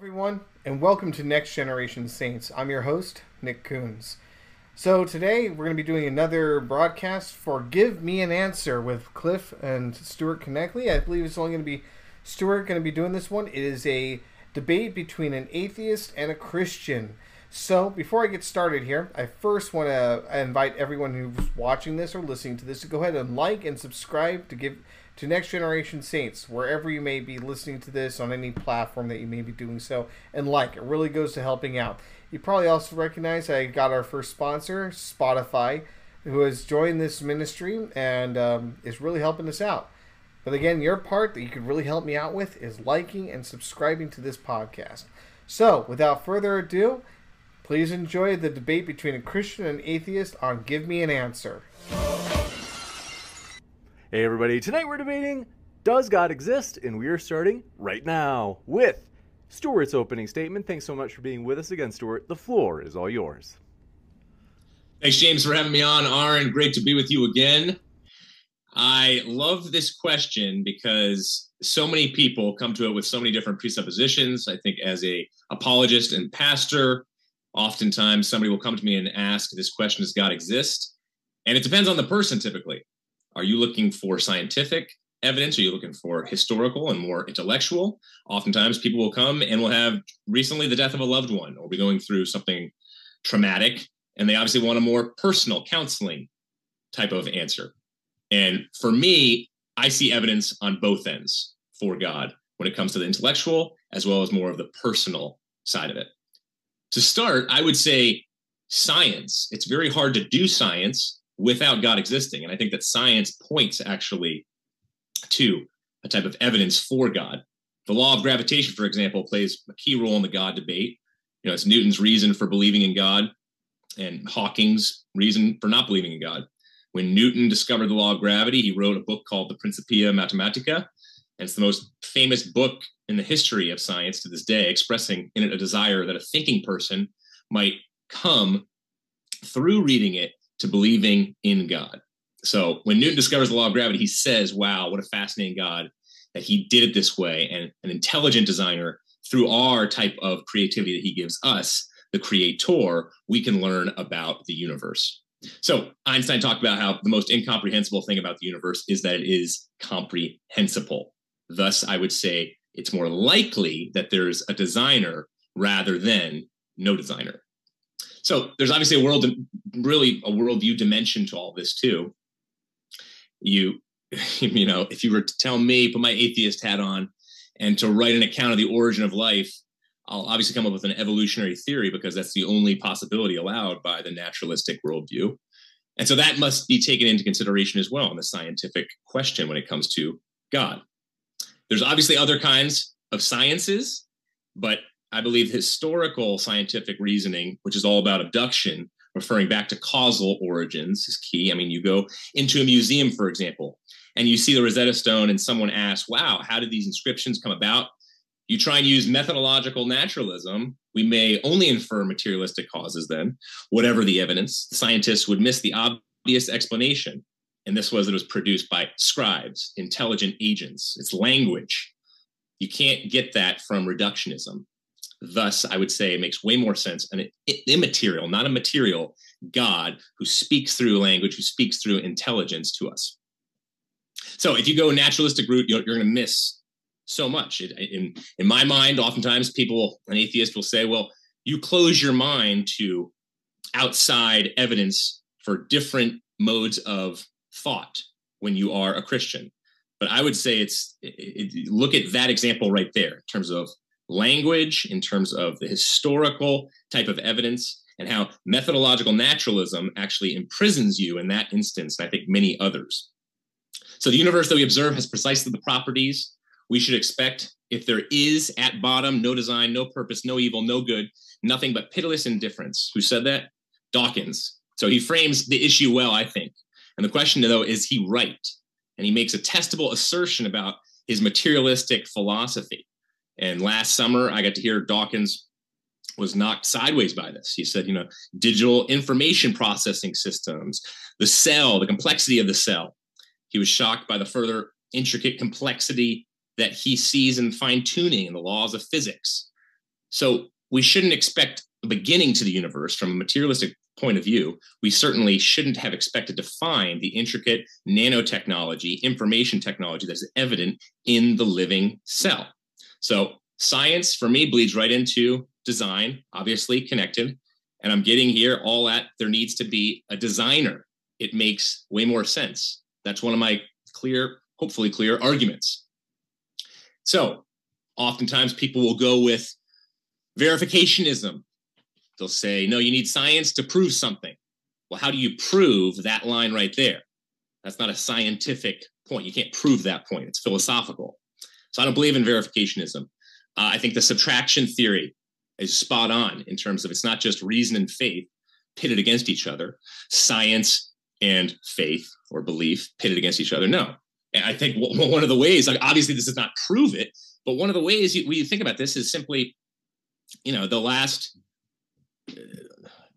everyone, and welcome to Next Generation Saints. I'm your host, Nick Kunze. So today we're going to be doing another broadcast for Give Me an Answer with Cliff and Stuart Knechtle. I believe it's only going to be Stuart going to be doing this one. It is a debate between an atheist and a Christian. So before I get started here, I first want to invite everyone who's watching this or listening to this to go ahead and like and subscribe to give to Next Generation Saints, wherever you may be listening to this on any platform that you may be doing so, and like. It really goes to helping out. You probably also recognize I got our first sponsor, Spotify, who has joined this ministry and um, is really helping us out. But again, your part that you could really help me out with is liking and subscribing to this podcast. So, without further ado, please enjoy the debate between a Christian and atheist on Give Me an Answer. Hey, everybody. Tonight we're debating Does God exist? And we are starting right now with Stuart's opening statement. Thanks so much for being with us again, Stuart. The floor is all yours. Thanks, James, for having me on. Aaron, great to be with you again. I love this question because so many people come to it with so many different presuppositions. I think as a apologist and pastor, oftentimes somebody will come to me and ask this question, does God exist? And it depends on the person typically. Are you looking for scientific evidence? Are you looking for historical and more intellectual? Oftentimes, people will come and will have recently the death of a loved one or be going through something traumatic, and they obviously want a more personal counseling type of answer. And for me, I see evidence on both ends for God when it comes to the intellectual as well as more of the personal side of it. To start, I would say science. It's very hard to do science without God existing. And I think that science points actually to a type of evidence for God. The law of gravitation, for example, plays a key role in the God debate. You know, it's Newton's reason for believing in God and Hawking's reason for not believing in God. When Newton discovered the law of gravity, he wrote a book called the Principia Mathematica. And it's the most famous book in the history of science to this day, expressing in it a desire that a thinking person might come through reading it to believing in God. So when Newton discovers the law of gravity, he says, wow, what a fascinating God that he did it this way. And an intelligent designer, through our type of creativity that he gives us, the creator, we can learn about the universe. So Einstein talked about how the most incomprehensible thing about the universe is that it is comprehensible. Thus, I would say it's more likely that there's a designer rather than no designer. So there's obviously a world, really a worldview dimension to all this too. You, you know, if you were to tell me, put my atheist hat on, and to write an account of the origin of life, I'll obviously come up with an evolutionary theory because that's the only possibility allowed by the naturalistic worldview. And so that must be taken into consideration as well in the scientific question when it comes to God. There's obviously other kinds of sciences, but I believe historical scientific reasoning, which is all about abduction, referring back to causal origins, is key. I mean, you go into a museum, for example, and you see the Rosetta Stone, and someone asks, Wow, how did these inscriptions come about? You try and use methodological naturalism, we may only infer materialistic causes then, whatever the evidence. Scientists would miss the obvious explanation. And this was that it was produced by scribes, intelligent agents. It's language. You can't get that from reductionism. Thus, I would say it makes way more sense an immaterial, not a material God who speaks through language, who speaks through intelligence to us. So, if you go naturalistic route, you're, you're going to miss so much. in, in my mind, oftentimes people, an atheist will say, well, you close your mind to outside evidence for different modes of thought when you are a Christian. But I would say it's it, it, look at that example right there in terms of language, in terms of the historical type of evidence, and how methodological naturalism actually imprisons you in that instance, and I think many others. So the universe that we observe has precisely the properties we should expect if there is at bottom no design, no purpose, no evil, no good, nothing but pitiless indifference. Who said that? Dawkins. So he frames the issue well, I think. And the question, though, is he right? And he makes a testable assertion about his materialistic philosophy. And last summer, I got to hear Dawkins was knocked sideways by this. He said, you know, digital information processing systems, the cell, the complexity of the cell. He was shocked by the further intricate complexity that he sees in fine tuning and the laws of physics. So we shouldn't expect a beginning to the universe from a materialistic point of view. We certainly shouldn't have expected to find the intricate nanotechnology, information technology that is evident in the living cell. So science for me bleeds right into design, obviously connected. And I'm getting here all at there needs to be a designer. It makes way more sense. That's one of my clear, hopefully clear arguments. So oftentimes people will go with verificationism. They'll say, no, you need science to prove something. Well, how do you prove that line right there? That's not a scientific point. You can't prove that point. It's philosophical. So I don't believe in verificationism. Uh, I think the subtraction theory is spot on in terms of it's not just reason and faith pitted against each other, science and faith or belief pitted against each other. No. And I think one of the ways, like obviously this does not prove it, but one of the ways you, you think about this is simply, you know, the last,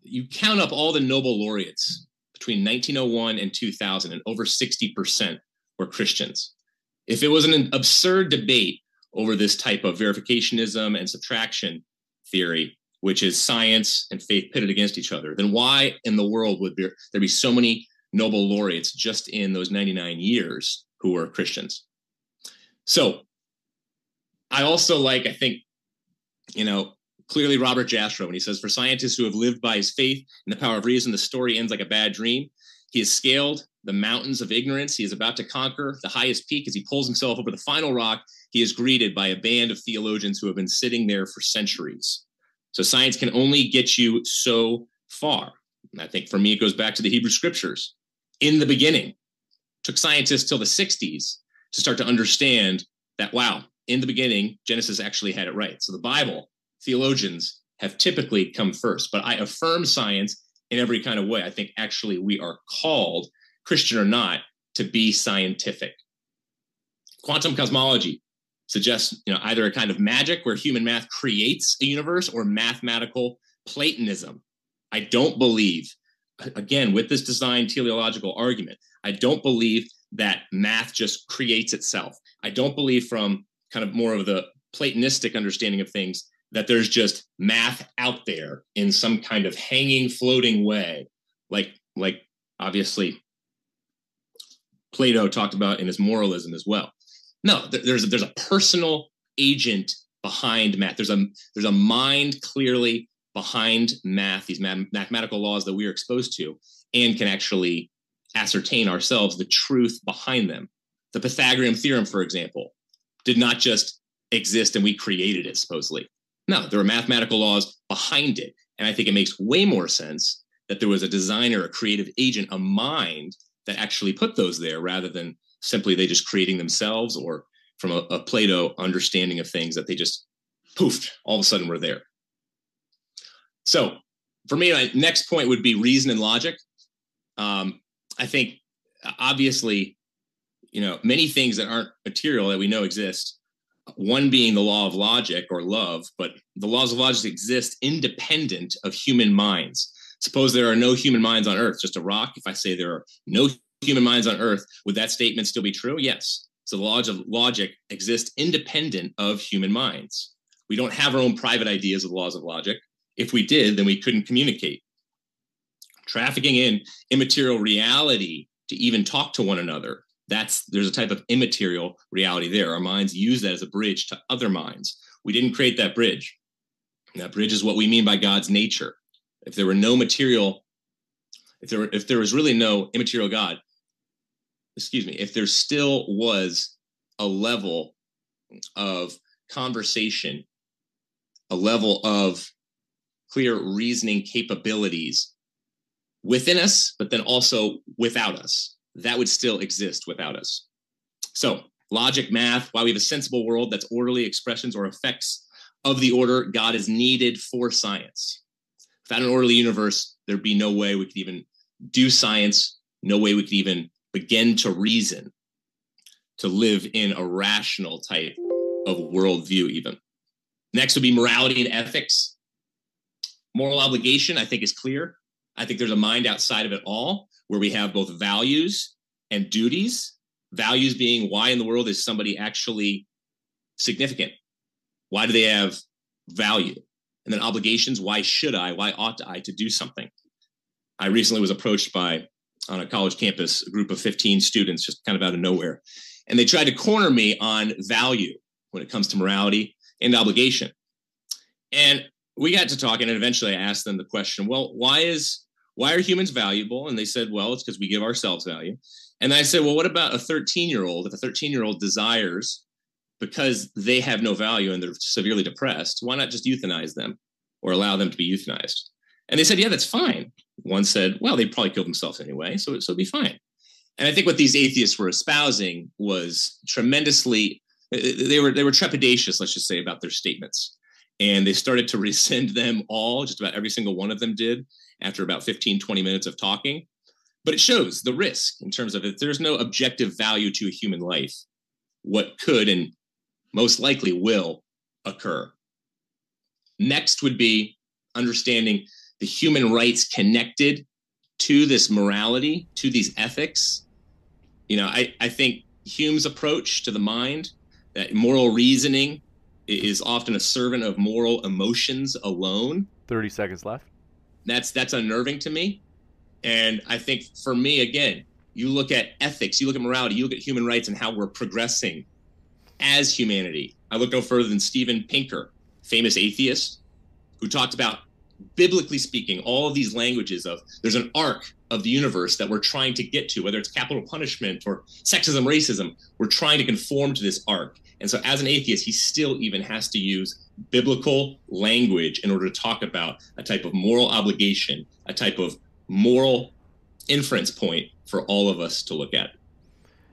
you count up all the Nobel laureates between 1901 and 2000, and over 60% were Christians. If it was an absurd debate over this type of verificationism and subtraction theory, which is science and faith pitted against each other, then why in the world would there, there be so many Nobel laureates just in those 99 years who were Christians? So I also like, I think, you know, clearly Robert Jastrow when he says, for scientists who have lived by his faith and the power of reason, the story ends like a bad dream. He has scaled the mountains of ignorance. He is about to conquer the highest peak as he pulls himself over the final rock. He is greeted by a band of theologians who have been sitting there for centuries. So science can only get you so far. And I think for me, it goes back to the Hebrew scriptures. In the beginning, took scientists till the 60s to start to understand that, wow, in the beginning, Genesis actually had it right. So the Bible, theologians have typically come first, but I affirm science in every kind of way. I think actually we are called, Christian or not, to be scientific. Quantum cosmology suggests, you know, either a kind of magic where human math creates a universe or mathematical Platonism. I don't believe, again, with this design teleological argument, I don't believe that math just creates itself. I don't believe from kind of more of the Platonistic understanding of things that there's just math out there in some kind of hanging, floating way, like like obviously Plato talked about in his moralism as well. No, there's a, there's a personal agent behind math. There's a there's a mind clearly behind math, these math, mathematical laws that we are exposed to, and can actually ascertain ourselves the truth behind them. The Pythagorean theorem, for example, did not just exist and we created it supposedly. No, there were mathematical laws behind it. And I think it makes way more sense that there was a designer, a creative agent, a mind that actually put those there rather than simply they just creating themselves or from a, a Plato understanding of things that they just poofed, all of a sudden were there. So for me, my next point would be reason and logic. Um, I think obviously, you know, many things that aren't material that we know exist one being the law of logic or love, but the laws of logic exist independent of human minds. Suppose there are no human minds on earth, just a rock. If I say there are no human minds on earth, would that statement still be true? Yes. So the laws of logic exist independent of human minds. We don't have our own private ideas of the laws of logic. If we did, then we couldn't communicate. Trafficking in immaterial reality to even talk to one another that's there's a type of immaterial reality there. Our minds use that as a bridge to other minds. We didn't create that bridge. That bridge is what we mean by God's nature. If there were no material, if there if there was really no immaterial God, excuse me, if there still was a level of conversation, a level of clear reasoning capabilities within us, but then also without us that would still exist without us. So, logic, math, why we have a sensible world that's orderly expressions or effects of the order God is needed for science. Without an orderly universe, there'd be no way we could even do science, no way we could even begin to reason, to live in a rational type of worldview, even. Next would be morality and ethics. Moral obligation, I think, is clear. I think there's a mind outside of it all where we have both values and duties. Values being why in the world is somebody actually significant? Why do they have value? And then obligations, why should I? Why ought I to do something? I recently was approached by on a college campus, a group of 15 students just kind of out of nowhere. And they tried to corner me on value when it comes to morality and obligation. And we got to talking, and eventually I asked them the question, well, why is why are humans valuable? And they said, well, it's because we give ourselves value. And I said, well, what about a 13 year old? If a 13 year old desires because they have no value and they're severely depressed, why not just euthanize them or allow them to be euthanized? And they said, yeah, that's fine. One said, well, they'd probably kill themselves anyway, so, so it'd be fine. And I think what these atheists were espousing was tremendously, uh, uh, they were, they were trepidatious, let's just say, about their statements. And they started to rescind them all, just about every single one of them did, after about 15, 20 minutes of talking. But it shows the risk in terms of if there's no objective value to a human life, what could and most likely will occur. Next would be understanding the human rights connected to this morality, to these ethics. You know, I, I think Hume's approach to the mind, that moral reasoning is often a servant of moral emotions alone. 30 seconds left. That's that's unnerving to me. And I think for me, again, you look at ethics, you look at morality, you look at human rights and how we're progressing as humanity. I look no further than Steven Pinker, famous atheist, who talked about biblically speaking, all of these languages of there's an arc of the universe that we're trying to get to, whether it's capital punishment or sexism, racism, we're trying to conform to this arc. And so, as an atheist, he still even has to use biblical language in order to talk about a type of moral obligation, a type of moral inference point for all of us to look at.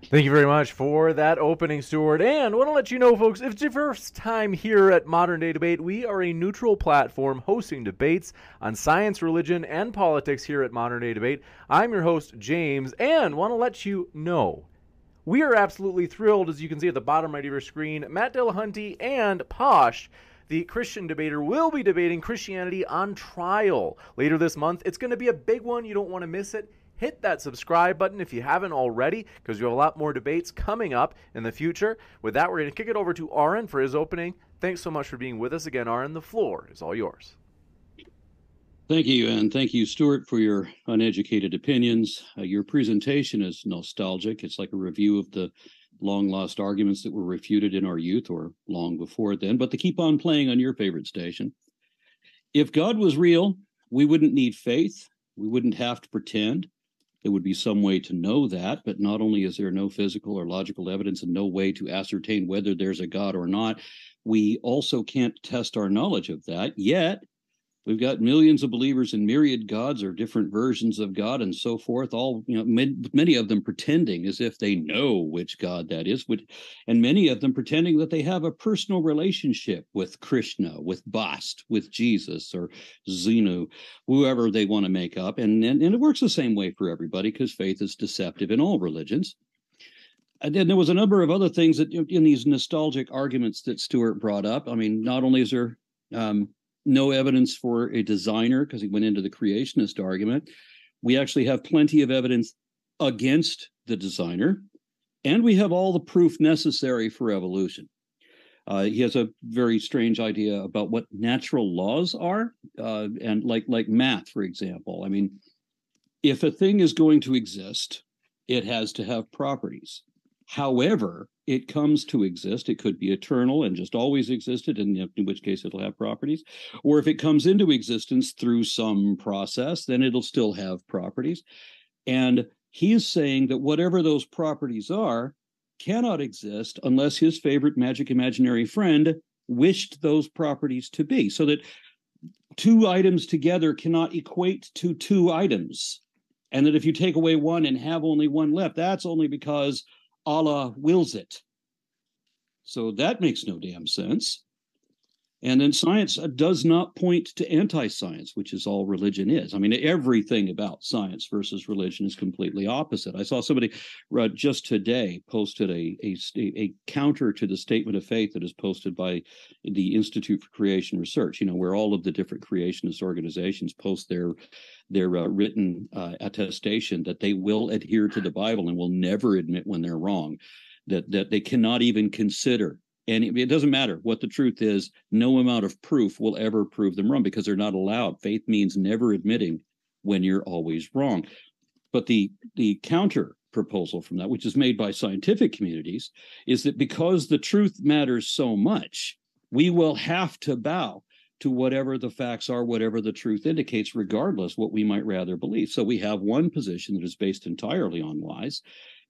Thank you very much for that opening, Stuart. And I want to let you know, folks, if it's your first time here at Modern Day Debate, we are a neutral platform hosting debates on science, religion, and politics here at Modern Day Debate. I'm your host, James, and want to let you know we are absolutely thrilled, as you can see at the bottom right of your screen. Matt Dillahunty and Posh the Christian debater will be debating Christianity on trial later this month. It's going to be a big one. You don't want to miss it hit that subscribe button if you haven't already, because we have a lot more debates coming up in the future. With that, we're going to kick it over to Aaron for his opening. Thanks so much for being with us again, Aaron. The floor is all yours. Thank you, and thank you, Stuart, for your uneducated opinions. Uh, your presentation is nostalgic. It's like a review of the long lost arguments that were refuted in our youth or long before then, but they keep on playing on your favorite station. If God was real, we wouldn't need faith. We wouldn't have to pretend. There would be some way to know that, but not only is there no physical or logical evidence and no way to ascertain whether there's a God or not, we also can't test our knowledge of that. Yet, We've got millions of believers in myriad gods or different versions of God and so forth. All you know, many of them pretending as if they know which God that is, and many of them pretending that they have a personal relationship with Krishna, with Bast, with Jesus, or Xenu, whoever they want to make up. And and, and it works the same way for everybody because faith is deceptive in all religions. And then there was a number of other things that in these nostalgic arguments that Stuart brought up. I mean, not only is there um, no evidence for a designer because he went into the creationist argument. We actually have plenty of evidence against the designer, and we have all the proof necessary for evolution. Uh, he has a very strange idea about what natural laws are, uh, and like like math, for example. I mean, if a thing is going to exist, it has to have properties. However, it comes to exist, it could be eternal and just always existed, in, in which case it'll have properties. Or if it comes into existence through some process, then it'll still have properties. And he is saying that whatever those properties are cannot exist unless his favorite magic imaginary friend wished those properties to be. So that two items together cannot equate to two items. And that if you take away one and have only one left, that's only because Allah wills it. So that makes no damn sense. And then science uh, does not point to anti science, which is all religion is. I mean, everything about science versus religion is completely opposite. I saw somebody uh, just today posted a, a, a counter to the statement of faith that is posted by the Institute for Creation Research, you know, where all of the different creationist organizations post their their uh, written uh, attestation that they will adhere to the Bible and will never admit when they're wrong, that that they cannot even consider And it, doesn't matter what the truth is, no amount of proof will ever prove them wrong because they're not allowed. Faith means never admitting when you're always wrong. But the the counter proposal from that, which is made by scientific communities, is that because the truth matters so much, we will have to bow to whatever the facts are, whatever the truth indicates, regardless what we might rather believe. So we have one position that is based entirely on lies,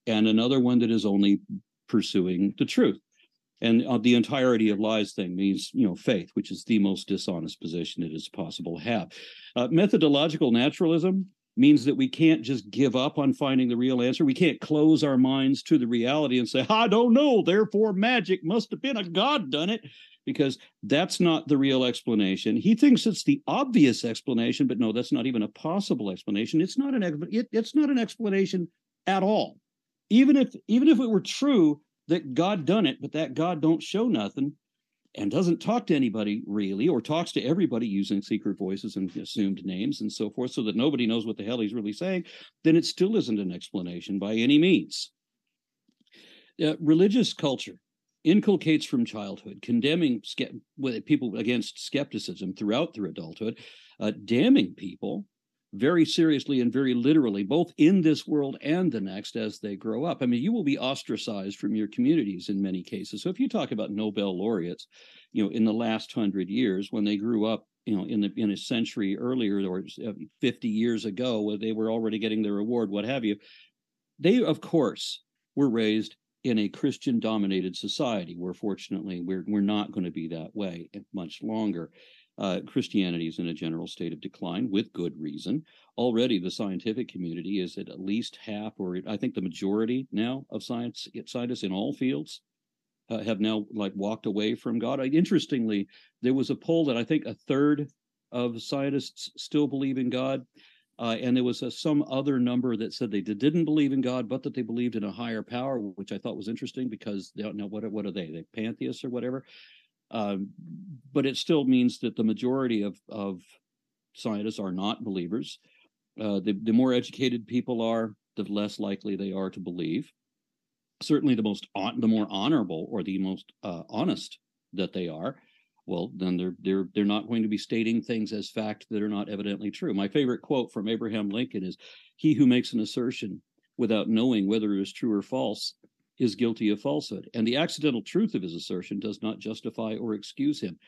and another one that is only pursuing the truth. And uh, the entirety of lies thing means, you know, faith, which is the most dishonest position it is possible to have. Uh, methodological naturalism means that we can't just give up on finding the real answer. We can't close our minds to the reality and say, I don't know, therefore magic must have been a God done it because that's not the real explanation. He thinks it's the obvious explanation, but no, that's not even a possible explanation. It's not an it, it's not an explanation at all. Even if even if it were true that God done it, but that God don't show nothing and doesn't talk to anybody really, or talks to everybody using secret voices and assumed names and so forth, so that nobody knows what the hell he's really saying, then it still isn't an explanation by any means. Uh, religious culture inculcates from childhood, condemning ske- people against skepticism throughout their adulthood, uh, damning people very seriously and very literally, both in this world and the next as they grow up. I mean, you will be ostracized from your communities in many cases. So if you talk about Nobel laureates, you know, in the last hundred years when they grew up, you know, in the in a century earlier or uh, 50 years ago, where they were already getting their award, what have you, they of course were raised in a Christian dominated society where fortunately we're, we're not going to be that way much longer. Uh, Christianity is in a general state of decline with good reason. Already, the scientific community is at least half, or I think the majority now of science scientists in all fields uh, have now like walked away from God. I, interestingly, there was a poll that I think a third of scientists still believe in God. Uh, and there was a, some other number that said they didn't believe in God, but that they believed in a higher power, which I thought was interesting because they don't know what what are they? They pantheists or whatever. Um, but it still means that the majority of of scientists are not believers. Uh, the, the more educated people are, the less likely they are to believe. Certainly, the most on, the more honorable or the most uh, honest that they are, well, then they're they're they're not going to be stating things as fact that are not evidently true. My favorite quote from Abraham Lincoln is, "He who makes an assertion without knowing whether it is true or false is guilty of falsehood, and the accidental truth of his assertion does not justify or excuse him."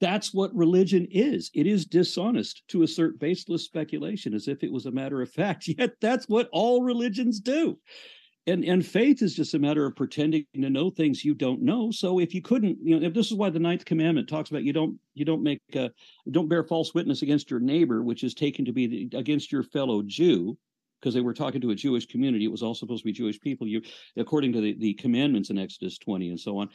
That's what religion is. It is dishonest to assert baseless speculation as if it was a matter of fact. Yet that's what all religions do and and faith is just a matter of pretending to know things you don't know so if you couldn't you know if this is why the ninth commandment talks about you don't you don't make uh, don't bear false witness against your neighbor which is taken to be the, against your fellow jew because they were talking to a jewish community. It was all supposed to be jewish people. You according to the, the commandments in exodus 20 and so on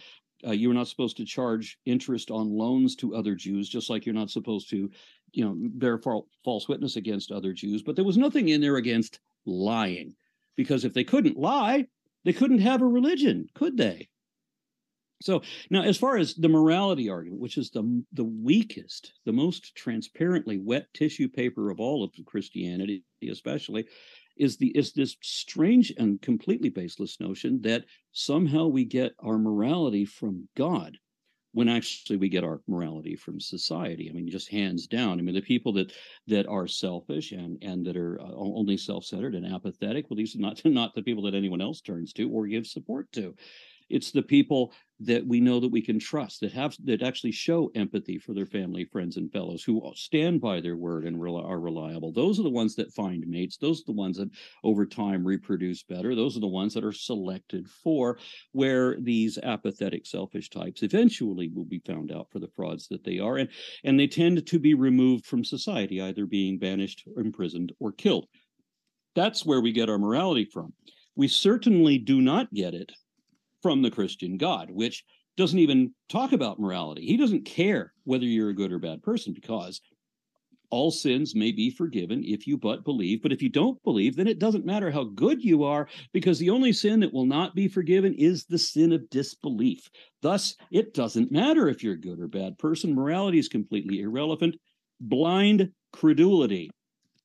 uh, you were not supposed to charge interest on loans to other jews just like you're not supposed to you know bear false witness against other jews. But there was nothing in there against lying because if they couldn't lie, they couldn't have a religion, could they? So now, as far as the morality argument, which is the the weakest, the most transparently wet tissue paper of all of Christianity, especially, is the is this strange and completely baseless notion that somehow we get our morality from God when actually we get our morality from society. I mean, just hands down. I mean, the people that that are selfish and and that are uh, only self-centered and apathetic, well, these are not not the people that anyone else turns to or gives support to. It's the people that we know that we can trust, that have that actually show empathy for their family, friends, and fellows, who stand by their word and are reliable. Those are the ones that find mates. Those are the ones that over time reproduce better. Those are the ones that are selected for where these apathetic, selfish types eventually will be found out for the frauds that they are, and and they tend to be removed from society, either being banished, imprisoned, or killed. That's where we get our morality from. We certainly do not get it from the Christian God, which doesn't even talk about morality. He doesn't care whether you're a good or bad person because all sins may be forgiven if you but believe. But if you don't believe, then it doesn't matter how good you are, because the only sin that will not be forgiven is the sin of disbelief. Thus, it doesn't matter if you're a good or bad person. Morality is completely irrelevant. Blind credulity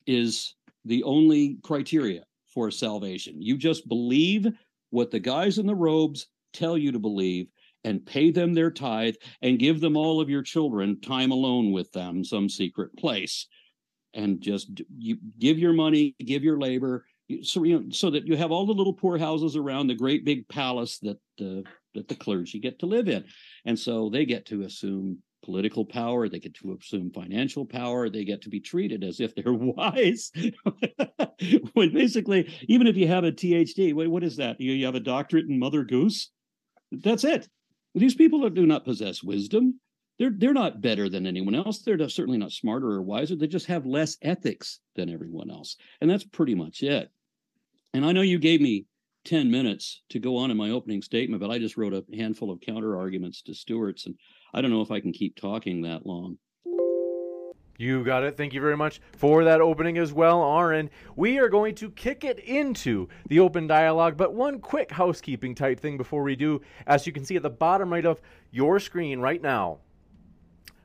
is the only criteria for salvation. You just believe what the guys in the robes tell you to believe, and pay them their tithe and give them all of your children time alone with them, some secret place. And just you give your money, give your labor, so you know, so that you have all the little poor houses around the great big palace that the that the clergy get to live in, and so they get to assume political power, they get to assume financial power, they get to be treated as if they're wise. when basically, even if you have a THD, wait, what is that? You, you have a doctorate in Mother Goose? That's it. These people do not possess wisdom. They're they're not better than anyone else. They're certainly not smarter or wiser. They just have less ethics than everyone else, and that's pretty much it. And I know you gave me 10 minutes to go on in my opening statement, but I just wrote a handful of counter arguments to Stuart's, and I don't know if I can keep talking that long. You got it. Thank you very much for that opening as well, Aaron. We are going to kick it into the open dialogue, but one quick housekeeping type thing before we do. As you can see at the bottom right of your screen right now,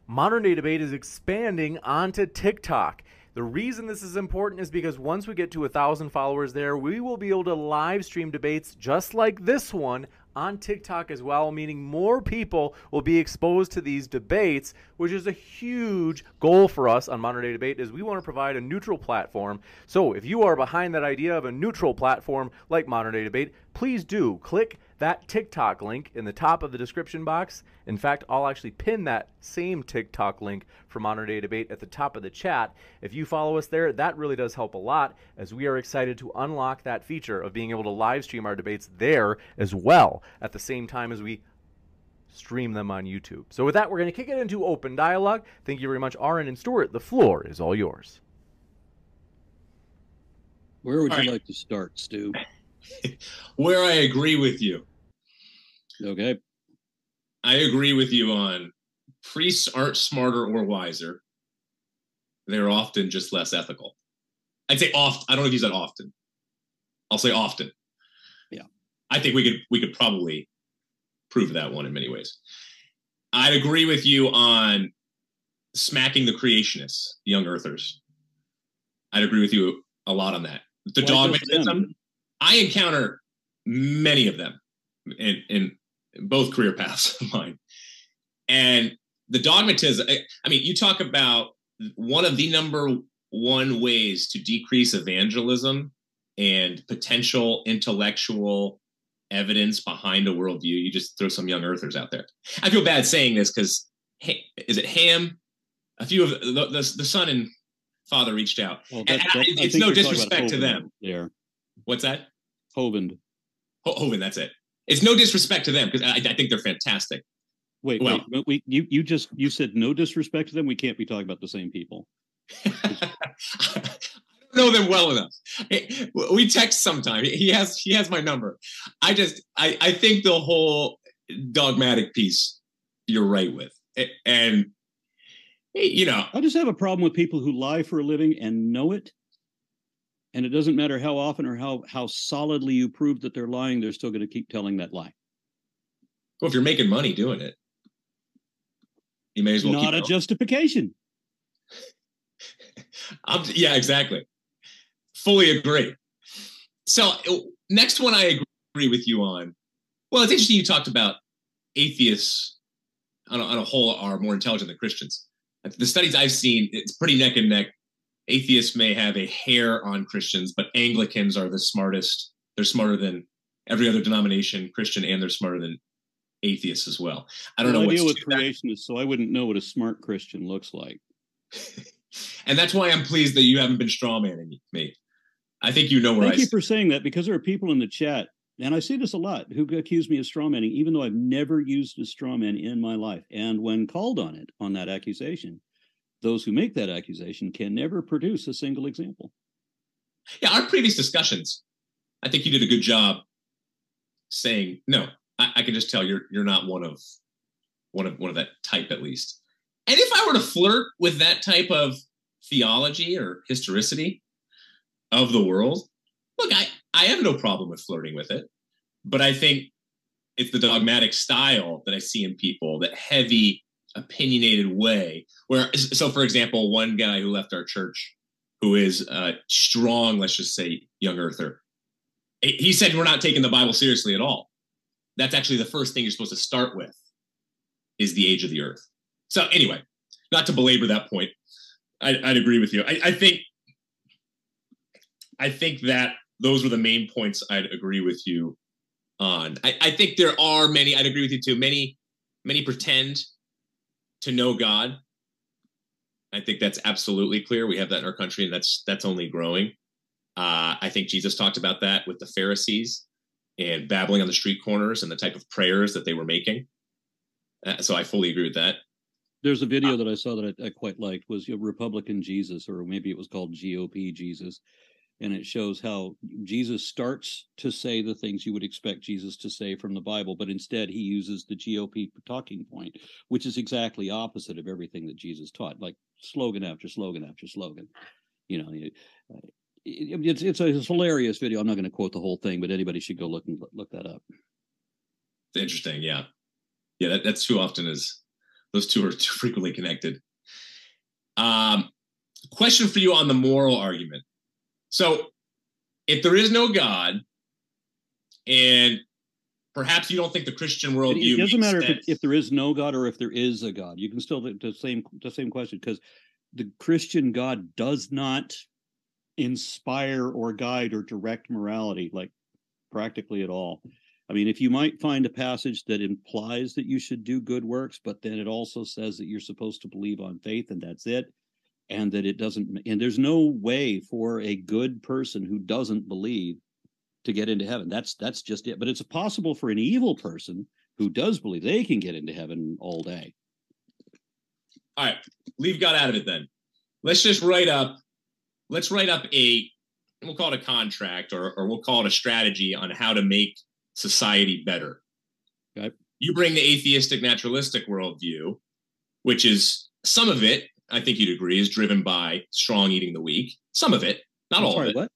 Modern Day Debate is expanding onto TikTok. The reason this is important is because once we get to a thousand followers there, we will be able to live stream debates just like this one on TikTok as well, meaning more people will be exposed to these debates, which is a huge goal for us on Modern Day Debate is we want to provide a neutral platform. So if you are behind that idea of a neutral platform like Modern Day Debate, please do click that TikTok link in the top of the description box. In fact, I'll actually pin that same TikTok link for Modern Day Debate at the top of the chat. If you follow us there, that really does help a lot as we are excited to unlock that feature of being able to live stream our debates there as well at the same time as we stream them on YouTube. So with that, we're going to kick it into open dialogue. Thank you very much, Aaron and Stuart. The floor is all yours. Where would all you right. like to start, Stu? where I agree with you. Okay. I agree with you on priests aren't smarter or wiser. They're often just less ethical. I'd say often. I don't know if you said often. I'll say often. Yeah. I think we could we could probably prove that one in many ways. I'd agree with you on smacking the creationists, the young earthers. I'd agree with you a lot on that. The Why dogmatism. I encounter many of them in, in both career paths of mine. And the dogmatism, I mean, you talk about one of the number one ways to decrease evangelism and potential intellectual evidence behind a worldview. You just throw some young earthers out there. I feel bad saying this because is it Ham? A few of the, the, the son and father reached out. Well, that, that, it's no disrespect to them. There. What's that? Hovind. Ho- Hovind, that's it. It's no disrespect to them because I, I, think they're fantastic. Wait, well, wait, wait, you you just you said no disrespect to them. We can't be talking about the same people. I don't know them well enough. We text sometimes. He has he has my number. I just I I think the whole dogmatic piece you're right with, and you know I just have a problem with people who lie for a living and know it and it doesn't matter how often or how how solidly you prove that they're lying they're still going to keep telling that lie. Well if you're making money doing it you may as well not a justification. Yeah exactly. Fully agree. So uh, next one i agree with you on well it's interesting you talked about atheists on a, on a whole are more intelligent than christians. The studies i've seen it's pretty neck and neck atheists may have a hair on Christians, but Anglicans are the smartest. They're smarter than every other denomination, Christian, and they're smarter than atheists as well. I don't well, know. I deal with creationists, so I wouldn't know what a smart Christian looks like. and that's why I'm pleased that you haven't been strawmanning me. I think you know where Thank I you for saying that because there are people in the chat, and I see this a lot, who accuse me of strawmanning, even though I've never used a strawman in my life. And when called on it, on that accusation, those who make that accusation can never produce a single example. Yeah, our previous discussions, I think you did a good job saying no. I, I, can just tell you're you're not one of one of one of that type at least. And if I were to flirt with that type of theology or historicity of the world, look, I, I have no problem with flirting with it. But I think it's the dogmatic style that I see in people, that heavy opinionated way. Where, so for example, one guy who left our church, who is a strong, let's just say, young earther, he said we're not taking the Bible seriously at all. that's actually the first thing you're supposed to start with is the age of the earth. So anyway, not to belabor that point, I, would agree with you. I, I think I think that those were the main points I'd agree with you on. I, I think there are many, I'd agree with you too. Many, many pretend to know God. I think that's absolutely clear. We have that in our country, and that's that's only growing. Uh, I think Jesus talked about that with the Pharisees and babbling on the street corners and the type of prayers that they were making. Uh, so I fully agree with that. There's a video uh, that I saw that I, I quite liked was Republican Jesus, or maybe it was called GOP Jesus, and it shows how Jesus starts to say the things you would expect Jesus to say from the Bible, but instead he uses the GOP talking point, which is exactly opposite of everything that Jesus taught, like slogan after slogan after slogan. You know, uh, it, it's it's a, hilarious video. I'm not going to quote the whole thing, but anybody should go look and look that up. Interesting, yeah, yeah. That, that's too often is those two are too frequently connected. Um, question for you on the moral argument so if there is no God, and perhaps you don't think the Christian worldview. It doesn't matter if, it, if, there is no God or if there is a God. You can still the same the same question because the Christian God does not inspire or guide or direct morality like practically at all. I mean, if you might find a passage that implies that you should do good works, but then it also says that you're supposed to believe on faith and that's it, and that it doesn't and there's no way for a good person who doesn't believe to get into heaven. That's that's just it. But it's possible for an evil person who does believe they can get into heaven all day. All right leave god out of it then. Let's just write up let's write up a we'll call it a contract or, or we'll call it a strategy on how to make society better. Okay. You bring the atheistic naturalistic worldview which is some of it I think you'd agree, is driven by strong eating the weak. Some of it, not I'm all sorry, of it. What?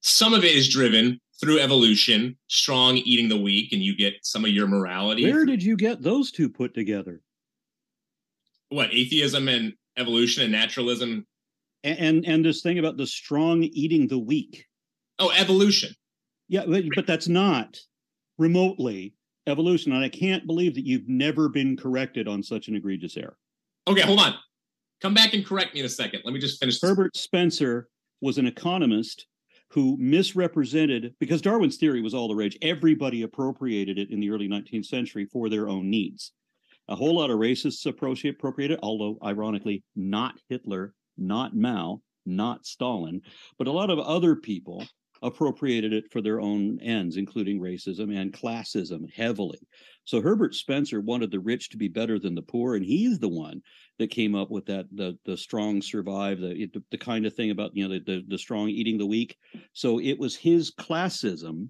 Some of it is driven through evolution, strong eating the weak, and you get some of your morality. Where did you get those two put together? What atheism and evolution and naturalism, and and, and this thing about the strong eating the weak. Oh, evolution. Yeah, but, but that's not remotely evolution, and I can't believe that you've never been corrected on such an egregious error. Okay, hold on. Come back and correct me in a second. Let me just finish. Herbert Spencer was an economist who misrepresented because Darwin's theory was all the rage. Everybody appropriated it in the early 19th century for their own needs. A whole lot of racists appropriated, it, although ironically, not Hitler, not Mao, not Stalin, but a lot of other people appropriated it for their own ends, including racism and classism heavily. So Herbert Spencer wanted the rich to be better than the poor, and he's the one that came up with that the the strong survive, the the, kind of thing about you know the, the the strong eating the weak. So it was his classism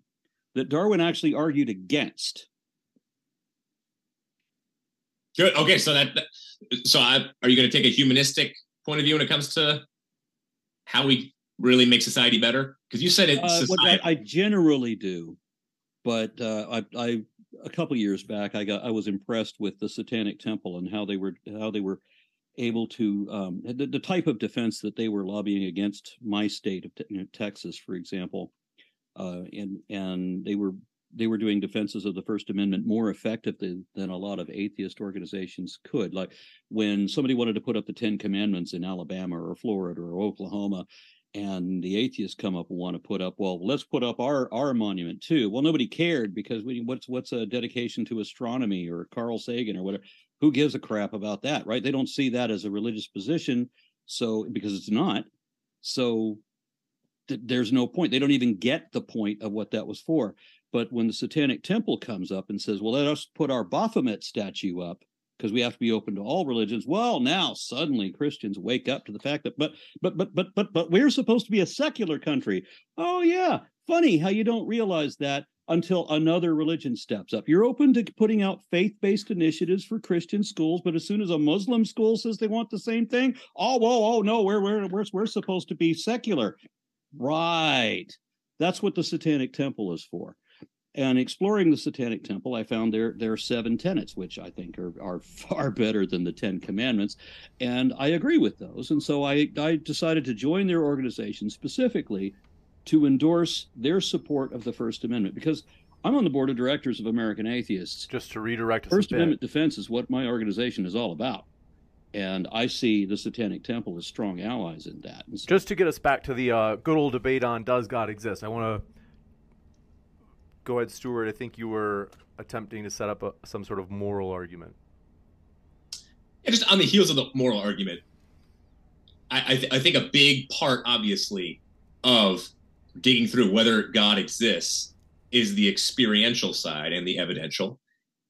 that Darwin actually argued against. Good. Okay, so that so I, are you going to take a humanistic point of view when it comes to how we really make society better? Because you said it. Uh, I, I, generally do, but uh, I, I a couple years back, I got I was impressed with the Satanic Temple and how they were how they were able to um, the, the type of defense that they were lobbying against my state of know, Texas, for example, uh, and and they were they were doing defenses of the First Amendment more effectively than a lot of atheist organizations could. Like when somebody wanted to put up the Ten Commandments in Alabama or Florida or Oklahoma, and the atheists come up and want to put up well let's put up our our monument too. Well nobody cared because we, what's what's a dedication to astronomy or carl sagan or whatever? Who gives a crap about that right? They don't see that as a religious position so because it's not. So th- there's no point. They don't even get the point of what that was for. But when the satanic temple comes up and says well let us put our baphomet statue up because we have to be open to all religions. Well, now suddenly Christians wake up to the fact that, but, but, but, but, but, but we're supposed to be a secular country. Oh, yeah. Funny how you don't realize that until another religion steps up. You're open to putting out faith based initiatives for Christian schools, but as soon as a Muslim school says they want the same thing, oh, whoa, oh, no, we're, we're, we're, we're supposed to be secular. Right. That's what the Satanic Temple is for. And exploring the Satanic Temple, I found there there are seven tenets, which I think are are far better than the Ten Commandments, and I agree with those. And so I I decided to join their organization specifically to endorse their support of the First Amendment because I'm on the board of directors of American Atheists. Just to redirect First. Amendment defense is what my organization is all about. And I see the Satanic Temple as strong allies in that. So- Just to get us back to the uh, good old debate on does God exist, I want to go ahead, Stuart. I think you were attempting to set up a, some sort of moral argument. Yeah, just on the heels of the moral argument, I, I, th- I think a big part, obviously, of digging through whether God exists is the experiential side and the evidential.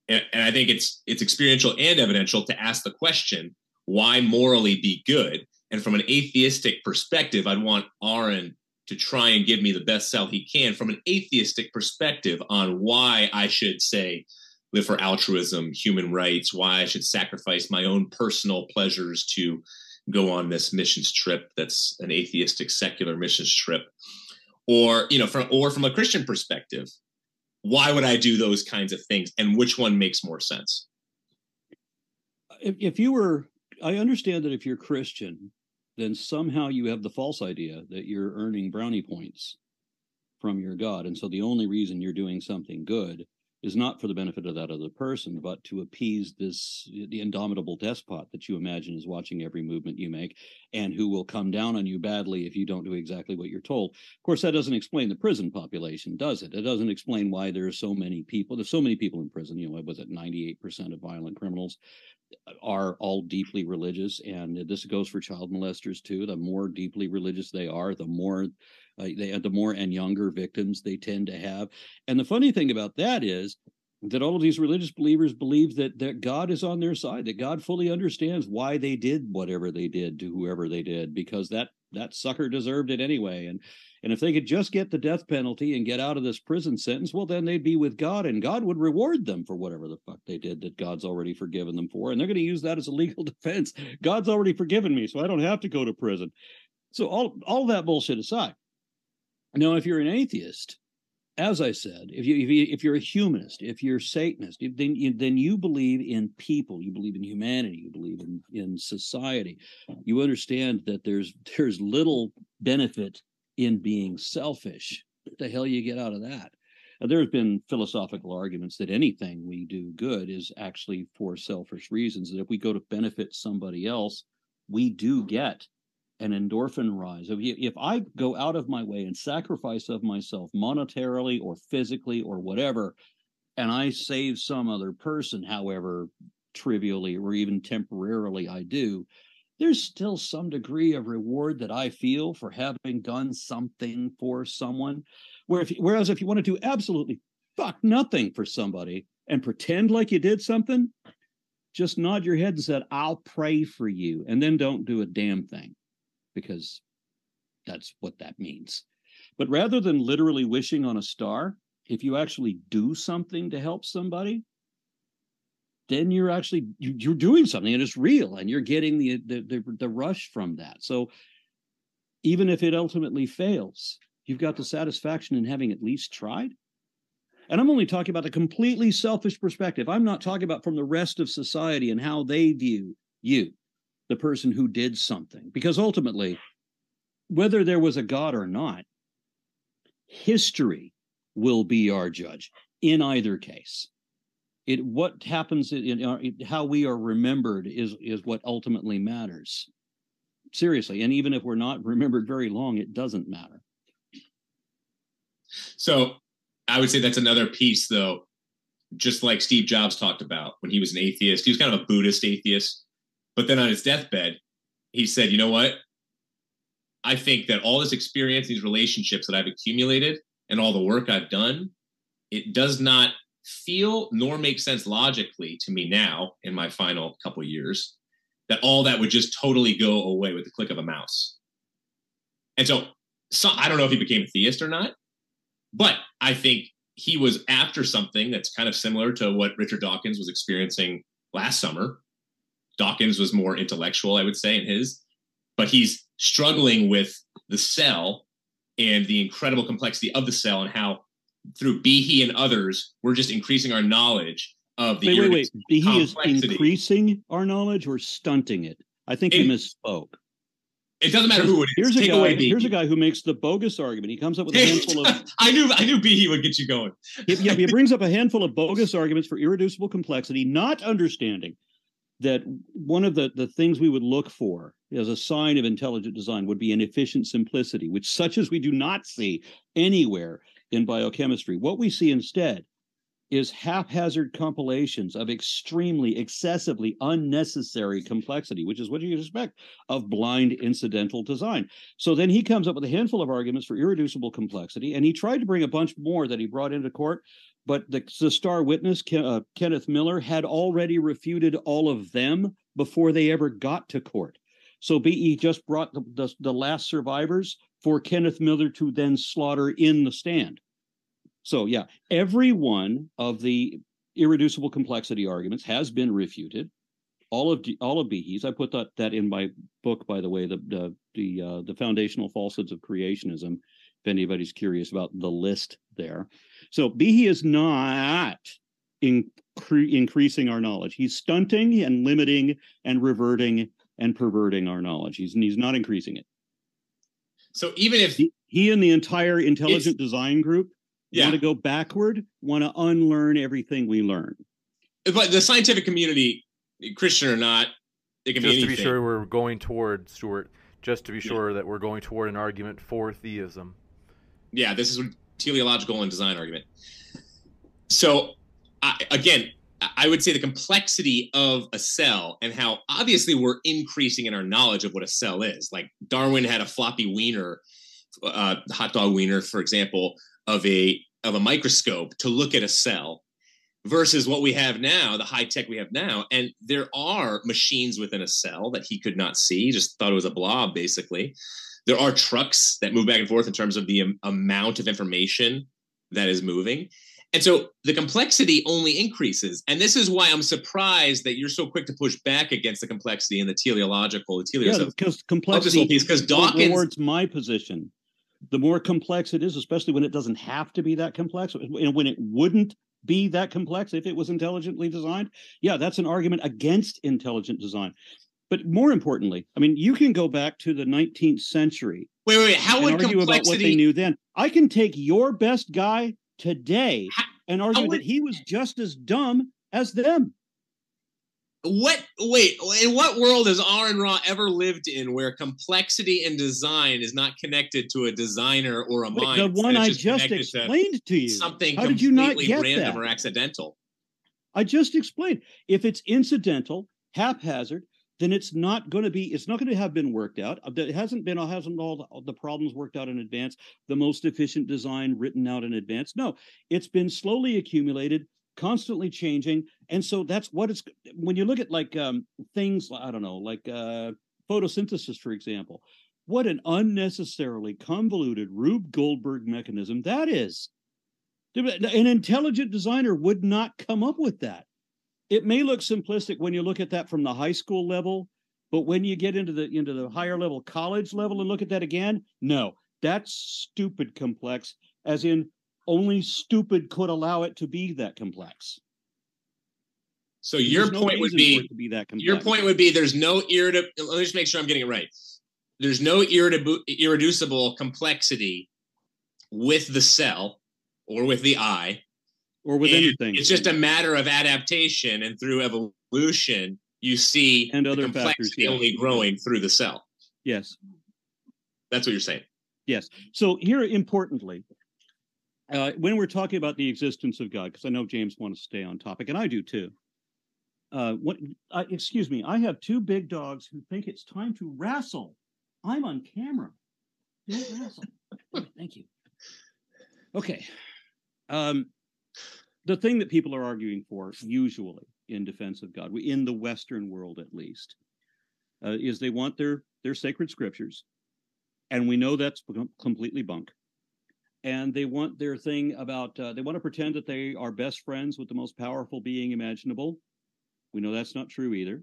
And, and I think it's it's experiential and evidential to ask the question, why morally be good? And from an atheistic perspective, I'd want Aaron to try and give me the best sell he can from an atheistic perspective on why I should say live for altruism, human rights, why I should sacrifice my own personal pleasures to go on this missions trip that's an atheistic secular missions trip. Or you know from or from a christian perspective why would i do those kinds of things and which one makes more sense? If, if you were, I understand that if you're Christian, then somehow you have the false idea that you're earning brownie points from your God. And so the only reason you're doing something good is not for the benefit of that other person, but to appease this the indomitable despot that you imagine is watching every movement you make and who will come down on you badly if you don't do exactly what you're told. Of course, that doesn't explain the prison population, does it? It doesn't explain why there are so many people. There's so many people in prison. You know, what was it 98% of violent criminals are all deeply religious, and this goes for child molesters too. The more deeply religious they are, the more uh, they the more and younger victims they tend to have. And the funny thing about that is that all of these religious believers believe that that God is on their side, that God fully understands why they did whatever they did to whoever they did, because that that sucker deserved it anyway. And and if they could just get the death penalty and get out of this prison sentence, well, then they'd be with God and God would reward them for whatever the fuck they did that God's already forgiven them for. And they're going to use that as a legal defense. God's already forgiven me, so I don't have to go to prison. So all all that bullshit aside. Now, if you're an atheist, as I said, if you if, you, if you're a humanist, if you're Satanist, then you, then you believe in people, you believe in humanity, you believe in in society. You understand that there's there's little benefit in being selfish. What the hell you get out of that? Now, there's been philosophical arguments that anything we do good is actually for selfish reasons. That if we go to benefit somebody else, we do get an endorphin rise. If, if I go out of my way and sacrifice of myself monetarily or physically or whatever, and I save some other person, however trivially or even temporarily I do, there's still some degree of reward that I feel for having done something for someone. Where if, whereas if you want to do absolutely fuck nothing for somebody and pretend like you did something, just nod your head and said, I'll pray for you, and then don't do a damn thing because that's what that means. But rather than literally wishing on a star, if you actually do something to help somebody, then you're actually you're doing something and it's real and you're getting the, the the the, rush from that. So even if it ultimately fails you've got the satisfaction in having at least tried. And i'm only talking about a completely selfish perspective. I'm not talking about from the rest of society and how they view you the person who did something. Because ultimately whether there was a god or not history will be our judge in either case. It what happens in, our, how we are remembered is is what ultimately matters. Seriously and even if we're not remembered very long it doesn't matter. So i would say that's another piece though just like steve jobs talked about when he was an atheist. He was kind of a buddhist atheist but then on his deathbed he said you know what i think that all this experience these relationships that i've accumulated and all the work i've done it does not feel nor make sense logically to me now in my final couple years that all that would just totally go away with the click of a mouse. And so, so I don't know if he became a theist or not, but I think he was after something that's kind of similar to what Richard Dawkins was experiencing last summer. Dawkins was more intellectual, I would say, in his, but he's struggling with the cell and the incredible complexity of the cell and how through Behe and others, we're just increasing our knowledge of the wait, wait, wait. Behe is increasing our knowledge or stunting it. I think it, you misspoke. It doesn't matter who it is. Here's a guy. Here's a guy who makes the bogus argument. He comes up with a handful of I knew I knew Behe would get you going. He- yeah, he brings up a handful of bogus arguments for irreducible complexity, not understanding that one of the, the things we would look for as a sign of intelligent design would be an efficient simplicity, which such as we do not see anywhere in biochemistry. What we see instead is haphazard compilations of extremely, excessively unnecessary complexity, which is what you expect of blind incidental design. So then he comes up with a handful of arguments for irreducible complexity, and he tried to bring a bunch more that he brought into court. But the, the star witness, Ken, uh, Kenneth Miller, had already refuted all of them before they ever got to court. So Behe just brought the, the, the last survivors for Kenneth Miller to then slaughter in the stand. So yeah, every one of the irreducible complexity arguments has been refuted. All of all of Behe's. I put that that in my book, by the way, the the the, uh, the foundational falsehoods of creationism. If anybody's curious about the list there, so Behe is not incre- increasing our knowledge. He's stunting and limiting and reverting and perverting our knowledge. He's he's not increasing it. So even if He, he and the entire intelligent design group yeah, want to go backward, want to unlearn everything we learn. but the scientific community, Christian or not, it can Just be to be sure we're going toward Stuart. Just to be Yeah. sure that we're going toward an argument for theism. Yeah, this is teleological and design argument. So, I, again, I- would say the complexity of a cell and how obviously we're increasing in our knowledge of what a cell is. Like Darwin had a floppy wiener, uh, hot dog wiener, for example, of a of a microscope to look at a cell versus what we have now, the high tech we have now. And there are machines within a cell that he could not see, just thought it was a blob, basically. There are trucks that move back and forth in terms of the am- amount of information that is moving. And so the complexity only increases. And this is why I'm surprised that you're so quick to push back against the complexity and the teleological, the Yeah, teleos because complexity whole piece. Because Dawkins, towards my position. The more complex it is, especially when it doesn't have to be that complex, and when it wouldn't be that complex if it was intelligently designed, yeah, that's an argument against intelligent design. But more importantly, I mean, you can go back to the 19th century wait, wait, wait. How and would argue about what they knew then. I can take your best guy today How- and argue would- that he was just as dumb as them. What? Wait, in what world has Aaron Ra ever lived in where complexity and design is not connected to a designer or a Wait, mind? the one I just connected to explained to you. Something How did you not completely get random that? or accidental. I just explained. If it's incidental, haphazard, then it's not going to be. It's not going to have been worked out. Uh, It hasn't been. Hasn't all the, all the problems worked out in advance? The most efficient design written out in advance? No, it's been slowly accumulated, constantly changing, and so that's what it's. When you look at like um, things, I don't know, like uh, photosynthesis, for example. What an unnecessarily convoluted Rube Goldberg mechanism that is. An intelligent designer would not come up with that. It may look simplistic when you look at that from the high school level, but when you get into the into the higher level college level and look at that again, no, that's stupid complex, as in only stupid could allow it to be that complex. So your no point would be be that complex. your point would be there's no irritable. Let me just make sure I'm getting it right. There's no irritable, irreducible complexity with the cell or with the eye. Or with And anything It's just a matter of adaptation, and through evolution, you see And the other factors, complexity yeah. only growing through the cell. yes. That's what you're saying. Yes. So here, importantly, uh, when we're talking about the existence of God, because I know James wants to stay on topic, and I do too. Uh, what? Uh, excuse me. I have two big dogs who think it's time to wrestle. I'm on camera. Don't wrestle. Thank you. Okay. Um, the thing that people are arguing for, usually in defense of God, in the Western world at least, uh, is they want their their sacred scriptures and we know that's completely bunk. And they want their thing about uh, they want to pretend that they are best friends with the most powerful being imaginable. We know that's not true either.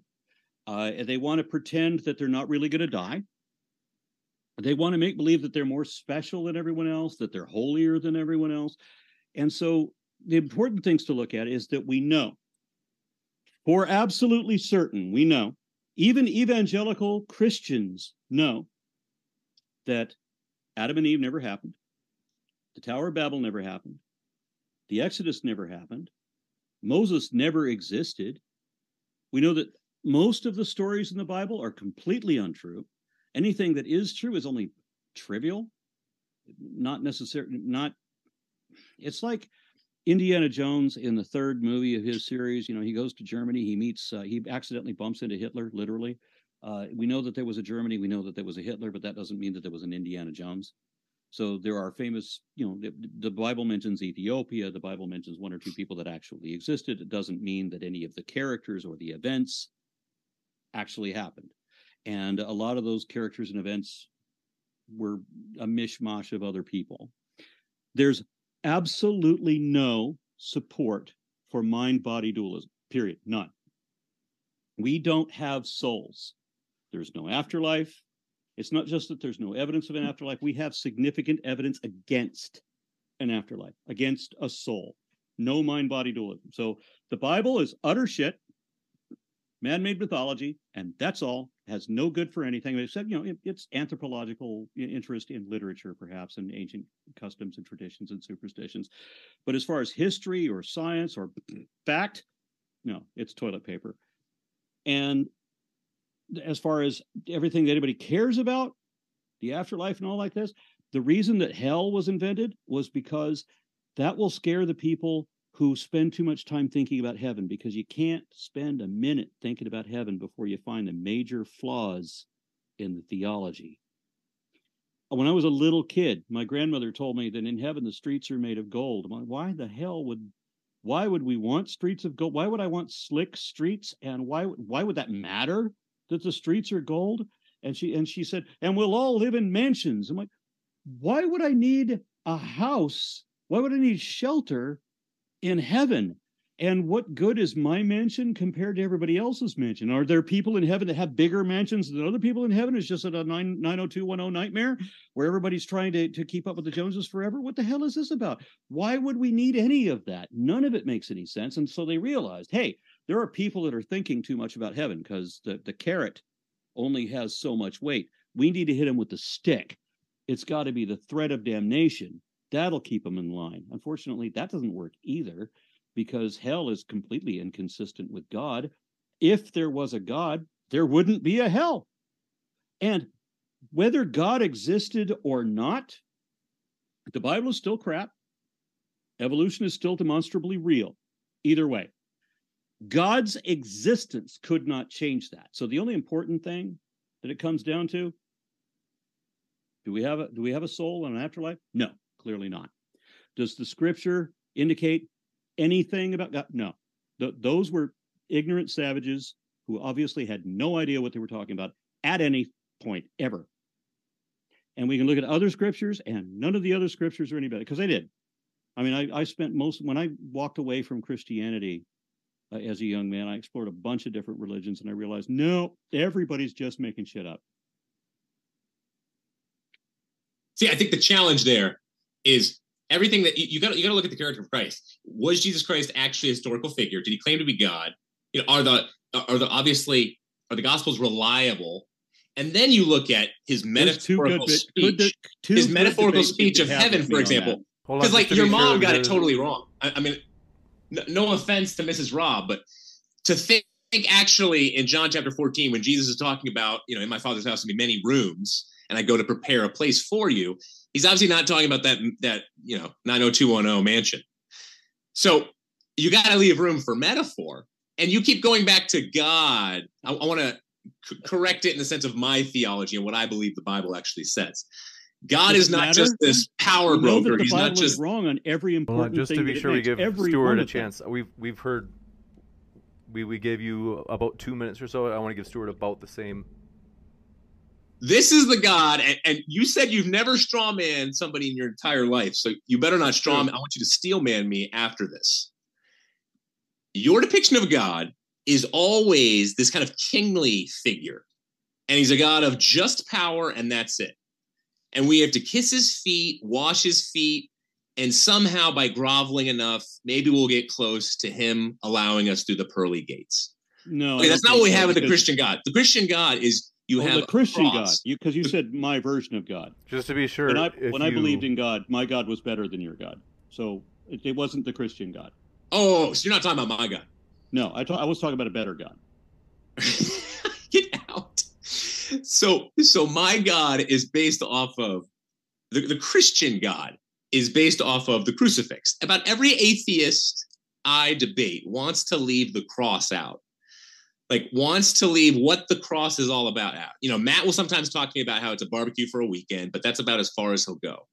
Uh, they want to pretend that they're not really going to die. They want to make believe that they're more special than everyone else, that they're holier than everyone else. And so the important things to look at is that we know for absolutely certain, we know, even evangelical Christians know that Adam and Eve never happened, the Tower of Babel never happened, the Exodus never happened, Moses never existed. We know that most of the stories in the Bible are completely untrue. Anything that is true is only trivial, not necessarily, not, it's like Indiana Jones in the third movie of his series. You know, he goes to Germany, he meets, uh, he accidentally bumps into Hitler, literally. Uh, we know that there was a Germany, we know that there was a Hitler, but that doesn't mean that there was an Indiana Jones. So there are famous, you know, the, the, Bible mentions Ethiopia. The Bible mentions one or two people that actually existed. It doesn't mean that any of the characters or the events actually happened. And a lot of those characters and events were a mishmash of other people. There's absolutely no support for mind body dualism, period. None. We don't have souls. There's no afterlife. It's not just that there's no evidence of an afterlife, we have significant evidence against an afterlife, against a soul. No mind body dualism. So the Bible is utter shit, man made mythology, and that's all. Has no good for anything except, you know, it, it's anthropological interest in literature, perhaps, and ancient customs and traditions and superstitions. But as far as history or science or fact, no, it's toilet paper. And as far as everything that anybody cares about, the afterlife and all like this, the reason that hell was invented was because that will scare the people who spend too much time thinking about heaven because you can't spend a minute thinking about heaven before you find the major flaws in the theology. When I was a little kid, my grandmother told me that in heaven the streets are made of gold. I'm like, why the hell would why would we want streets of gold? Why would I want slick streets? And why why would that matter? that the streets are gold? And she and she said, and we'll all live in mansions. I'm like, why would I need a house? Why would I need shelter in heaven? And what good is my mansion compared to everybody else's mansion? Are there people in heaven that have bigger mansions than other people in heaven? Is just a 9, 90210 nightmare where everybody's trying to, to keep up with the Joneses forever? What the hell is this about? Why would we need any of that? None of it makes any sense. And so they realized, hey, there are people that are thinking too much about heaven because the, the carrot only has so much weight. We need to hit them with the stick. It's got to be the threat of damnation. That'll keep them in line. Unfortunately, that doesn't work either because hell is completely inconsistent with God. If there was a God, there wouldn't be a hell. And whether God existed or not, the Bible is still crap. Evolution is still demonstrably real. Either way, God's existence could not change that. So the only important thing that it comes down to do we have a do we have a soul and an afterlife? No, clearly not. Does the scripture indicate anything about God? No. Th- those were ignorant savages who obviously had no idea what they were talking about at any point ever. And we can look at other scriptures, and none of the other scriptures are any better because they did. I mean, I, I spent most when I walked away from Christianity uh, as a young man. I explored a bunch of different religions and I realized, no, everybody's just making shit up. See, I think the challenge there is everything that you, got. You got to look at the character of Christ. Was Jesus Christ actually a historical figure? Did he claim to be God? You know, are the are the obviously are the Gospels reliable? And then you look at his metaphorical good, speech, his metaphorical speech of heaven, for example. Because like your mom got it totally wrong. I, I mean, no, no offense to Mrs. Robb, but to think, think actually in John chapter 14, when Jesus is talking about, you know, in my father's house to be many rooms, and I go to prepare a place for you, he's obviously not talking about that that you know 90210 mansion. So you got to leave room for metaphor, and you keep going back to God. I, I want to c- correct it in the sense of my theology and what I believe the Bible actually says. God is not matter? just this power we broker. He's Bible not just wrong on every important well, just thing. to be sure, we give Stuart a chance. We've we've heard. We, we gave you about two minutes or so. I want to give Stuart about the same. This is the God, and, and you said you've never straw man somebody in your entire life, so you better not straw man. I want you to steel man me after this. Your depiction of God is always this kind of kingly figure, and he's a God of just power, and that's it and we have to kiss his feet, wash his feet, and somehow by groveling enough, maybe we'll get close to him allowing us through the pearly gates. No, okay, that's not what we have with the Christian God. The Christian God is you Oh, have the a Christian God, because you, said my version of God. Just to be sure, When I if when I believed in God, my God was better than your God. So it, it wasn't the Christian God. Oh, so you're not talking about my God. No, I ta- I was talking about a better God. Get out. So, so my God is based off of the, the Christian God is based off of the crucifix. About every atheist I debate wants to leave the cross out. Like wants to leave what the cross is all about out. You know, Matt will sometimes talk to me about how it's a barbecue for a weekend, but that's about as far as he'll go.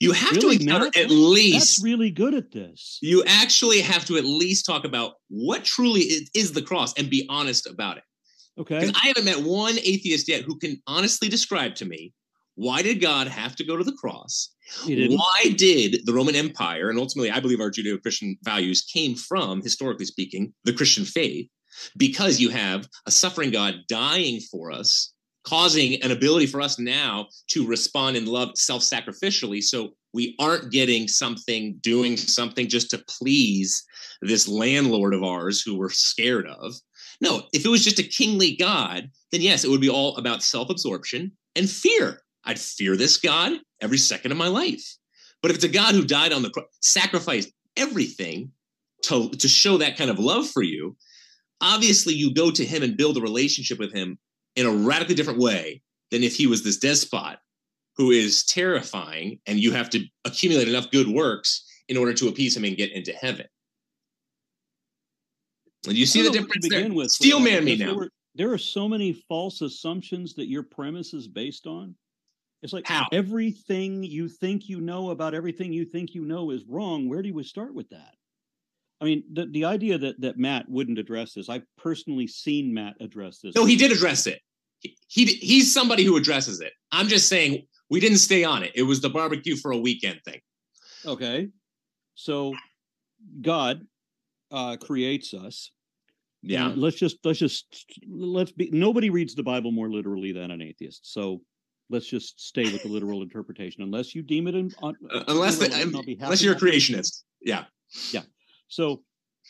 You have Really, to encounter Matt? at least That's really good at this. you actually have to at least talk about what truly is, is the cross and be honest about it. Okay. Because I haven't met one atheist yet who can honestly describe to me why did God have to go to the cross? Why did the Roman Empire, and ultimately I believe our Judeo Christian values came from, historically speaking, the Christian faith, because you have a suffering God dying for us, causing an ability for us now to respond in love self sacrificially. So we aren't getting something, doing something just to please this landlord of ours who we're scared of. No, if it was just a kingly God, then yes, it would be all about self absorption and fear. I'd fear this God every second of my life. But if it's a God who died on the cross, sacrificed everything to, to show that kind of love for you, obviously you go to him and build a relationship with him in a radically different way than if he was this despot who is terrifying and you have to accumulate enough good works in order to appease him and get into heaven. And you see the don't know what to difference there? with, Steel man me now. There, were- there are so many false assumptions that your premise is based on. It's like How? everything you think you know about everything you think you know is wrong. Where do we start with that? I mean, the, the idea that that Matt wouldn't address this, I've personally seen Matt address this. No, he did address it. He, he he's somebody who addresses it. I'm just saying we didn't stay on it. It was the barbecue for a weekend thing. Okay. So God uh, creates us. Yeah. And let's just let's just let's be nobody reads the Bible more literally than an atheist. So let's just stay with the literal interpretation, unless you deem it in, Uh, unless the, I'll be unless you're a to- Yeah. Yeah. So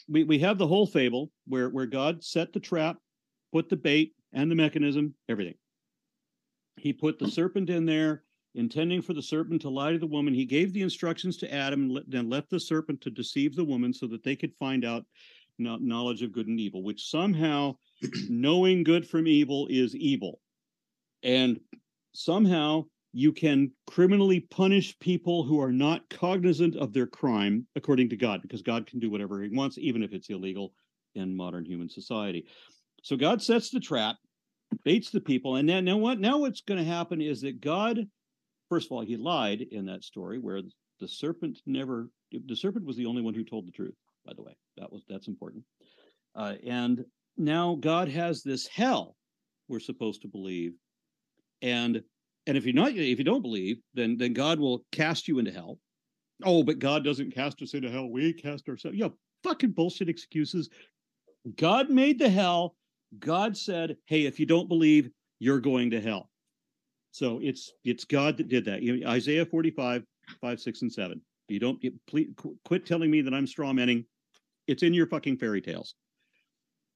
we, we have the whole fable where where God set the trap, put the bait and the mechanism, everything. He put the serpent in there, intending for the serpent to lie to the woman. He gave the instructions to Adam and then left the serpent to deceive the woman so that they could find out kno- knowledge of good and evil, which somehow knowing good from evil is evil. And somehow you can criminally punish people who are not cognizant of their crime according to God, because God can do whatever he wants, even if it's illegal in modern human society. So God sets the trap, baits the people, and then now what? Now what's going to happen is that God, first of all, he lied in that story where the serpent never. The serpent was the only one who told the truth. By the way, that was that's important. Uh, and now God has this hell we're supposed to believe, and and if you're not if you don't believe, then then God will cast you into hell. Oh, but God doesn't cast us into hell. We cast ourselves. Yeah, fucking bullshit excuses. God made the hell. God said, "Hey, if you don't believe, you're going to hell." So it's it's God that did that. You know, Isaiah 45, 5, 6, and 7. You don't you, please qu- quit telling me that I'm strawmanning. It's in your fucking fairy tales.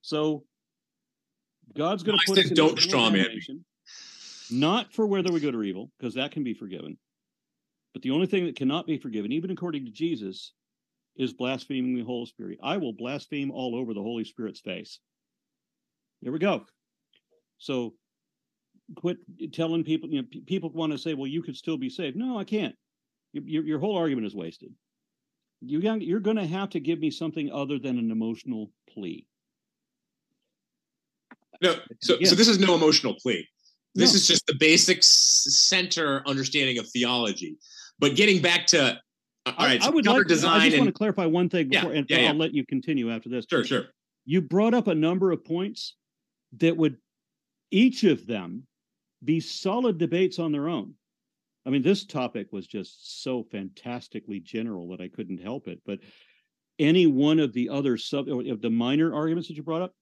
So God's going to put us don't me. damnation, Not for whether we good or evil, because that can be forgiven. But the only thing that cannot be forgiven, even according to Jesus, is blaspheming the Holy Spirit. I will blaspheme all over the Holy Spirit's face. There we go. So quit telling people, you know, p- people want to say, well, you could still be saved. No, I can't. Your, your, your whole argument is wasted. You, you're going to have to give me something other than an emotional plea. No, so so this is no emotional plea. This No. is just the basic center understanding of theology. But getting back to uh, all I, right, I would cover like. design I just want to clarify one thing Yeah, before, and yeah, yeah. I'll let you continue after this. sure, sure. You brought up a number of points that would each of them be solid debates on their own. I mean, this topic was just so fantastically general that I couldn't help it. But any one of the other sub of the minor arguments that you brought up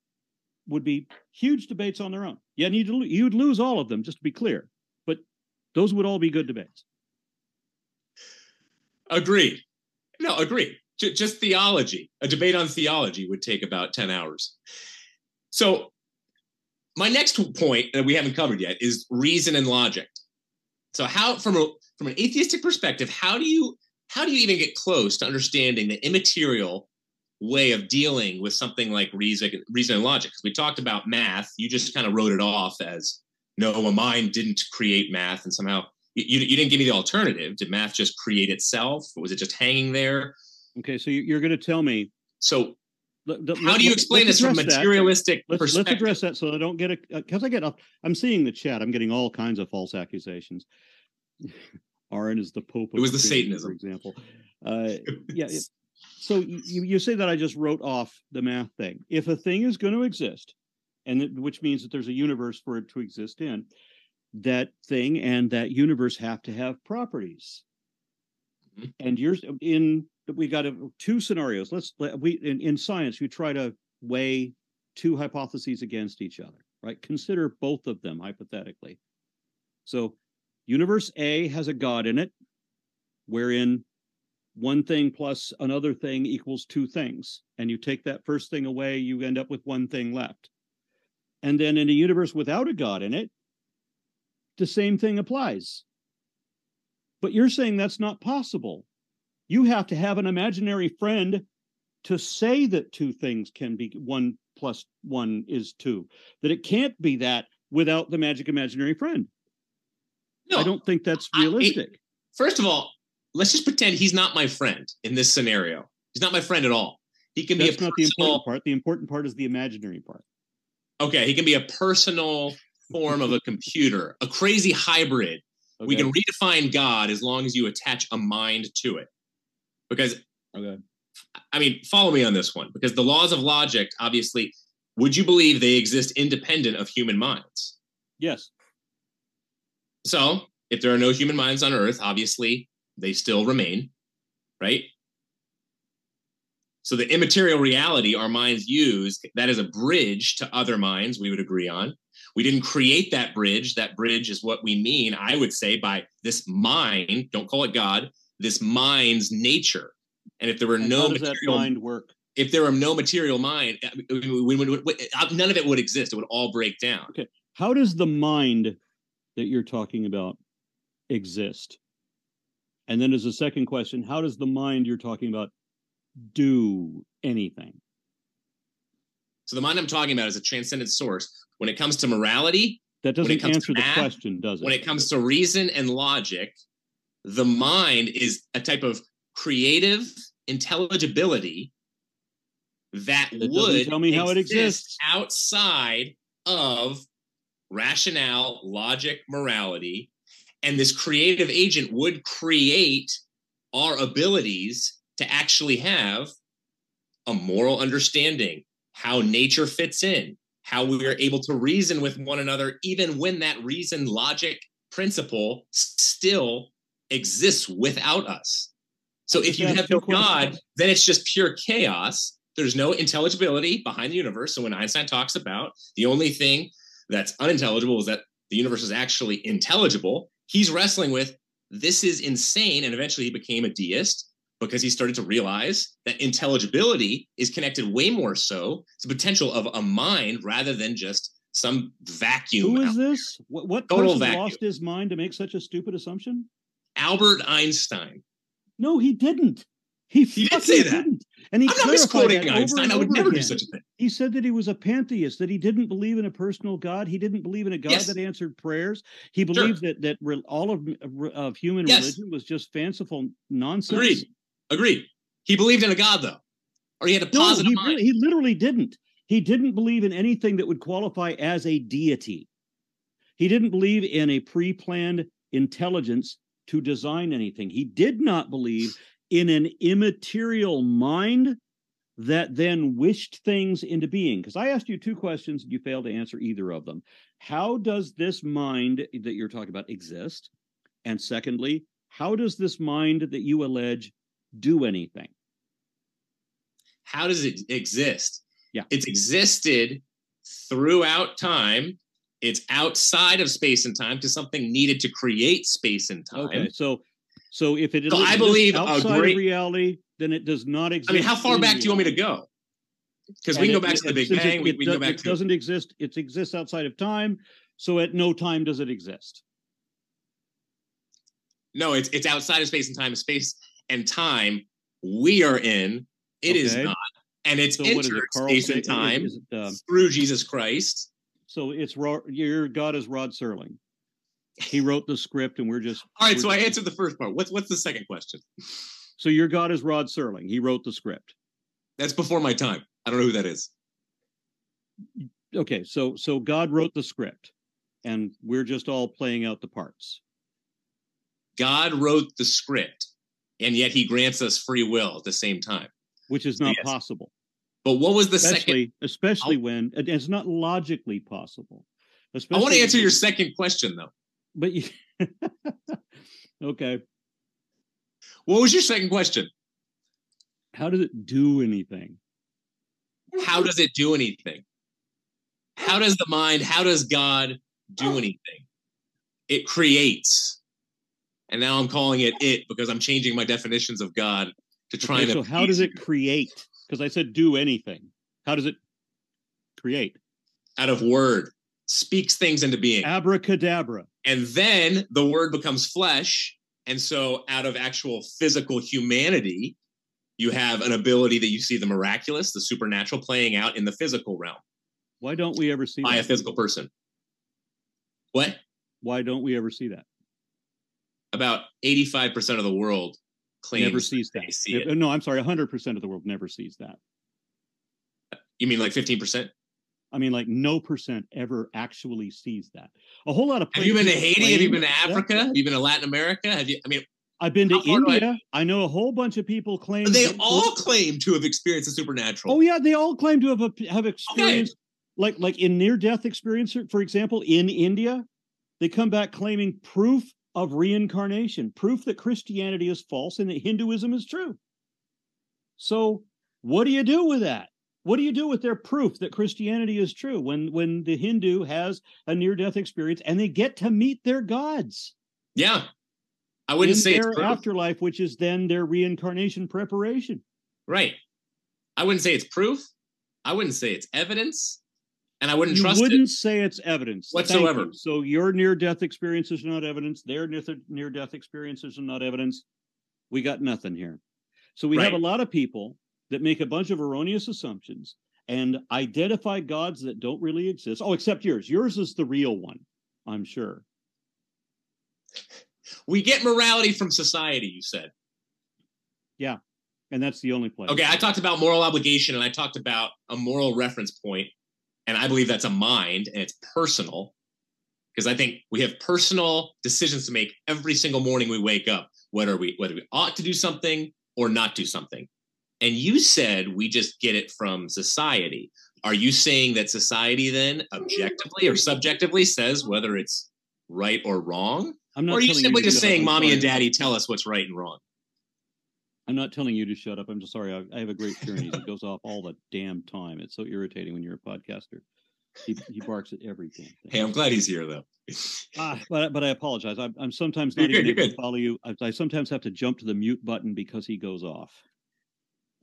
would be huge debates on their own. Yeah, you'd, you'd lose all of them, just to be clear. But those would all be good debates. Agreed. No, agreed. J- just theology. A debate on theology would take about 10 hours. So my next point that we haven't covered yet is reason and logic. So how from a from an atheistic perspective, how do you how do you even get close to understanding the immaterial way of dealing with something like reason reason and logic? Because we talked about math, you just kind of wrote it off as no, a mind didn't create math, and somehow you, you didn't give me the alternative. Did math just create itself? Or was it just hanging there? Okay, so you're going to tell me. So how do you explain this from materialistic let's, perspective? Let's address that so I don't get it because I get I'm seeing the chat. I'm getting all kinds of false accusations. Aaron is the Pope. It was the Satanism, for example. Uh, yeah. So you, you say that I just wrote off the math thing. If a thing is going to exist, and it, which means that there's a universe for it to exist in, that thing and that universe have to have properties. Mm-hmm. And you're in we got a, two scenarios. Let's we in, in science you try to weigh two hypotheses against each other, right? Consider both of them hypothetically. So, universe A has a God in it, wherein one thing plus another thing equals two things. And you take that first thing away, you end up with one thing left. And then in a universe without a God in it, the same thing applies. But you're saying that's not possible you have to have an imaginary friend to say that two things can be one plus one is two, that it can't be that without the magic imaginary friend. No, I don't think that's realistic. I, it, first of all, let's just pretend he's not my friend in this scenario. He's not my friend at all. He can that's be a not personal, the important part. The important part is the imaginary part. Okay, he can be a personal form of a computer, a crazy hybrid. Okay. We can redefine God as long as you attach a mind to it because okay. I mean, follow me on this one because the laws of logic, obviously, would you believe they exist independent of human minds? Yes. So, if there are no human minds on Earth, obviously they still remain, right? So, the immaterial reality our minds use, that is a bridge to other minds we would agree on. We didn't create that bridge. That bridge is what we mean, I would say, by this mind, don't call it God, this mind's nature. And if there were and no material mind work, if there were no material mind, uh, uh, none of it would exist. It would all break down. Okay. How does the mind that you're talking about exist? And then as a second question, how does the mind you're talking about do anything? So the mind I'm talking about is a transcendent source. When it comes to morality, that doesn't answer the question, does it? When it comes to reason and logic, the mind is a type of creative intelligibility that, that would tell me how it exists outside of rationale, logic, morality, and this creative agent would create our abilities to actually have a moral understanding, how nature fits in, how we are able to reason with one another, even when that reason, logic, principle still exists without us. So if you have no God, then it's just pure chaos. There's no intelligibility behind the universe. So when Einstein talks about the only thing that's unintelligible is that the universe is actually intelligible, he's wrestling with this is insane. And eventually he became a deist because he started to realize that intelligibility is connected way more so to the potential of a mind rather than just some vacuum. Who is this? What, what person vacuum. lost his mind to make such a stupid assumption? Albert Einstein. No, he didn't. He, he did say that. Didn't. And he I'm not misquoting Einstein. I would never again. do such a thing. He said that he was a pantheist, that he didn't believe in a personal God. He didn't believe in a God yes. that answered prayers. He believed sure. that that re- all of uh, of human yes. religion was just fanciful nonsense. Agreed. Agreed. He believed in a God though, or he had a positive no, he, mind. he literally didn't. He didn't believe in anything that would qualify as a deity. He didn't believe in a pre-planned intelligence to design anything. He did not believe in an immaterial mind that then wished things into being. Because I asked you two questions and you failed to answer either of them. How does this mind that you're talking about exist? And secondly, how does this mind that you allege do anything? How does it exist? Yeah. It's existed throughout time it's outside of space and time because something needed to create space and time. Okay, so so if it so I believe outside great, of reality, then it does not exist. I mean, how far back do you want me to go? because we can go it- back to the it- Big Bang. It, we, it we do- go back it to doesn't exist. It exists outside of time. So at no time does it exist. no, it's it's outside of space and time. Space and time we are in. It is Okay. not, and it's So is entered it? Space and time Is it, um, through Jesus Christ. so it's your God is Rod Serling. He wrote the script, and we're just All right, so I answered the first part. What's what's the second question? So your God is Rod Serling. He wrote the script. That's before my time. I don't know who that is. Okay, so so God wrote the script, and we're just all playing out the parts. God wrote the script, and yet He grants us free will at the same time. which is not Yes. possible. But what was the second? Especially, especially when it's not logically possible. I want to answer your second question though. But you, okay, What was your second question? how does it do anything? How does it do anything? How does the mind, how does God do oh. anything? It creates. And now I'm calling it it because I'm changing my definitions of God to try Okay, and so how does it create? Because I said do anything. How does it create? out of word speaks things into being. Abracadabra. And then the word becomes flesh. And so, out of actual physical humanity, you have an ability that you see the miraculous, the supernatural playing out in the physical realm Why don't we ever see by a physical person. What? Why don't we ever see that? About 85% of the world claims Never sees that. see No, I'm sorry. 100% of the world never sees that. You mean like 15%? I mean, like no percent ever actually sees that. A whole lot of. Have you been to Haiti? Have you been to Africa? that- Have you been to Latin America? Have you? I mean, I've been to do I- India. I know a whole bunch of people claim they that- all claim to have experienced the supernatural. Oh yeah, they all claim to have have experienced like like in near death experience. For example, in India, they come back claiming proof of reincarnation, proof that Christianity is false and that Hinduism is true. So, what do you do with that? What do you do with their proof that Christianity is true when when the Hindu has a near death experience and they get to meet their gods Yeah. I wouldn't in say it's their afterlife, which is then their reincarnation preparation? Right. I wouldn't say it's proof. I wouldn't say it's evidence. And I wouldn't you trust wouldn't it. say it's evidence Whatsoever. you. So your near-death experiences are not evidence. Their near- near-death experiences are not evidence. We got nothing here. So we have a lot of people that make a bunch of erroneous assumptions and identify gods that don't really exist. Oh, except yours. Yours is the real one, I'm sure. We get morality from society, you said. Yeah. And that's the only place. Okay, I talked about moral obligation and I talked about a moral reference point, And I believe that's a mind and it's personal because I think we have personal decisions to make every single morning we wake up, whether we whether we ought to do something or not do something. And you said we just get it from society. Are you saying that society then objectively or subjectively says whether it's right or wrong? I'm Or not are you simply to just up. saying mommy and daddy tell us what's right and wrong? I'm not telling you to shut up. I'm just sorry. I, I have a great Pyrenees. It goes off all the damn time. It's so irritating when you're a podcaster. He, he barks at everything. Hey, I'm glad he's here though. Ah, but but I apologize. I'm, I'm sometimes not You're even you're able to follow you. I, I sometimes have to jump to the mute button because he goes off,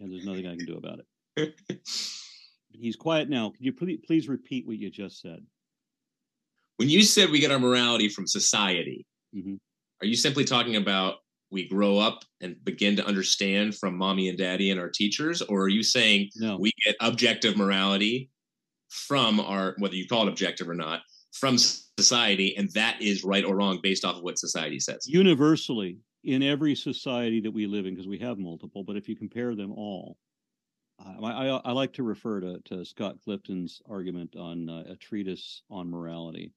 and there's nothing I can do about it. He's quiet now. Can you please please repeat what you just said? when you said we get our morality from society, Mhm. are you simply talking about we grow up and begin to understand from mommy and daddy and our teachers, or are you saying No, we get objective morality from our whether you call it objective or not from society, and that is right or wrong based off of what society says? universally in every society that we live in, because we have multiple, but if you compare them all, I, I, I like to refer to, to Scott Clifton's argument on uh, a treatise on morality,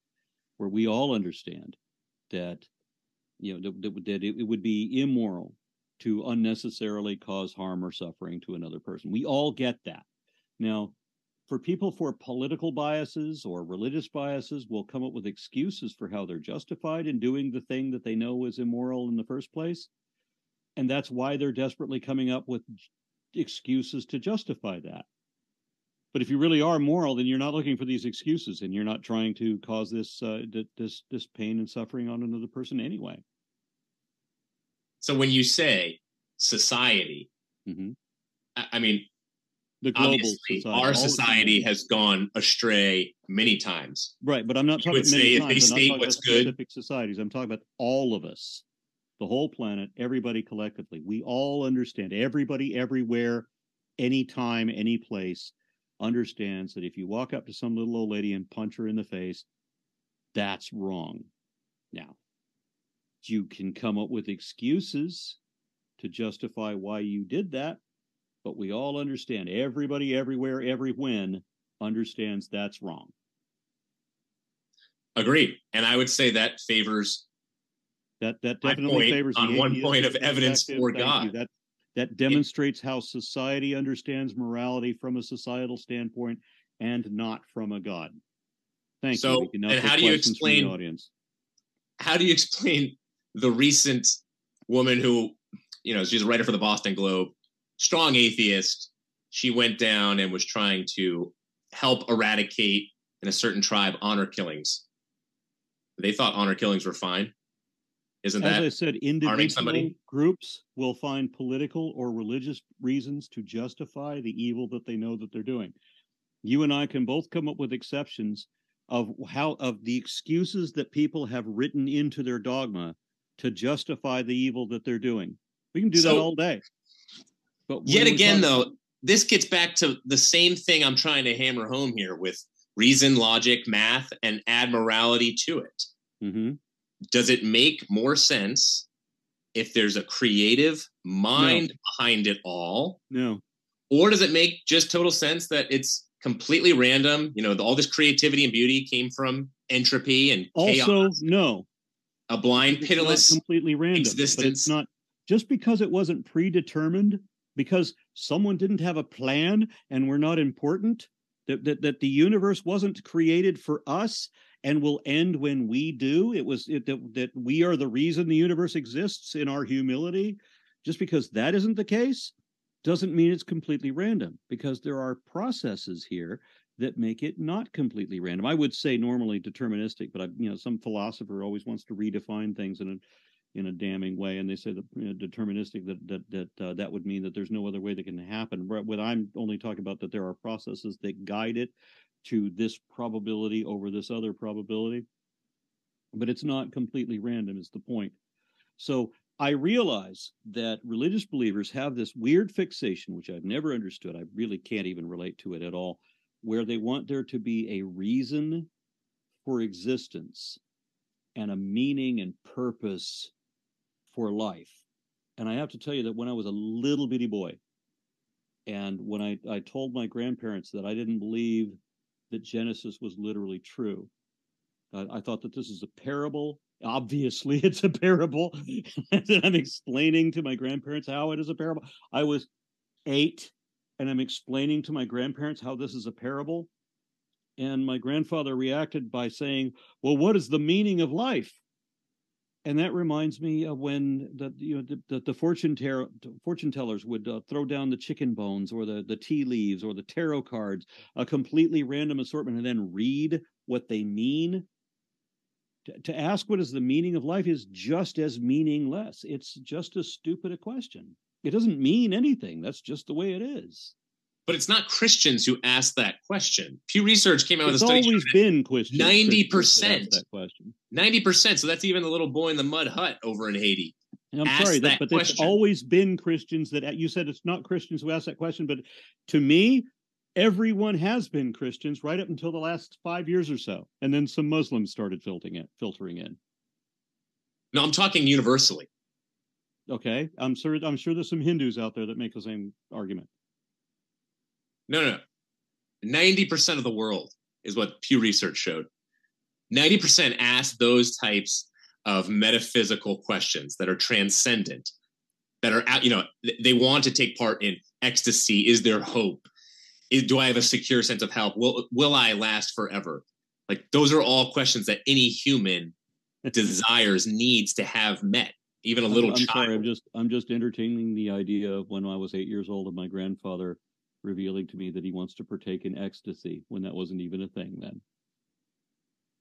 where we all understand that you know that, that, that it, it would be immoral to unnecessarily cause harm or suffering to another person. We all get that. Now, for people for political biases or religious biases will come up with excuses for how they're justified in doing the thing that they know is immoral in the first place. And that's why they're desperately coming up with excuses to justify that. But if you really are moral, then you're not looking for these excuses and you're not trying to cause this uh, this this pain and suffering on another person anyway. So when you say society, hmm I, I mean, The global Obviously, society. our of society has gone astray many times. Right, but I'm not talking would many say if times. they I'm state what's about good- specific societies. I'm talking about all of us, the whole planet, everybody collectively. We all understand. Everybody, everywhere, anytime, any place, understands that if you walk up to some little old lady and punch her in the face, that's wrong. Now, you can come up with excuses to justify why you did that, but we all understand. Everybody, everywhere, every when understands that's wrong. Agreed. And I would say that favors That that definitely favors on one point of evidence for God. That that demonstrates how society understands morality from a societal standpoint and not from a God. Thank So, you. And how do you questions from the explain- audience? how do you explain the recent woman who, you know, she's a writer for the Boston Globe, strong atheist. She went down and was trying to help eradicate in a certain tribe honor killings. They thought honor killings were fine. Isn't As that I said, individual groups will find political or religious reasons to justify the evil that they know that they're doing. You and I can both come up with exceptions of how of the excuses that people have written into their dogma to justify the evil that they're doing. We can do that all day. But Yet again, talking- though, this gets back to the same thing I'm trying to hammer home here with reason, logic, math, and add morality to it. Mhm. Does it make more sense if there's a creative mind behind it all? no, Or does it make just total sense that it's completely random? You know, all this creativity and beauty came from entropy and chaos, also no. a blind, It's pitiless. completely random. But existence. it's not just because it wasn't predetermined, because someone didn't have a plan and we're not important, that, that, that the universe wasn't created for us and will end when we do. It was it, that, that we are the reason the universe exists in our humility. Just because that isn't the case doesn't mean it's completely random because there are processes here that make it not completely random. I would say normally deterministic, but I, you know, some philosopher always wants to redefine things in a in a damning way, and they say that you know, deterministic that that that uh, that would mean that there's no other way that can happen. But what I'm only talking about that there are processes that guide it to this probability over this other probability, but it's not completely random. Is the point? So I realize that religious believers have this weird fixation, which I've never understood. I really can't even relate to it at all, where they want there to be a reason for existence and a meaning and purpose for life. And I have to tell you that when I was a little bitty boy, and when I, I told my grandparents that I didn't believe that Genesis was literally true, uh, I thought that this is a parable. Obviously, it's a parable. and I'm explaining to my grandparents how it is a parable. I was eight, and I'm explaining to my grandparents how this is a parable. And my grandfather reacted by saying, Well, what is the meaning of life? And that reminds me of when the you know the, the, the fortune fortune tellers would uh, throw down the chicken bones or the the tea leaves or the tarot cards, a completely random assortment, and then read what they mean to ask what is the meaning of life is just as meaningless. It's just as stupid a question. It doesn't mean anything. That's just the way it is. But it's not Christians who ask that question. Pew Research came out with a study It's always been Christian. 90%. That question. ninety percent. So that's even the little boy in the mud hut over in Haiti. And I'm Ask sorry, that, that but question. it's always been Christians that you said it's not Christians who ask that question, but to me, everyone has been Christians right up until the last five years or so, and then some Muslims started filtering it, filtering in. No, I'm talking universally. Okay, I'm sure I'm sure there's some Hindus out there that make the same argument. No, no. Ninety percent of the world is what Pew Research showed. Ninety percent ask those types of metaphysical questions that are transcendent, that are out. You know, they want to take part in ecstasy. Is there hope? Is, do I have a secure sense of help? Will Will I last forever? Like those are all questions that any human desires, needs to have met. Even a little I'm, I'm child. sorry, I'm just I'm just entertaining the idea of when I was eight years old of my grandfather revealing to me that he wants to partake in ecstasy when that wasn't even a thing then.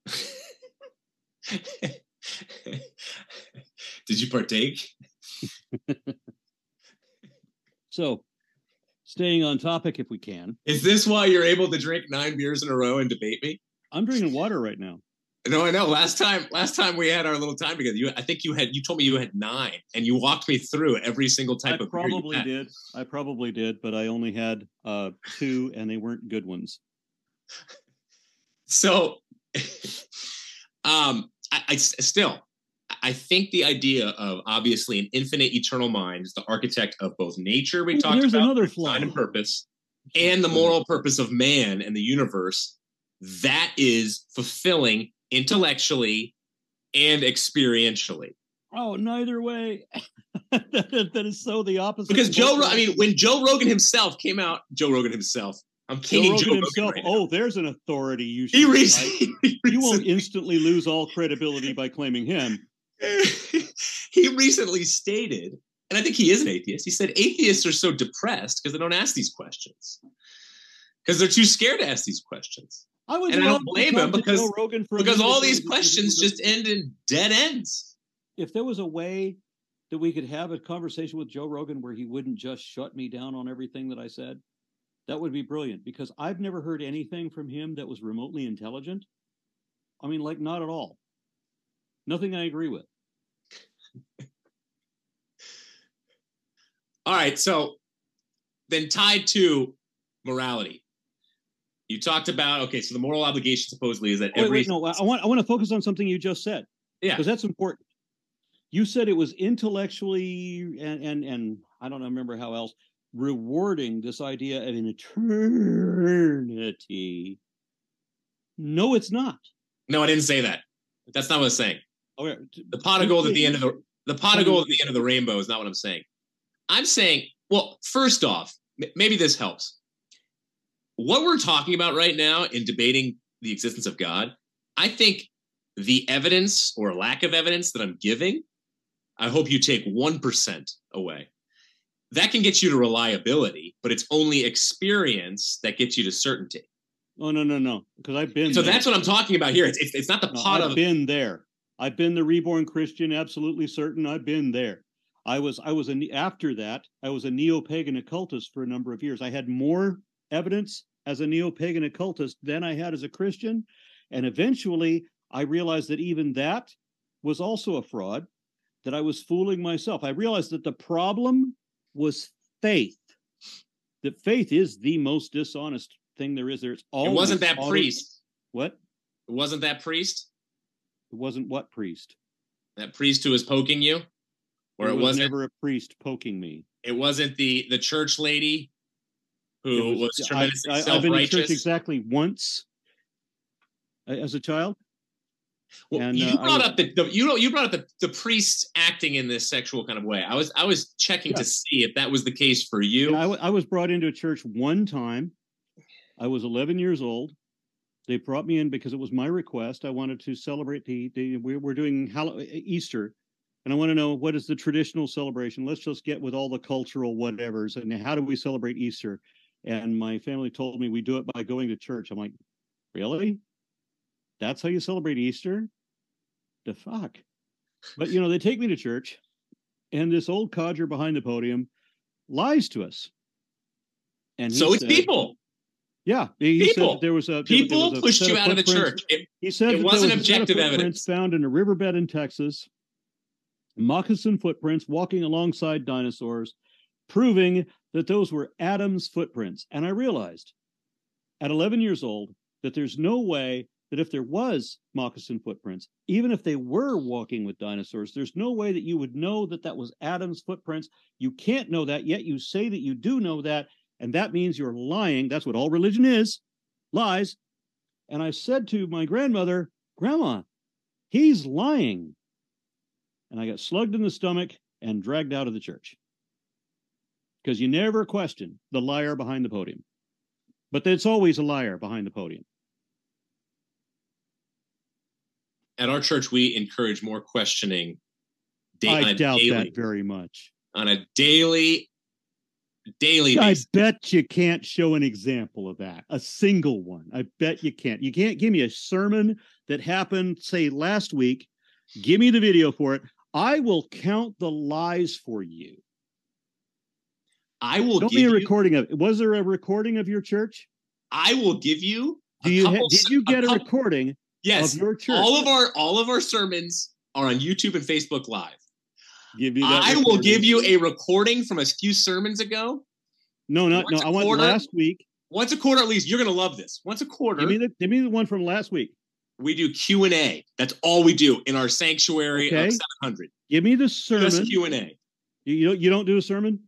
Did you partake? So staying on topic if we can. Is this why you're able to drink nine beers in a row and debate me? I'm drinking water right now. No, I know. Last time, last time we had our little time together, you I think you had you told me you had nine, and you walked me through every single type I of you probably did. I probably did, but I only had uh, two, and they weren't good ones. So, um, I, I still, I think the idea of obviously an infinite eternal mind is the architect of both nature we Ooh, talked there's about, another flaw. design and purpose, and the moral purpose of man and the universe. That is fulfilling intellectually and experientially. Oh, neither way. that, is- that is so the opposite. Because Joe, I mean, when Joe Rogan himself came out, Joe Rogan himself, I'm Joe kinging Rogan Joe Rogan himself. right oh, now. oh, there's an authority you should. he cite. recently, he You won't instantly lose all credibility by claiming him. he recently stated, and I think he is an atheist. He said atheists are so depressed because they don't ask these questions because they're too scared to ask these questions. I would And I don't blame him because- Joe Rogan for Because all these questions just end in dead ends. if there was a way that we could have a conversation with Joe Rogan where he wouldn't just shut me down on everything that I said, that would be brilliant. Because I've never heard anything from him that was remotely intelligent. I mean, like not at all. Nothing I agree with. All right, so then tied to morality. You talked about okay, so the moral obligation supposedly is that oh, Wait, every wait, no, I want I want to focus on something you just said. Yeah. because that's important. You said it was intellectually and and and I don't remember how else rewarding this idea of an eternity. No, it's not. no, I didn't say that. That's not what I was saying. Okay, The pot of gold at the end of the the pot of gold at the end of the rainbow is not what I'm saying. I'm saying, well, first off, maybe this helps. What we're talking about right now in debating the existence of God, I think the evidence or lack of evidence that I'm giving, I hope you take 1% away. That can get you to reliability, but it's only experience that gets you to certainty. Oh no no no! Because I've been So there. that's what I'm talking about here. It's, it's, it's not the No, pot I've of been there. I've been the reborn Christian, absolutely certain. I've been there. I was I was a after that I was a neo pagan occultist for a number of years. I had more evidence as a neo pagan occultist than I had as a Christian, and eventually I realized that even that was also a fraud. That I was fooling myself. I realized that the problem was faith. That faith is the most dishonest thing there is. There, it's it wasn't that priest. What? It wasn't that priest. It wasn't what priest? That priest who was poking you, or it was wasn't. never a priest poking me. It wasn't the the church lady who It was, I- tremendously I, self have been in church exactly once uh, as a child. Well, and, you uh, brought was- up the, the you know you brought up the, the priests acting in this sexual kind of way. I was I was checking Yeah. to see if that was the case for you. And I, w- I was brought into a church one time. I was 11 years old. They brought me in because it was my request. I wanted to celebrate the, the we we're doing Hall- Easter, and I want to know what is the traditional celebration. Let's just get with all the cultural whatevers and how do we celebrate Easter? And my family told me we do it by going to church. I'm like, really? That's how you celebrate Easter? The fuck? But you know, they take me to church, and this old codger behind the podium lies to us. And he so it's said- people. Yeah, he he said People. there was a People was a pushed you out of the church. It- He said It wasn't was a set of objective evidence. found in a riverbed in Texas, moccasin footprints walking alongside dinosaurs, proving that those were Adam's footprints. And I realized at 11 years old that there's no way that if there was moccasin footprints, even if they were walking with dinosaurs, there's no way that you would know that that was Adam's footprints. You can't know that, yet you say that you do know that, and that means you're lying. That's what all religion is lies. And I said to my grandmother, Grandma, he's lying. And I got slugged in the stomach and dragged out of the church. Because you never question the liar behind the podium. But it's always a liar behind the podium. At our church, we encourage more questioning. da- I doubt daily, that very much. on a daily, daily I basis. bet you can't show an example of that, a single one. I bet you can't. You can't give me a sermon that happened, say, last week. Give me the video for it. I will count the lies for you. I will Don't be a you. recording of. Was there a recording of your church? I will give you. Do you ha- couple did you get a, couple- recording Yes. of your church? All of our all of our sermons are on YouTube and Facebook Live. Give you I will give you a recording from a few sermons ago. No, not no. once a I want quarter. last week. Once a quarter, at least you're gonna love this. Once a quarter, Give me the give me the one from last week. we do Q and A. That's all we do in our sanctuary Okay. of 700. Give me the Just sermon. Q and A. You, you don't you don't do a sermon?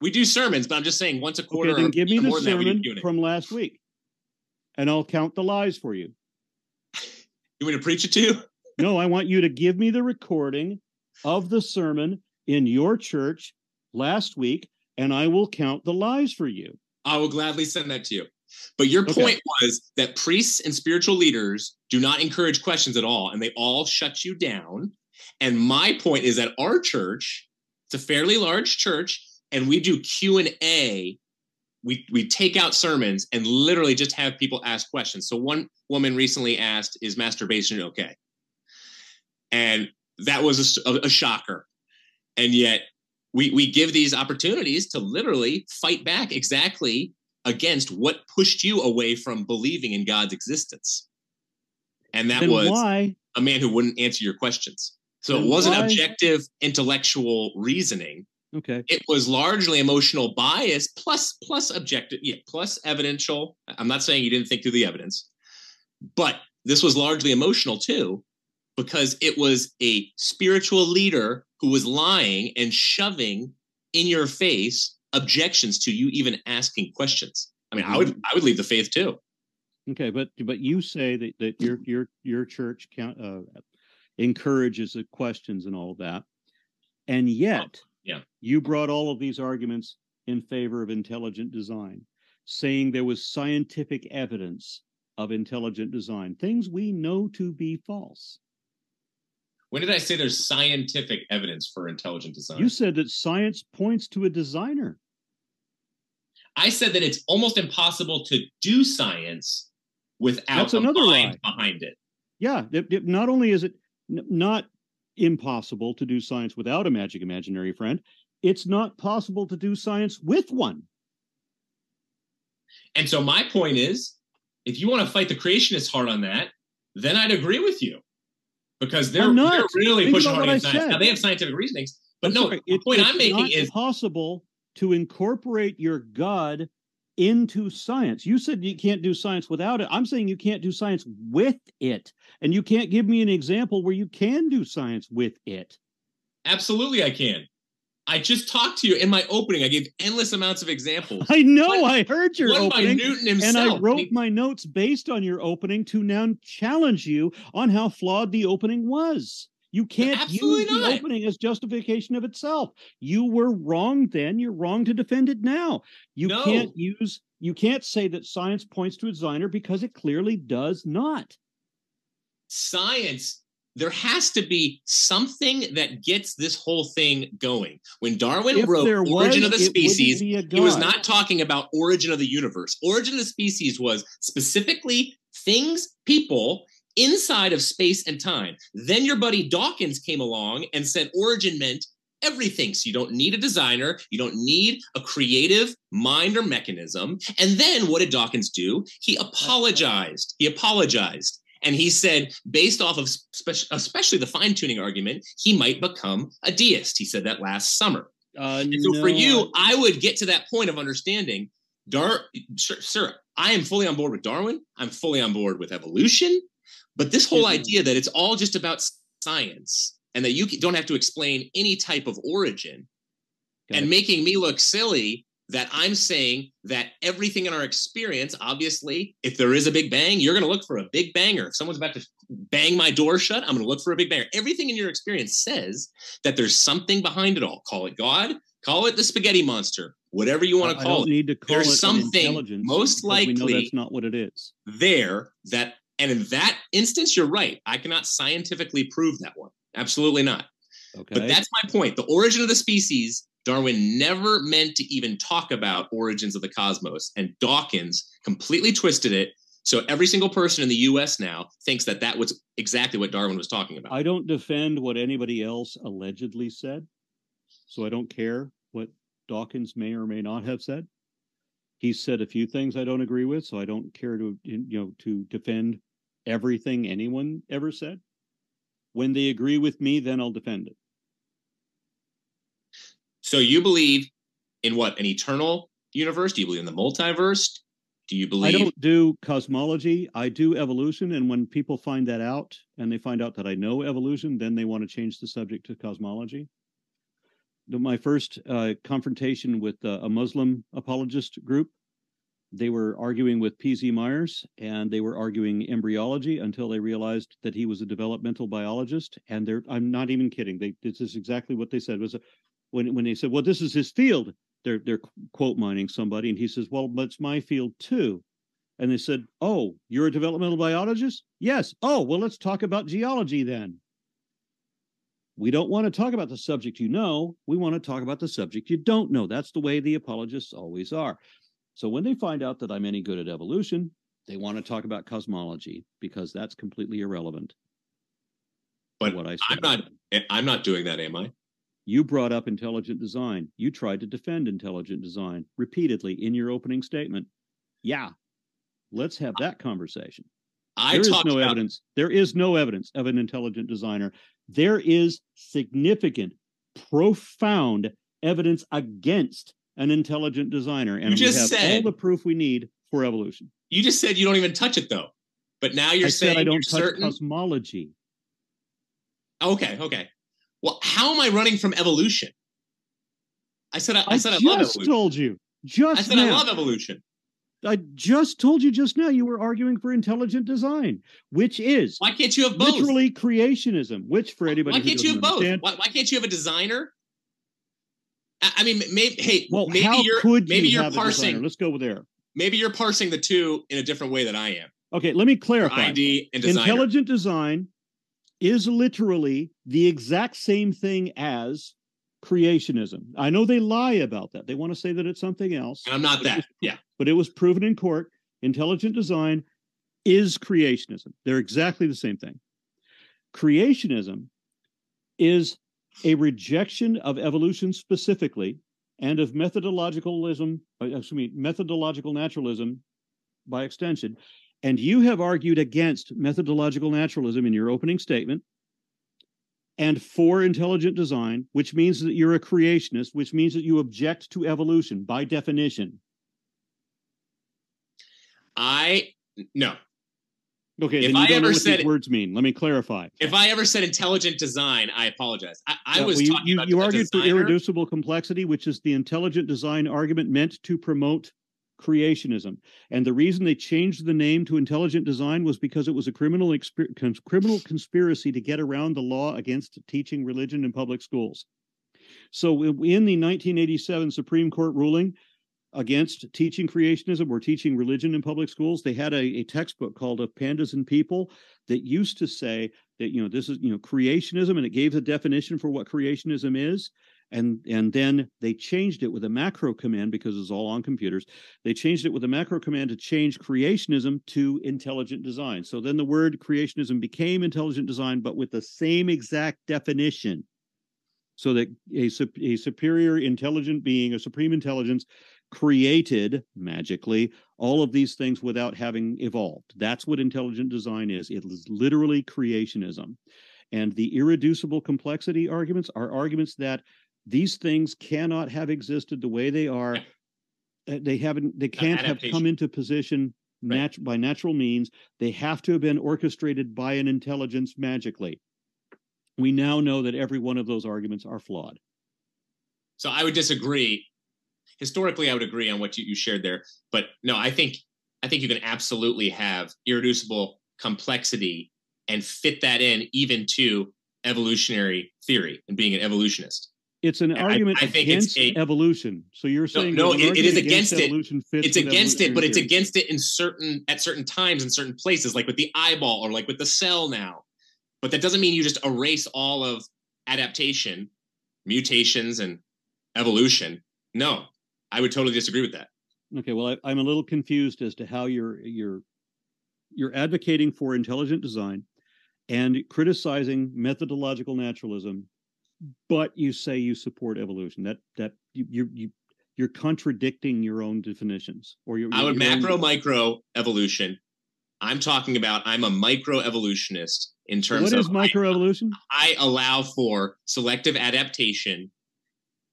We do sermons, but I'm just saying once a quarter. Okay, then give me the that, sermon from last week, and I'll count the lies for you. You want me to preach it to you? No, I want you to give me the recording of the sermon in your church last week, and I will count the lies for you. I will gladly send that to you. But your Okay. point was that priests and spiritual leaders do not encourage questions at all, and they all shut you down. And my point is that our church, it's a fairly large church, and we do Q and A. We we take out sermons and literally just have people ask questions. So one woman recently asked, "Is masturbation okay?" And that was a shocker. And yet we we give these opportunities to literally fight back exactly against what pushed you away from believing in God's existence. And that then was why? a man who wouldn't answer your questions. So Then it wasn't why- objective intellectual reasoning. Okay. It was largely emotional bias plus plus objective, yeah, plus evidential. I'm not saying you didn't think through the evidence, but this was largely emotional too, because it was a spiritual leader who was lying and shoving in your face objections to you even asking questions. I mean, I would I would leave the faith too. Okay, but but you say that that your your your church count, uh, encourages the questions and all of that, and yet yeah. you brought all of these arguments in favor of intelligent design, saying there was scientific evidence of intelligent design, things we know to be false. When did I say there's scientific evidence for intelligent design? You said that science points to a designer. I said that it's almost impossible to do science without That's a another mind lie. behind it. Yeah, not only is it not impossible to do science without a magic imaginary friend, it's not possible to do science with one. And so my point is, if you want to fight the creationists hard on that, then I'd agree with you. Because they're, not. they're really Think pushing hard against science. said. Now they have scientific reasonings, but I'm no, sorry, the it- point I'm making is possible to incorporate your God into science. You said you can't do science without it. I'm saying you can't do science with it. And you can't give me an example where you can do science with it. absolutely I can. I just talked to you in my opening. I gave endless amounts of examples. I know, One- I heard your opening. And. I wrote He- my notes based on your opening to now challenge you on how flawed the opening was. You can't absolutely use the not. opening as justification of itself. You were wrong then. You're wrong to defend it now. You No. can't use, you can't say that science points to a designer because it clearly does not. science there has to be something that gets this whole thing going. When Darwin If wrote Origin was, of the Species, he was not talking about origin of the universe. Origin of the species was specifically things, people inside of space and time. Then your buddy Dawkins came along and said origin meant everything. So you don't need a designer, you don't need a creative mind or mechanism. And then what did Dawkins do? He apologized. He apologized. And he said, based off of spe- especially the fine tuning argument, he might become a deist. He said that last summer. Uh, And so for you, I would get to that point of understanding. Dar, sir, I am fully on board with Darwin. I'm fully on board with evolution. But this whole idea that it's all just about science and that you don't have to explain any type of origin Got and it. making me look silly that I'm saying that everything in our experience, obviously, if there is a big bang, you're going to look for a big banger. If someone's about to bang my door shut, I'm going to look for a big banger. Everything in your experience says that there's something behind it all. Call it God, call it the spaghetti monster, whatever you want I to call it. need to call There's it something most because we know likely- that's not what it is. There that, and in that instance, you're right. I cannot scientifically prove that one. Absolutely not. Okay. But that's my point. The origin of the species, Darwin never meant to even talk about origins of the cosmos, and Dawkins completely twisted it. So every single person in the U.S. now thinks that that was exactly what Darwin was talking about. I don't defend what anybody else allegedly said, so I don't care what Dawkins may or may not have said. He said a few things I don't agree with, so I don't care to you know to defend everything anyone ever said. When they agree with me, then I'll defend it. So you believe in what? An eternal universe? Do you believe in the multiverse? Do you believe? I don't do cosmology. I do evolution, and when people find that out, and they find out that I know evolution, then they want to change the subject to cosmology. My first uh, confrontation with uh, a Muslim apologist group, they were arguing with P.Z. Myers, and they were arguing embryology until they realized that he was a developmental biologist. And they're, I'm not even kidding. They, this is exactly what they said. Was when when they said, "Well, this is his field," they're they're quote mining somebody, and he says, "Well, but it's my field too." And they said, "Oh, you're a developmental biologist?" Yes. Oh, well, let's talk about geology then. We don't want to talk about the subject you know. We want to talk about the subject you don't know. That's the way the apologists always are. So when they find out that I'm any good at evolution, they want to talk about cosmology because that's completely irrelevant. But what I I'm not. Eh, I'm not doing that, am I? You brought up intelligent design. You tried to defend intelligent design repeatedly in your opening statement. Yeah, let's have that conversation. I there is no about... evidence. There is no evidence of an intelligent designer. There is significant, profound evidence against an intelligent designer, and you just we have said, all the proof we need for evolution. You just said you don't even touch it, though. But now you're I saying I don't touch certain... cosmology. Okay, okay. Well, how am I running from evolution? I said I, I, I said I love evolution. told you. Just I said now. I love evolution. I just told you just now you were arguing for intelligent design, which is why can't you have both? Literally creationism, which for anybody why can't you have both? Why, why, can't you have a designer? I, mean, maybe hey, well, maybe you're maybe you are parsing. Let's go there. Maybe you're parsing the two in a different way than I am. Okay, let me clarify. ID and designer. Intelligent design is literally the exact same thing as creationism. I know they lie about that. They want to say that it's something else. And I'm not that. Yeah. But it was proven in court. Intelligent design is creationism. They're exactly the same thing. Creationism is a rejection of evolution specifically and of methodologicalism, uh, excuse me, methodological naturalism by extension, and you have argued against methodological naturalism in your opening statement and for intelligent design, which means that you're a creationist, which means that you object to evolution by definition. I no. Okay, if I ever said words mean, let me clarify. If I ever said intelligent design, I apologize. I, I yeah, was well, you, talking you, about you argued designer. for irreducible complexity, which is the intelligent design argument meant to promote creationism. And the reason they changed the name to intelligent design was because it was a criminal exp- cons- criminal conspiracy to get around the law against teaching religion in public schools. So in the 1987 Supreme Court ruling against teaching creationism or teaching religion in public schools, they had a, a textbook called *Of Pandas and People that used to say that you know this is you know creationism and it gave the definition for what creationism is. And and then they changed it with a macro command because it's all on computers. They changed it with a macro command to change creationism to intelligent design. So then the word creationism became intelligent design but with the same exact definition. So that a, a superior intelligent being a supreme intelligence created magically all of these things without having evolved that's what intelligent design is it is literally creationism and the irreducible complexity arguments are arguments that these things cannot have existed the way they are. Uh, they haven't. They can't have come into position nat- right. by natural means. They have to have been orchestrated by an intelligence magically. We now know that every one of those arguments are flawed. So I would disagree. Historically, I would agree on what you, you shared there, but no, I think I think you can absolutely have irreducible complexity and fit that in even to evolutionary theory and being an evolutionist it's an argument I, I against a, evolution. So you're saying no, no it, it is against, against it. It's against it, but it's against it in certain at certain times in certain places, like with the eyeball or like with the cell now. But that doesn't mean you just erase all of adaptation, mutations, and evolution. No, I would totally disagree with that. Okay, well, I, I'm a little confused as to how you're you're you're advocating for intelligent design and criticizing methodological naturalism but you say you support evolution. That that you you, you you're contradicting your own definitions or your I would your own- macro micro evolution. I'm talking about I'm a micro evolutionist in terms What of is microevolution? I allow for selective adaptation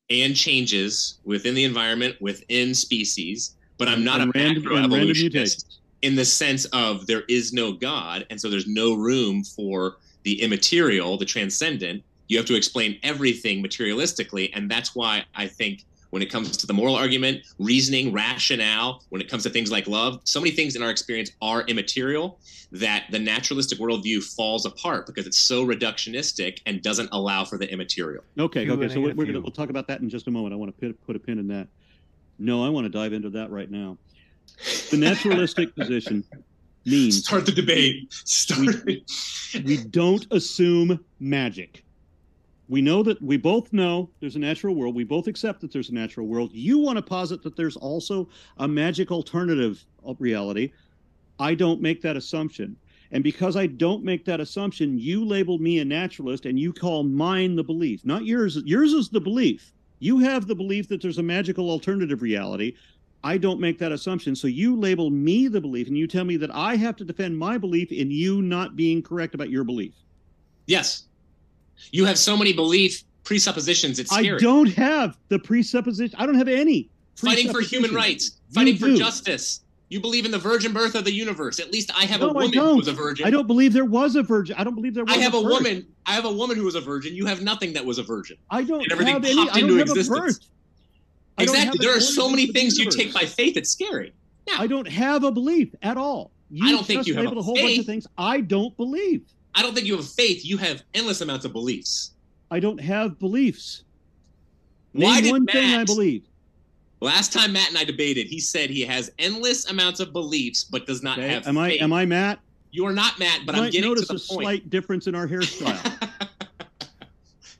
and changes within the environment, within species, but I'm not And a random- macro evolutionist in the sense of there is no God, and so there's no room for the immaterial, the transcendent. You have to explain everything materialistically, and that's why I think when it comes to the moral argument, reasoning, rationale, when it comes to things like love, so many things in our experience are immaterial that the naturalistic worldview falls apart because it's so reductionistic and doesn't allow for the immaterial. Okay, okay. So we're we're gonna we'll talk about that in just a moment. I want to put, put a pin in that. No, I want to dive into that right now. The naturalistic position means Start the debate. Start. we don't assume magic. We know that we both know there's a natural world. We both accept that there's a natural world. You want to posit that there's also a magic alternative reality. I don't make that assumption. And because I don't make that assumption, you label me a naturalist and you call mine the belief, not yours. Yours is the belief. You have the belief that there's a magical alternative reality. I don't make that assumption. So you label me the belief and you tell me that I have to defend my belief in you not being correct about your belief. yes. You have so many belief presuppositions. It's scary. I don't have the presupposition. I don't have any. fighting for human rights, fighting for justice. You believe in the virgin birth of the universe. At least I have No, a woman who was a virgin. I don't believe there was a virgin. I don't believe there was. I have a birth. woman. I have a woman who was a virgin. You have nothing that was a virgin. I don't and everything have any. popped I don't into existence. a birth. I don't have Exactly. There are so many things you take by faith. It's scary. I don't have a belief at all. You I don't think you have a a whole bunch of things I don't believe. I don't think you have faith. You have endless amounts of beliefs. I don't have beliefs. Why Name did one thing I believe. Last time Matt and I debated, he said he has endless amounts of beliefs, but does not Okay? have Am I am I Matt? You are not Matt, but you I'm getting notice to the a point. slight difference in our hairstyle.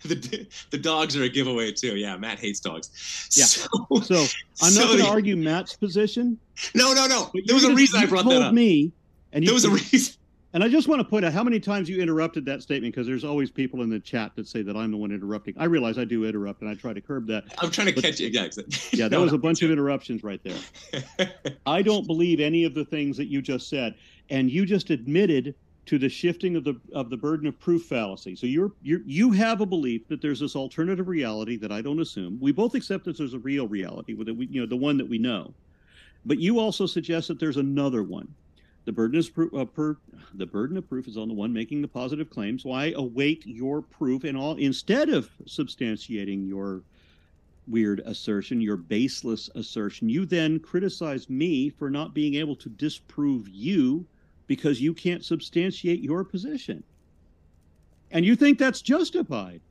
the, the dogs are a giveaway too. Yeah, Matt hates dogs. Yeah. So, so I'm so not going to argue Matt's position. No, no, no. There was a reason I brought told that up. me, and There was a reason. And I just want to point out how many times you interrupted that statement because there's always people in the chat that say that I'm the one interrupting. I realize I do interrupt and I try to curb that. I'm trying to But- catch you. Yeah, exactly. Yeah, that No, was a bunch of interruptions right there. I don't believe any of the things that you just said, and you just admitted to the shifting of the of the burden of proof fallacy. So you're you you have a belief that there's this alternative reality that I don't assume. We both accept that there's a real reality with it, we, you know, the one that we know. But you also suggest that there's another one. The burden is pro- uh, per, the burden of proof is on the one making the positive claims. Why await your proof, and all instead of substantiating your weird assertion, your baseless assertion, you then criticize me for not being able to disprove you because you can't substantiate your position. And you think that's justified.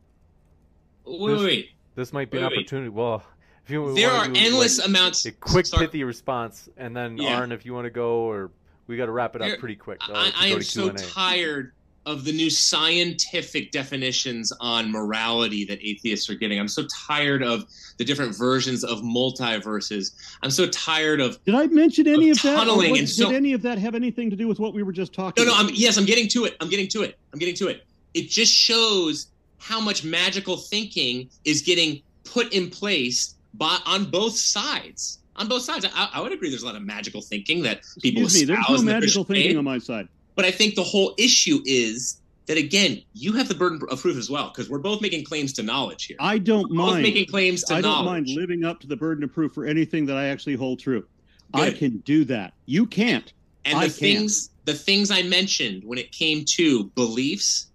wait, wait, wait. This might be an Wait, wait. opportunity. Well, if you There wanna are do, endless like, amounts. a quick Sorry. pithy response, and then Yeah. Aaron, if you want to go, or we got to wrap it up pretty quick. uh, I, I am so tired of the new scientific definitions on morality that atheists are getting. I'm so tired of the different versions of multiverses. I'm so tired of Did I mention any Of of that? Tunneling what- and did any of that have anything to do with what we were just talking No, no, about? I'm yes, I'm getting to it. I'm getting to it. I'm getting to it. It just shows how much magical thinking is getting put in place by on both sides. On both sides, I, I would agree. There's a lot of magical thinking that people Excuse me, there's no magical thinking on my side. But I think the whole issue is that again, you have the burden of proof as well because we're both making claims to knowledge here. I don't We're both mind. making claims to I don't knowledge. mind living up to the burden of proof for anything that I actually hold true. I can do that. You can't. And I the can't. things the things I mentioned when it came to beliefs,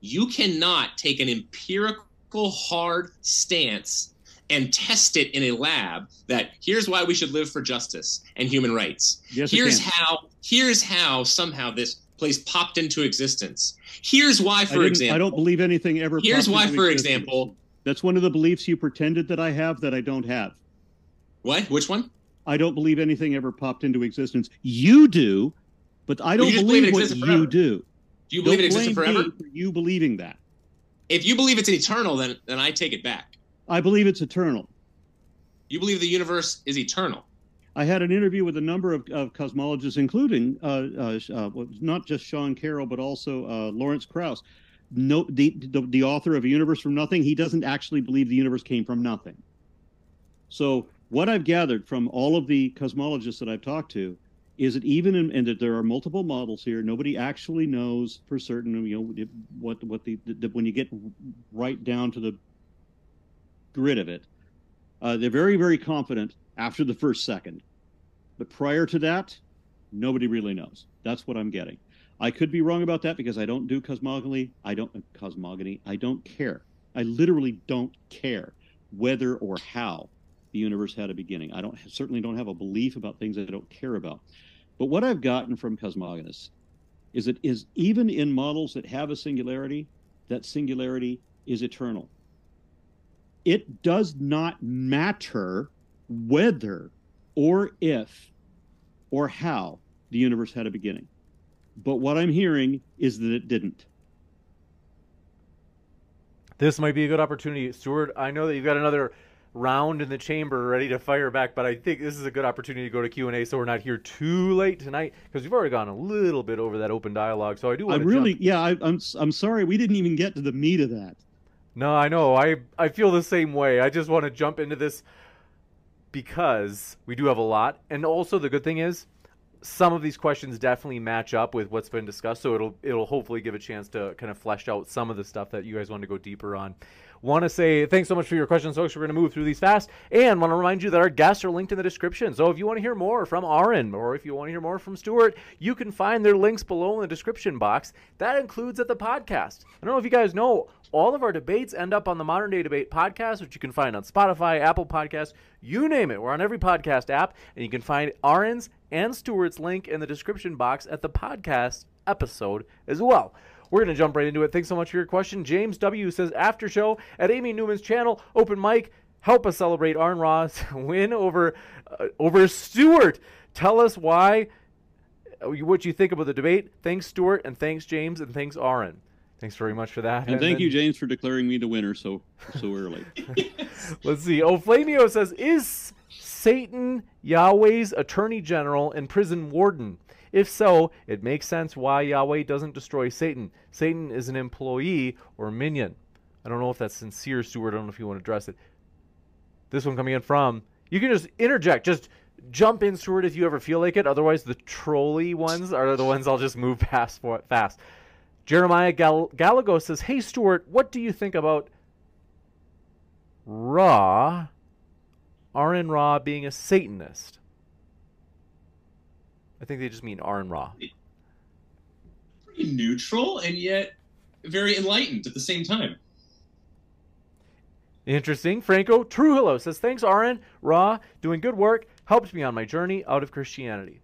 you cannot take an empirical hard stance and test it in a lab that here's why we should live for justice and human rights. Yes, here's how here's how somehow this place popped into existence. Here's why for didn't- example I don't believe anything ever. Here's why, for existence. example- that's one of the beliefs you pretended that I have that I don't have. what? Which one? I don't believe anything ever popped into existence. You do, but I don't believe, believe what you do. Do you believe don't it existed blame forever? for you believing that. If you believe it's eternal, then then I take it back. I believe it's eternal. You believe the universe is eternal. I had an interview with a number of, of cosmologists, including uh, uh, uh, not just Sean Carroll, but also uh, Lawrence Krauss. no the, the the author of a universe from nothing he doesn't actually believe the universe came from nothing so what i've gathered from all of the cosmologists that i've talked to is that even in, and that there are multiple models here nobody actually knows for certain you know what what the, the when you get right down to the grid of it uh, they're very very confident after the first second but prior to that nobody really knows that's what i'm getting I could be wrong about that because I don't do cosmogony. I don't cosmogony. I don't care. I literally don't care whether or how the universe had a beginning. I don't certainly don't have a belief about things I don't care about. But what I've gotten from cosmogonists is that is even in models that have a singularity, that singularity is eternal. It does not matter whether or if or how the universe had a beginning. But what I'm hearing is that it didn't. This might be a good opportunity, Stuart. I know that you've got another round in the chamber ready to fire back, but I think this is a good opportunity to go to Q and A, so we're not here too late tonight because we've already gone a little bit over that open dialogue. So I do. Want I really, jump. yeah, I, I'm I'm sorry we didn't even get to the meat of that. No, I know. I I feel the same way. I just want to jump into this because we do have a lot, and also the good thing is some of these questions definitely match up with what's been discussed, so it'll it'll hopefully give a chance to kind of flesh out some of the stuff that you guys want to go deeper on. Want to say thanks so much for your questions, folks. We're going to move through these fast, and want to remind you that our guests are linked in the description. So if you want to hear more from Aaron, or if you want to hear more from Stuart, you can find their links below in the description box. That includes at the podcast. I don't know if you guys know, all of our debates end up on the Modern Day Debate podcast, which you can find on Spotify, Apple Podcasts, you name it. We're on every podcast app, and you can find Aaron's and Stuart's link in the description box at the podcast episode as well. We're going to jump right into it. Thanks so much for your question. James W. says, after show at Amy Newman's channel, open mic, help us celebrate Aaron Ra's win over, uh, over Stuart. Tell us why, uh, what you think about the debate. Thanks, Stuart, and thanks, James, and thanks, Aaron. Thanks very much for that. And, and thank then... you, James, for declaring me the winner so so early. Let's see. Oh, Flamio says, is Satan Yahweh's attorney general and prison warden? If so, it makes sense why Yahweh doesn't destroy Satan. Satan is an employee or minion. I don't know if that's sincere, Stuart. I don't know if you want to address it. This one coming in from. You can just interject. Just jump in, Stuart, if you ever feel like it. Otherwise, the trolley ones are the ones I'll just move past for fast. Jeremiah Gal- Gallagher says, Hey, Stuart, what do you think about Ra, Aaron Ra being a Satanist? I think they just mean Aaron Ra. Pretty neutral and yet very enlightened at the same time. Interesting. Franco Trujillo says, Thanks, Aaron Ra. Doing good work. Helped me on my journey out of Christianity.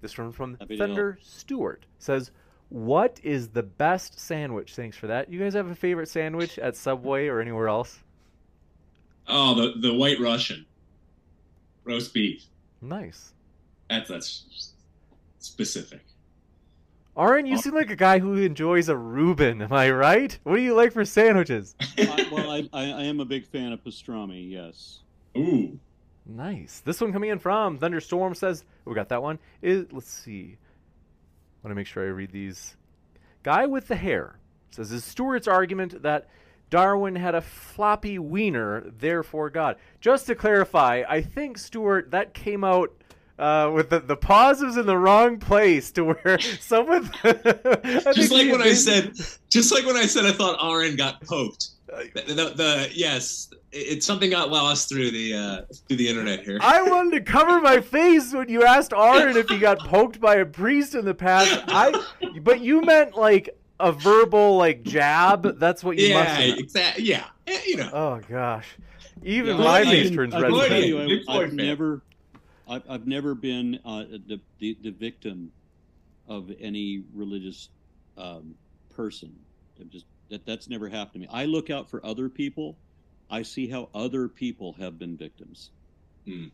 This one from Thunder Stewart says, What is the best sandwich? Thanks for that. You guys have a favorite sandwich at Subway or anywhere else? Oh, the, the White Russian. Roast beef. Nice. That's that's specific. Aaron, you oh. seem like a guy who enjoys a Reuben. Am I right? What do you like for sandwiches? I, well, I, I, I, am a big fan of pastrami. Yes. Ooh. Nice. This one coming in from Thunderstorm says, oh, "We got that one." Is let's see. I want to make sure I read these. Guy with the hair says, "Is Stuart's argument that Darwin had a floppy wiener, therefore God?" Just to clarify, I think Stuart that came out uh, with the, the pause was in the wrong place to where someone just like when I said just like when I said I thought Aaron got poked. The, the, the yes, it, something got lost through the uh, through the internet here. I wanted to cover my face when you asked Aaron if he got poked by a priest in the past. I, but you meant like a verbal like jab. That's what you yeah, must. Yeah, exactly. Yeah, you know. Oh gosh, even yeah, my face turns red. I, I've never I've, I've never been uh, the, the, the victim of any religious um, person. I've just that that's never happened to me. I look out for other people. I see how other people have been victims. Hmm.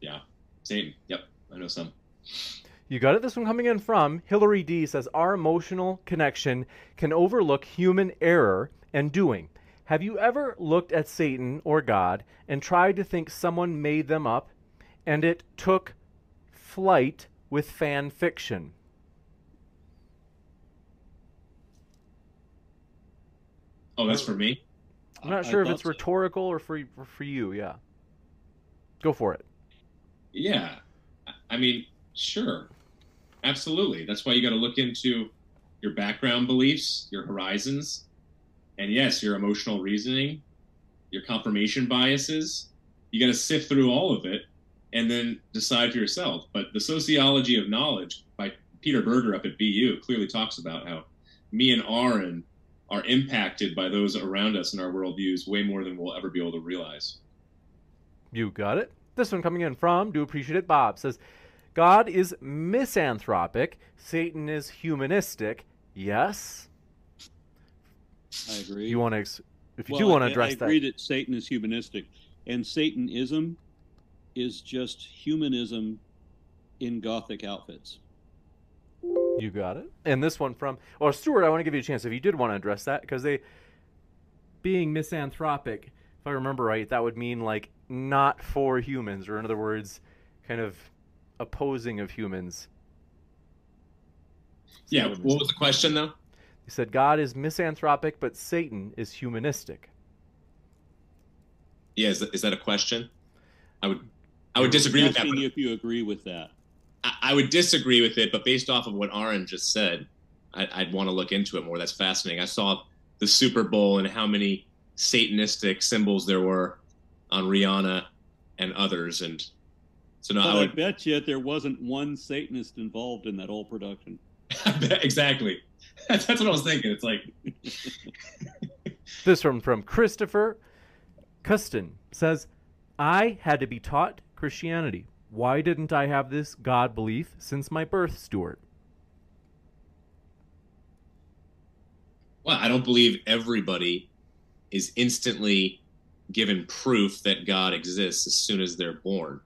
Yeah. Same. Yep. I know some. You got it. This one coming in from Hillary D says our emotional connection can overlook human error and doing. Have you ever looked at Satan or God and tried to think someone made them up and it took flight with fan fiction. Oh, that's for me. I'm not I- I sure if thought it's so. rhetorical or for or for you. Yeah. Go for it. Yeah, I- I mean, sure, absolutely. That's why you got to look into your background beliefs, your horizons, and yes, your emotional reasoning, your confirmation biases. You got to sift through all of it and then decide for yourself. But the sociology of knowledge by Peter Berger up at BU clearly talks about how me and Aaron are impacted by those around us and our worldviews way more than we'll ever be able to realize. You got it. This one coming in from Do Appreciate It Bob says, God is misanthropic, Satan is humanistic. Yes. I agree. You want to, ex- if you Well, do want to address that, I that. agree that Satan is humanistic, and Satanism is just humanism in Gothic outfits. You got it. And this one from, or Stuart, I want to give you a chance if you did want to address that because they, being misanthropic, if I remember right, that would mean like not for humans, or in other words, kind of opposing of humans. Yeah. So- What was the question though? He said God is misanthropic, but Satan is humanistic. Yeah, is that, is that a question? I would I would disagree with that. Asking but you if you agree with that. I, I would disagree with it, but based off of what Aaron just said, I, I'd want to look into it more. That's fascinating. I saw the Super Bowl and how many Satanistic symbols there were on Rihanna and others, and so no, But I I bet you there wasn't one Satanist involved in that whole production. exactly. That's, that's what I was thinking. It's like This one from Christopher Custon says, "I had to be taught Christianity. Why didn't I have this God belief since my birth, Stuart?" well, I don't believe everybody is instantly given proof that God exists as soon as they're born.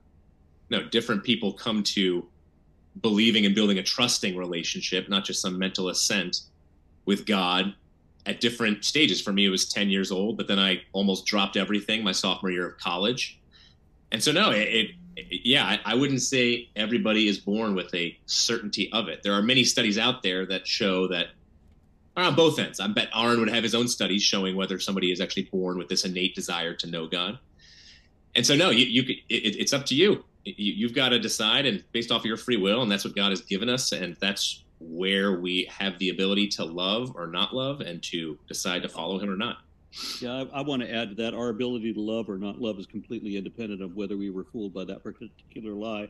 No, different people come to believing and building a trusting relationship, not just some mental assent with God at different stages. For me, it was 10 years old, but then I almost dropped everything my sophomore year of college. And so, no, it, it yeah, I, wouldn't say everybody is born with a certainty of it. There are many studies out there that show that on both ends. I bet Aaron would have his own studies showing whether somebody is actually born with this innate desire to know God. And so, no, you, you could, it, it's up to you. you. You've got to decide, and based off of your free will, and that's what God has given us, and that's where we have the ability to love or not love, and to decide to follow Him or not. Yeah, I, I want to add to that. Our ability to love or not love is completely independent of whether we were fooled by that particular lie.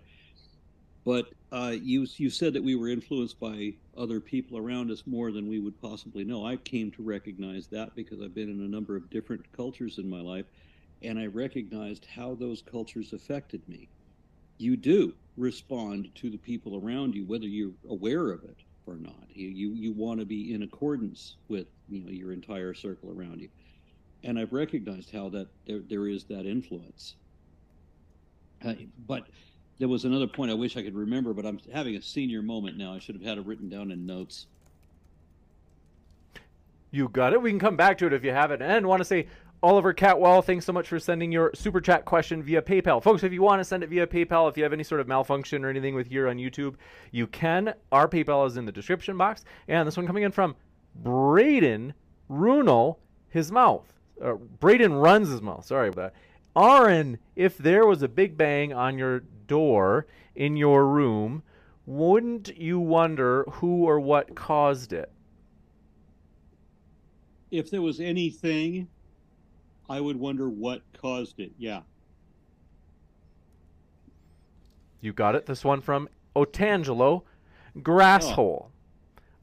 But uh, you you said that we were influenced by other people around us more than we would possibly know. I came to recognize that because I've been in a number of different cultures in my life, and I recognized how those cultures affected me. You do respond to the people around you, whether you're aware of it or not. You you, you want to be in accordance with you know your entire circle around you and I've recognized how that there, there is that influence. Uh, but there was another point I wish I could remember, but I'm having a senior moment now. I should have had it written down in notes. You got it. We can come back to it if you haven't. And want to say, Oliver Catwell, thanks so much for sending your super chat question via PayPal. Folks, if you want to send it via PayPal, if you have any sort of malfunction or anything with here on YouTube, you can. Our PayPal is in the description box. And this one coming in from Braden Runel, his mouth. Uh, Braden runs his mouth. Sorry about that. Aaron, if there was a big bang on your door in your room, wouldn't you wonder who or what caused it? If there was anything, I would wonder what caused it. Yeah. You got it. This one from Otangelo, Grasshole.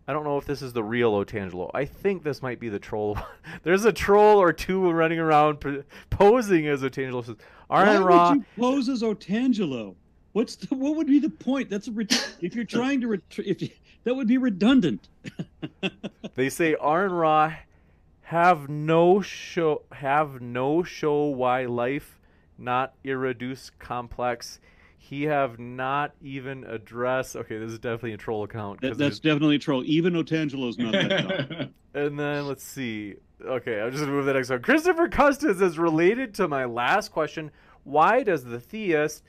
I don't know if this is the real Otangelo. I think this might be the troll. There's a troll or two running around p- posing as Otangelo. Says, Why Ra, would you pose as Otangelo? What's the, what would be the point? That's a re- if you're trying to ret- if you, that would be redundant. they say Arnon Ra have no show have no show why life not irreduce complex. He have not even address. Okay, this is definitely a troll account. That, there's- that's definitely a troll. Even Otangelo's not that dumb. And then let's see. Okay, I'm just gonna move the next one. Christopher Custis is related to my last question. Why does the theist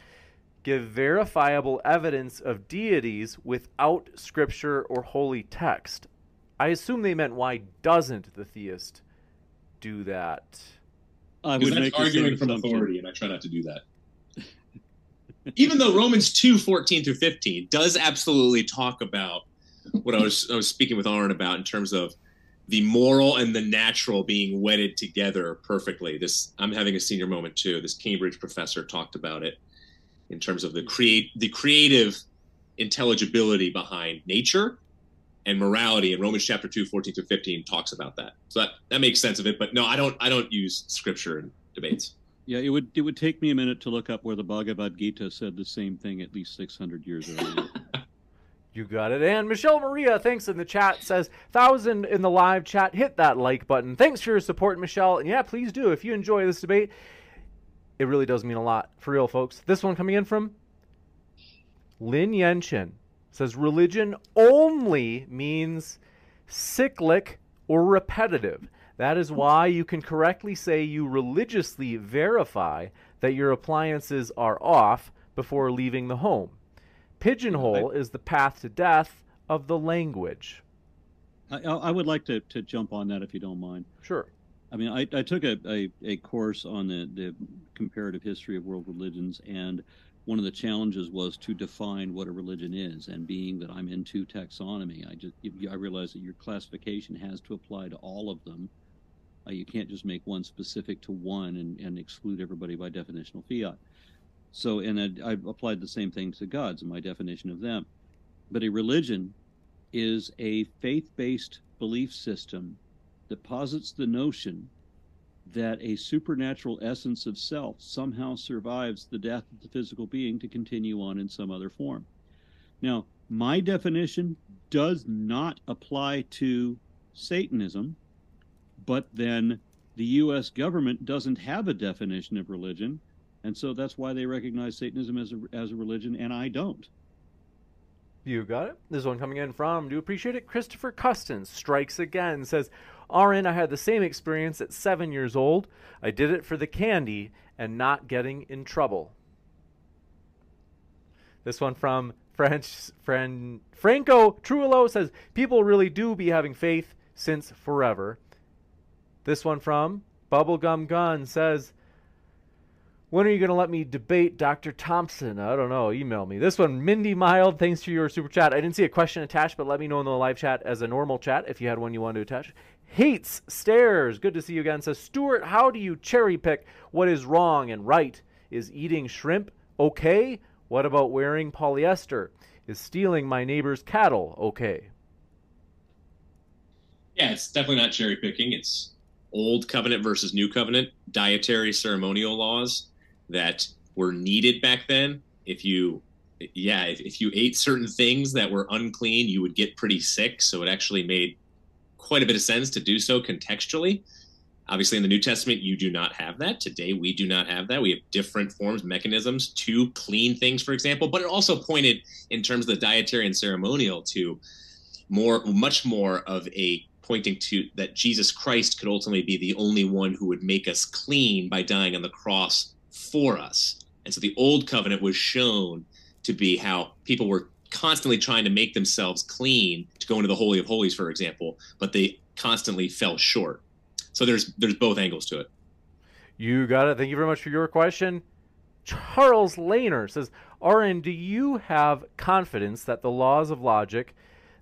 give verifiable evidence of deities without scripture or holy text? I assume they meant why doesn't the theist do that? I would that's make the same arguing from assumption. authority, and I try not to do that. Even though Romans 2, 14 through 15 does absolutely talk about what I was I was speaking with Aaron about in terms of the moral and the natural being wedded together perfectly. This I'm having a senior moment too. This Cambridge professor talked about it in terms of the create the creative intelligibility behind nature and morality and Romans chapter 2 14 through 15 talks about that. So that that makes sense of it, but no, I don't I don't use scripture in debates. Yeah, it would it would take me a minute to look up where the Bhagavad Gita said the same thing at least 600 years earlier. You got it. And Michelle Maria, thanks in the chat, says, thousand in the live chat. Hit that like button. Thanks for your support, Michelle. And yeah, please do. If you enjoy this debate, it really does mean a lot. For real, folks. This one coming in from Lin Yenchen says, religion only means cyclic or repetitive. That is why you can correctly say you religiously verify that your appliances are off before leaving the home. Pigeonhole is the path to death of the language. I, I I would like to, to jump on that if you don't mind. Sure. I mean, I, I took a, a, a course on the, the comparative history of world religions, and one of the challenges was to define what a religion is. And being that I'm into taxonomy, I just I realize that your classification has to apply to all of them. Uh, you can't just make one specific to one and, and exclude everybody by definitional fiat. So, and I, I applied the same thing to gods in my definition of them. But a religion is a faith-based belief system that posits the notion that a supernatural essence of self somehow survives the death of the physical being to continue on in some other form. Now, my definition does not apply to Satanism, but then the U.S. government doesn't have a definition of religion, and so that's why they recognize Satanism as a, as a religion, and I don't. You got it. This one coming in from, do appreciate it. Christopher Custins strikes again, says, RN, I had the same experience at seven years old. I did it for the candy and not getting in trouble. This one from French friend Franco Truolo says, People really do be having faith since forever. This one from Bubblegum Gun says, when are you going to let me debate Dr. Thompson? I don't know. Email me. This one, Mindy Mild, thanks for your super chat. I didn't see a question attached, but let me know in the live chat as a normal chat if you had one you wanted to attach. Hates stairs. Good to see you again. Says, Stuart, how do you cherry pick what is wrong and right? Is eating shrimp okay? What about wearing polyester? Is stealing my neighbor's cattle okay? Yeah, it's definitely not cherry picking. It's old covenant versus new covenant, dietary ceremonial laws that were needed back then. If you, yeah, if, if you ate certain things that were unclean, you would get pretty sick. So it actually made quite a bit of sense to do so contextually. Obviously, in the New Testament, you do not have that. Today, we do not have that. We have different forms, mechanisms to clean things, for example. But it also pointed, in terms of the dietary and ceremonial, to more, much more of a pointing to that Jesus Christ could ultimately be the only one who would make us clean by dying on the cross for us. And so the old covenant was shown to be how people were constantly trying to make themselves clean to go into the holy of holies for example, but they constantly fell short. So there's there's both angles to it. You got it. Thank you very much for your question. Charles Laner says, RN, do you have confidence that the laws of logic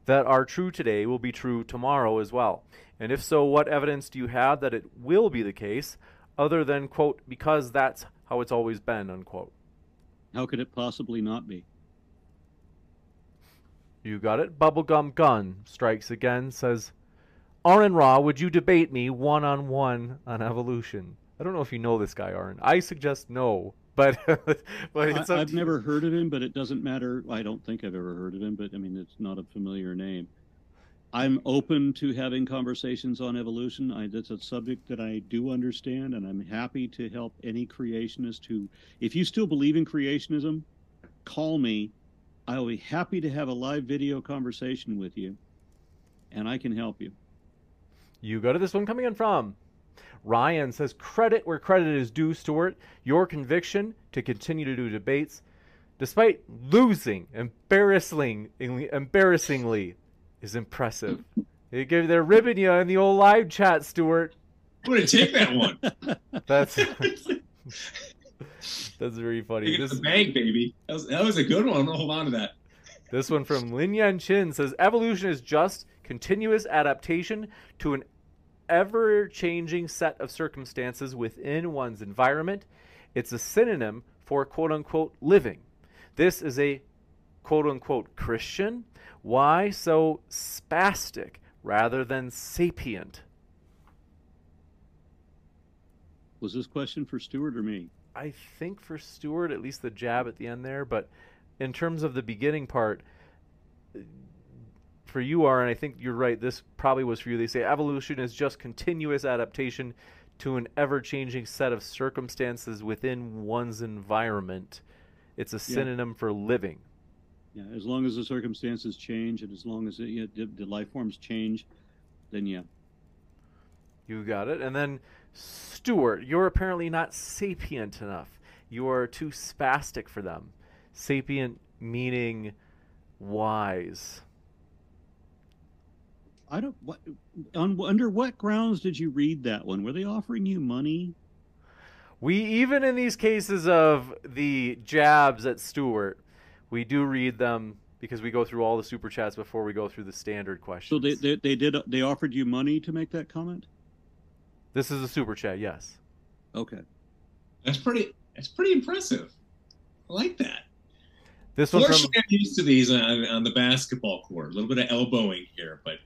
that are true today will be true tomorrow as well? And if so, what evidence do you have that it will be the case, other than, quote, because that's how it's always been, unquote? How could it possibly not be? You got it. Bubblegum Gun strikes again, says, Aaron Ra, would you debate me one on one on evolution? I don't know if you know this guy, Aaron. I suggest no, but but it's I, I've never heard of him, but it doesn't matter. I don't think I've ever heard of him, but I mean, it's not a familiar name. I'm open to having conversations on evolution. I, that's a subject that I do understand, and I'm happy to help any creationist who, if you still believe in creationism, call me. I'll be happy to have a live video conversation with you, and I can help you. You go to this one coming in from Ryan says credit where credit is due, Stuart. Your conviction to continue to do debates, despite losing embarrassingly, embarrassingly, is impressive. They give they're ribbing you in the old live chat, Stuart. I'm gonna take that one. That's that's very funny. Take it to This the bank, baby. That was, that was a good one. I'm gonna hold on to that. this one from Lin Yan Chin says evolution is just continuous adaptation to an ever-changing set of circumstances within one's environment. It's a synonym for quote unquote living. This is a quote unquote Christian. Why so spastic rather than sapient? Was this question for Stuart or me? I think for Stuart, at least the jab at the end there, but in terms of the beginning part, for you, are, and I think you're right. This probably was for you. They say evolution is just continuous adaptation to an ever changing set of circumstances within one's environment. It's a synonym for living. Yeah, as long as the circumstances change and as long as it, you know, the, the life forms change, then yeah. You got it. And then, Stuart, you're apparently not sapient enough. You are too spastic for them. Sapient meaning wise. I don't. What on under what grounds did you read that one? Were they offering you money? We even in these cases of the jabs at Stuart, we do read them because we go through all the super chats before we go through the standard questions. So they, they they did they offered you money to make that comment? this is a super chat, yes. Okay. That's pretty. That's pretty impressive. I like that. This one from Fortunately, I'm used to these on, on the basketball court. A little bit of elbowing here, but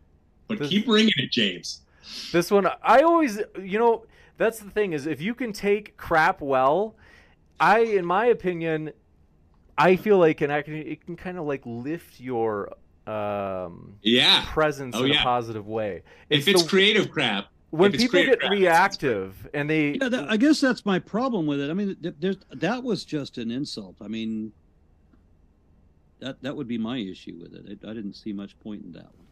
but This- keep bringing it, James. this one I always you know that's the thing is if you can take crap well, I in my opinion, I feel like an act- it can kind of like lift your um Yeah. presence Oh, in a positive way. If it's the- creative crap, when people get crap, reactive and they Yeah, that, I guess that's my problem with it. I mean, there's that was just an insult. I mean, that that would be my issue with it. I, I didn't see much point in that one.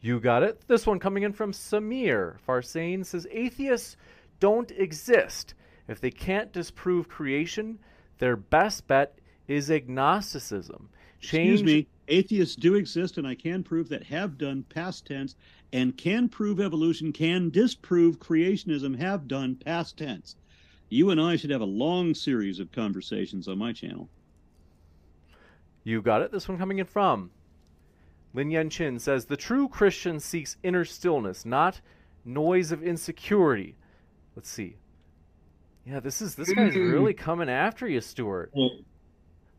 You got it. This one coming in from Samir Farsane says atheists don't exist. If they can't disprove creation, their best bet is agnosticism. Excuse Change me. Atheists do exist, and I can prove that have done past tense, and can prove evolution, can disprove creationism, have done past tense. You and I should have a long series of conversations on my channel. You got it. This one coming in from Lin Yan Chin says the true Christian seeks inner stillness, not noise of insecurity. Let's see. Yeah, this is this guy's Mm. really coming after you, Stuart. well,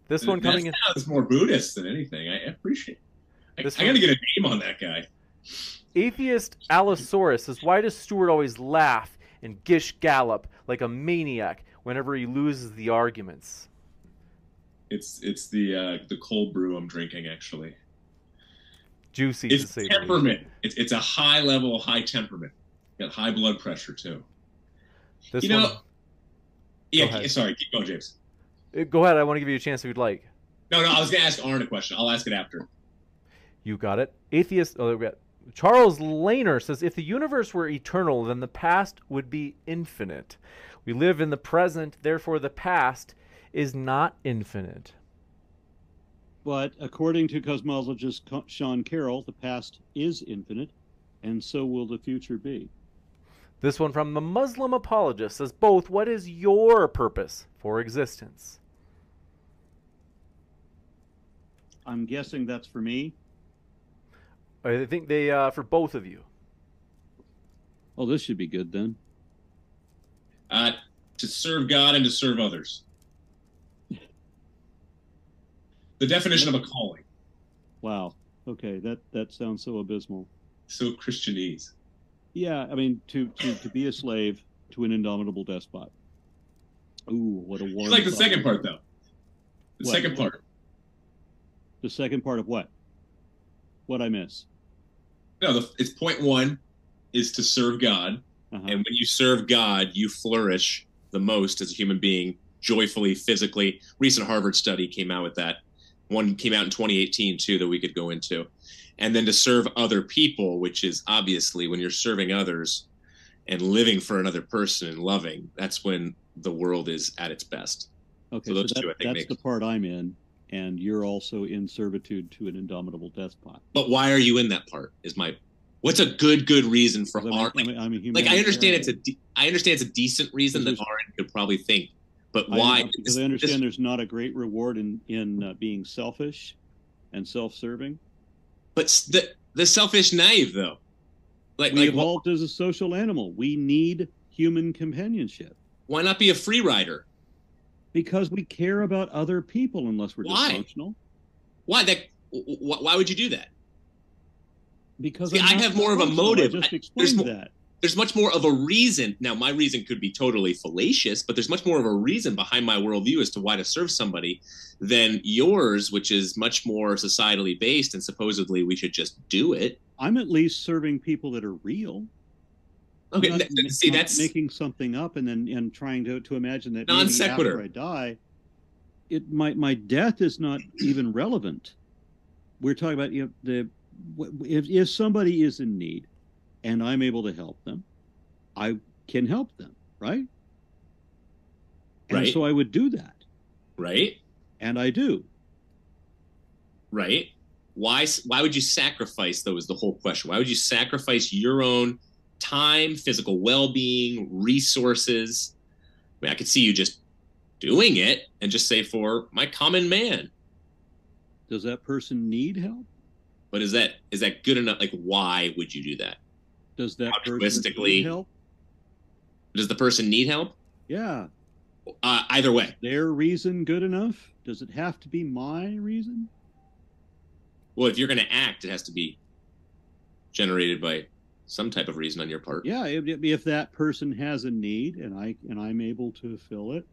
This one coming in. Sounds more Buddhist than anything. I appreciate. I, This I got one- to get a name on that guy. Atheist Allosaurus says, Why does Stuart always laugh and gish gallop like a maniac whenever he loses the arguments? It's it's the uh, the cold brew I'm drinking actually. Juicy to It's temperament. It's it's a high level, high temperament. Got high blood pressure too. This you know. one, Yeah, sorry. Keep going, James. Uh, go ahead. I want to give you a chance if you'd like. No, no. I was gonna ask Arn a question. I'll ask it after. You got it. Atheist. Oh, we got Charles Lehner says, If the universe were eternal, then the past would be infinite. We live in the present, therefore, the past is not infinite. But according to cosmologist Sean Carroll, the past is infinite, and so will the future be. This one from the Muslim apologist says, Both, what is your purpose for existence? I'm guessing that's for me. I think they uh, for both of you. Oh, this should be good then. Uh, to serve God and to serve others. The definition of a calling. Wow. Okay, that that sounds so abysmal. So Christianese. Yeah, I mean to to to be a slave to an indomitable despot. Ooh, what a war! Like the second part though. The What? second part. The second part of what? What I miss? No, the, it's point one is to serve God, Uh-huh. and when you serve God, you flourish the most as a human being, joyfully, physically. Recent Harvard study came out with that. One came out in 2018 too that we could go into, and then to serve other people, which is obviously when you're serving others and living for another person and loving. That's when the world is at its best. Okay, So so, that, two, I think, that's make- the part I'm in, and you're also in servitude to an indomitable despot. But why are you in that part? Is my What's a good good reason for I'm? I'm a- I'm Like I understand it's a de- I understand it's a decent reason that Aaron could probably think, but I- why? because This- I understand this- there's not a great reward in in uh, being selfish and self-serving. but the the selfish naive though, like We like evolved as a social animal. We need human companionship why not be a free rider? because we care about other people unless we're Why? dysfunctional. Why that? wh- wh- Why would you do that? Because See, I have more of a motive. I I- just explained mo- that. There's much more of a reason. Now, my reason could be totally fallacious, but there's much more of a reason behind my worldview as to why to serve somebody than yours, which is much more societally based and supposedly we should just do it. I'm at least serving people that are real. Okay, not, see, that's making something up and then and trying to, to imagine that Non sequitur. I die, it my my death is not even relevant. We're talking about you know the if if somebody is in need, and I'm able to help them, I can help them, right? And Right. so I would do that, right, and I do. right. Why? Why would you sacrifice? Though is the whole question. Why would you sacrifice your own time, physical well-being, resources? I mean, I could see you just doing it and just say for my common man. Does that person need help? But is that is that good enough? Like, why would you do that? Does that person Altruistically. need help? Does the person need help? Yeah. Uh, either way. Their reason good enough? Does it have to be my reason? Well, if you're going to act, it has to be generated by some type of reason on your part. Yeah, if, if that person has a need and I and I'm able to fill it,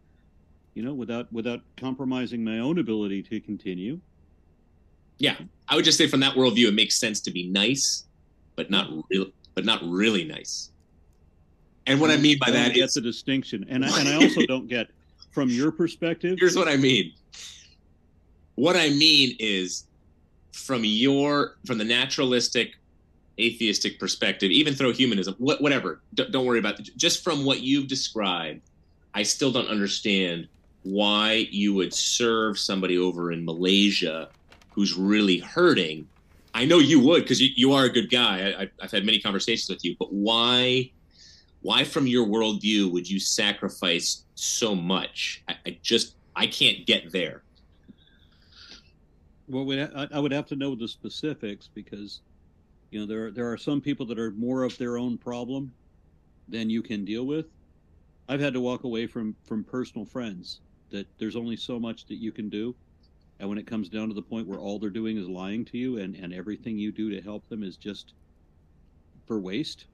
you know, without without compromising my own ability to continue. Yeah, I would just say from that worldview, it makes sense to be nice, but not real, but not really nice. And what I mean by that is, distinction, and I, and I also don't get from your perspective. here's what I mean. What I mean is, from your from the naturalistic, atheistic perspective, even throw humanism, what, whatever. Don't, don't worry about it. Just from what you've described, I still don't understand why you would serve somebody over in Malaysia who's really hurting. I know you would because you, you are a good guy. I, I've had many conversations with you, but why, why from your worldview would you sacrifice so much? I, I just I can't get there. Well, we, I, I would have to know the specifics because, you know, there there are some people that are more of their own problem than you can deal with. I've had to walk away from from personal friends that there's only so much that you can do, and when it comes down to the point where all they're doing is lying to you, and and everything you do to help them is just for waste.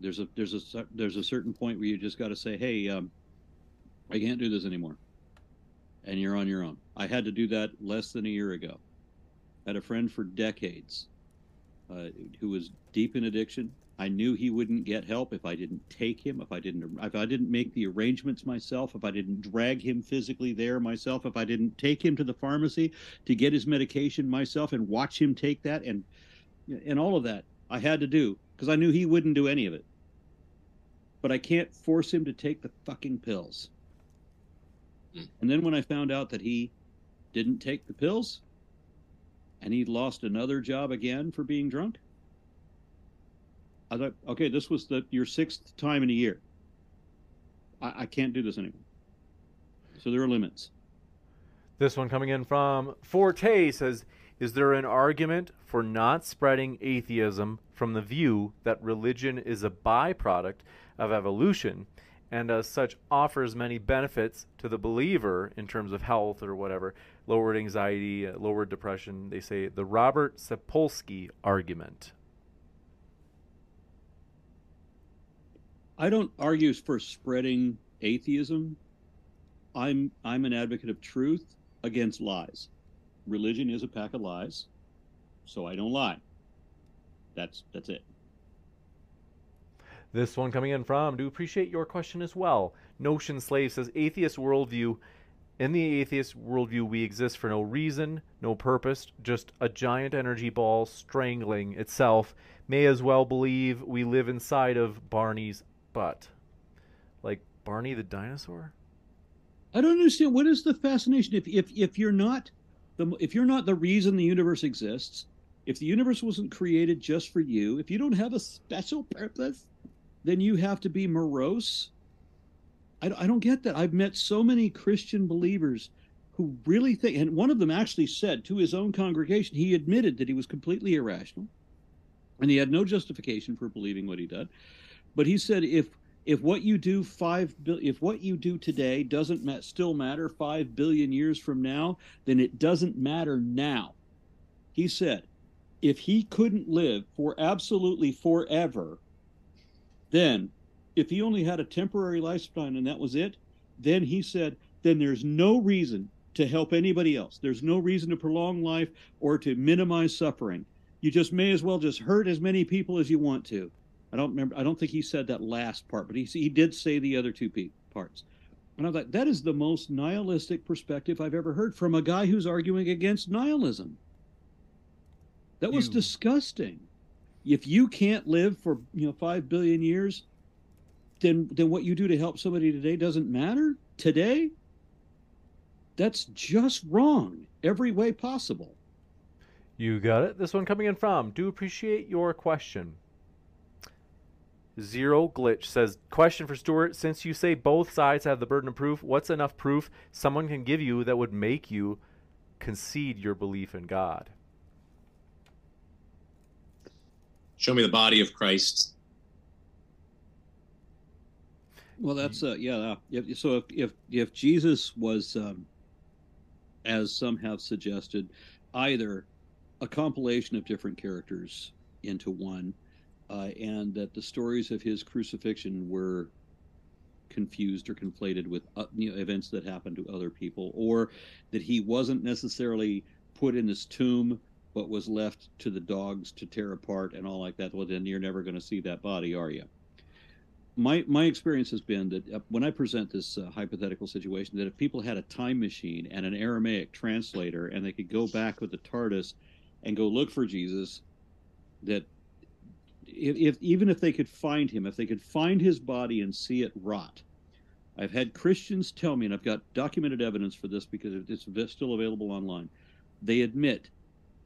There's a there's a there's a certain point where you just got to say, hey, um, I can't do this anymore and you're on your own. I had to do that less than a year ago. I had a friend for decades uh, who was deep in addiction. I knew he wouldn't get help if I didn't take him, if I didn't if I didn't make the arrangements myself, if I didn't drag him physically there myself, if I didn't take him to the pharmacy to get his medication myself and watch him take that and and all of that I had to do because I knew he wouldn't do any of it. But I can't force him to take the fucking pills. Hmm. And then when I found out that he didn't take the pills and he lost another job again for being drunk, I thought, okay, this was the your sixth time in a year. I, I can't do this anymore. So there are limits. This one coming in from Forte says, "Is there an argument for not spreading atheism from the view that religion is a byproduct of evolution and as such offers many benefits to the believer in terms of health or whatever, lowered anxiety, uh, lowered depression?" They say the Robert Sapolsky argument. I don't argue for spreading atheism. I'm I'm an advocate of truth against lies. Religion is a pack of lies, so I don't lie. That's that's it. This one coming in from, do appreciate your question as well. Notion Slave says, atheist worldview. In the atheist worldview, we exist for no reason, no purpose, just a giant energy ball strangling itself. May as well believe we live inside of Barney's butt. Like Barney the dinosaur? I don't understand what is the fascination if if if you're not the if you're not the reason the universe exists, if the universe wasn't created just for you, if you don't have a special purpose, then you have to be morose. I, I don't get that. I've met so many Christian believers who really think, and one of them actually said to his own congregation, he admitted that he was completely irrational and he had no justification for believing what he did. But he said, if if what you do five if what you do today doesn't ma- still matter five billion years from now, then it doesn't matter now. He said, if he couldn't live for absolutely forever, then if he only had a temporary lifespan and that was it, then he said, then there's no reason to help anybody else. There's no reason to prolong life or to minimize suffering. You just may as well just hurt as many people as you want to. I don't remember. I don't think he said that last part, but he he did say the other two parts. And I thought that is the most nihilistic perspective I've ever heard from a guy who's arguing against nihilism. That was disgusting. If you can't live for you know five billion years, then then what you do to help somebody today doesn't matter today. That's just wrong every way possible. You got it. This one coming in from. Do appreciate your question. Zero glitch says question for Stuart. Since you say both sides have the burden of proof, what's enough proof someone can give you that would make you concede your belief in God? Show me the body of Christ. Well, that's uh, yeah. uh, If, so if if if Jesus was, um, as some have suggested, either a compilation of different characters into one, uh, and that the stories of his crucifixion were confused or conflated with uh, you know, events that happened to other people, or that he wasn't necessarily put in his tomb but was left to the dogs to tear apart and all like that. Well, then you're never going to see that body, are you? my my experience has been that uh, when I present this uh, hypothetical situation, that if people had a time machine and an Aramaic translator, and they could go back with the TARDIS and go look for Jesus, that if, if even if they could find him, if they could find his body and see it rot, I've had Christians tell me, and I've got documented evidence for this because it's still available online. They admit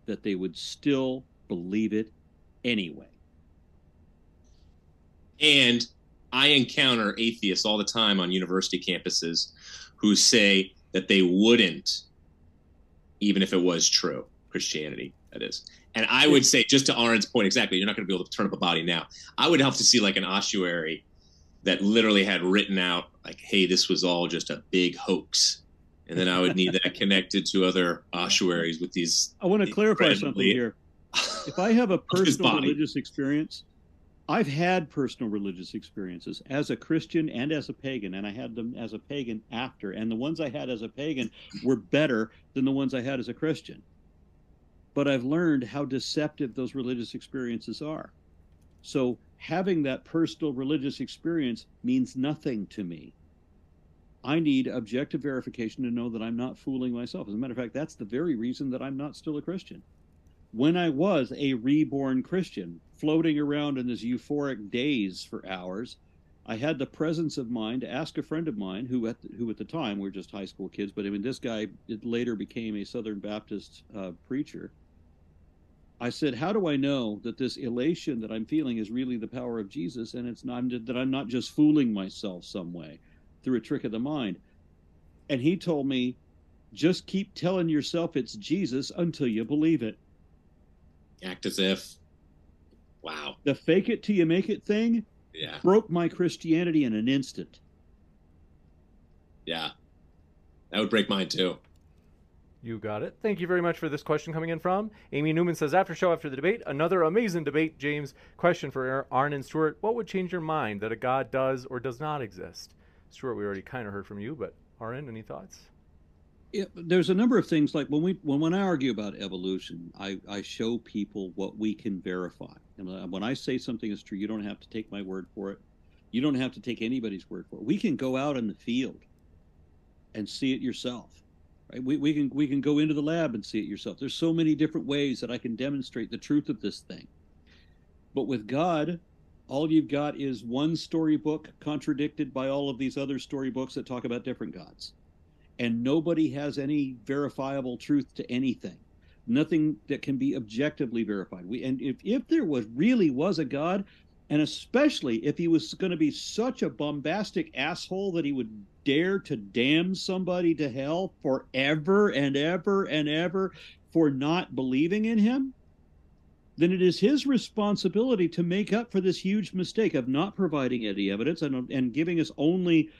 that they would still believe it anyway. And I encounter atheists all the time on university campuses who say that they wouldn't, even if it was true, Christianity, that is. And I would say, just to Aaron's point, exactly, you're not going to be able to turn up a body now. I would have to see like an ossuary that literally had written out, like, hey, this was all just a big hoax. And then I would need that connected to other ossuaries with these. I want to clarify something here. If I have a personal religious experience, I've had personal religious experiences as a Christian and as a pagan, and I had them as a pagan after. And the ones I had as a pagan were better than the ones I had as a Christian. But I've learned how deceptive those religious experiences are. So having that personal religious experience means nothing to me. I need objective verification to know that I'm not fooling myself. As a matter of fact, that's the very reason that I'm not still a Christian when I was a reborn Christian, floating around in this euphoric daze for hours, I had the presence of mind to ask a friend of mine who at the, who at the time we were just high school kids, but I mean this guy it later became a Southern Baptist uh, preacher. I said, "How do I know that this elation that I'm feeling is really the power of Jesus, and it's not that I'm not just fooling myself some way through a trick of the mind?" And he told me, "Just keep telling yourself it's Jesus until you believe it." Act as if. Wow. the fake it till you make it thing Yeah. broke my Christianity in an instant. Yeah. That would break mine too. You got it. Thank you very much for this question coming in from Amy Newman says after show after the debate, another amazing debate. James, question for Arn and Stuart: What would change your mind that a God does or does not exist? Stuart, we already kind of heard from you, but Arn, any thoughts? Yeah, there's a number of things like when we when, when I argue about evolution, I, I show people what we can verify. And when I say something is true, you don't have to take my word for it. You don't have to take anybody's word for it. We can go out in the field and see it yourself. Right? We, we can we can go into the lab and see it yourself. There's so many different ways that I can demonstrate the truth of this thing. But with God, all you've got is one storybook contradicted by all of these other storybooks that talk about different gods. And nobody has any verifiable truth to anything. nothing that can be objectively verified. We and if if there was really was a God, and especially if he was going to be such a bombastic asshole that he would dare to damn somebody to hell forever and ever and ever for not believing in him, then it is his responsibility to make up for this huge mistake of not providing any evidence and, and giving us only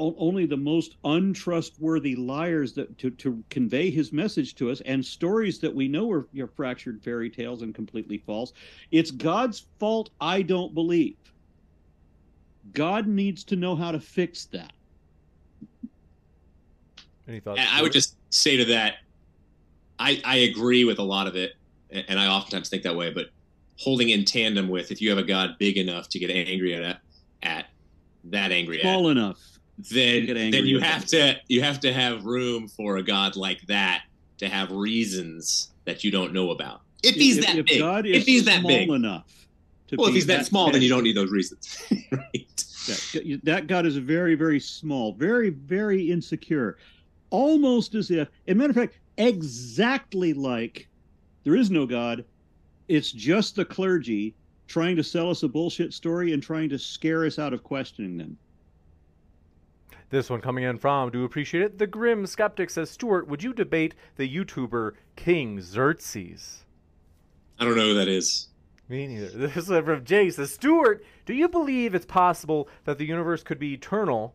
only the most untrustworthy liars that to, to convey his message to us and stories that we know are, are fractured fairy tales and completely false it's god's fault i don't believe god needs to know how to fix that Any thoughts? I would just say to that, I, I agree with a lot of it, and I oftentimes think that way. But holding in tandem with, if you have a God big enough to get angry at, at that angry small at, enough then then you have to you have to have room for a God like that to have reasons that you don't know about. If he's if, that if big, god if he's that big, enough well, if be he's that small, then you don't need those reasons, right? that, that god is very very small very very insecure almost as if as a matter of fact exactly like there is no god it's just the clergy trying to sell us a bullshit story and trying to scare us out of questioning them This one coming in from, do appreciate it. The Grim Skeptic says, Stuart, would you debate the YouTuber King Xerxes? I don't know who that is. Me neither. This is from Jay says, Stuart, do you believe it's possible that the universe could be eternal?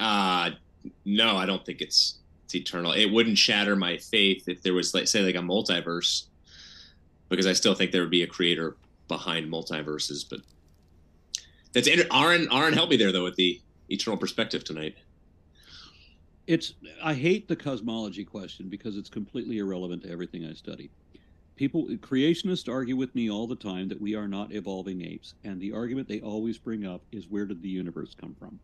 Uh no, I don't think it's it's eternal. It wouldn't shatter my faith if there was like say like a multiverse, because I still think there would be a creator behind multiverses. But that's Aaron. Aaron help me there though with the eternal perspective tonight. it's i hate the cosmology question because it's completely irrelevant to everything i study people creationists argue with me all the time that we are not evolving apes and the argument they always bring up is where did the universe come from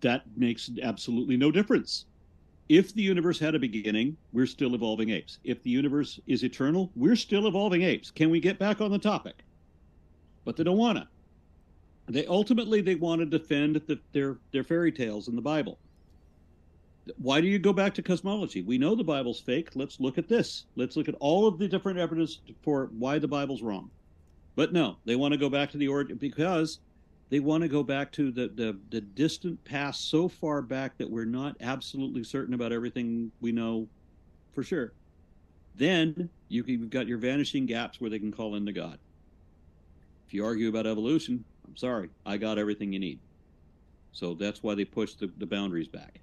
that makes absolutely no difference if the universe had a beginning we're still evolving apes if the universe is eternal we're still evolving apes can we get back on the topic but they don't want to they ultimately they want to defend the, their their fairy tales in the bible why do you go back to cosmology? We know the Bible's fake. Let's look at this. Let's look at all of the different evidence for why the Bible's wrong. But no, they want to go back to the origin because they want to go back to the, the, the distant past so far back that we're not absolutely certain about everything we know for sure. Then you can, you've got your vanishing gaps where they can call into God. If you argue about evolution, I'm sorry, I got everything you need. So that's why they push the, the boundaries back.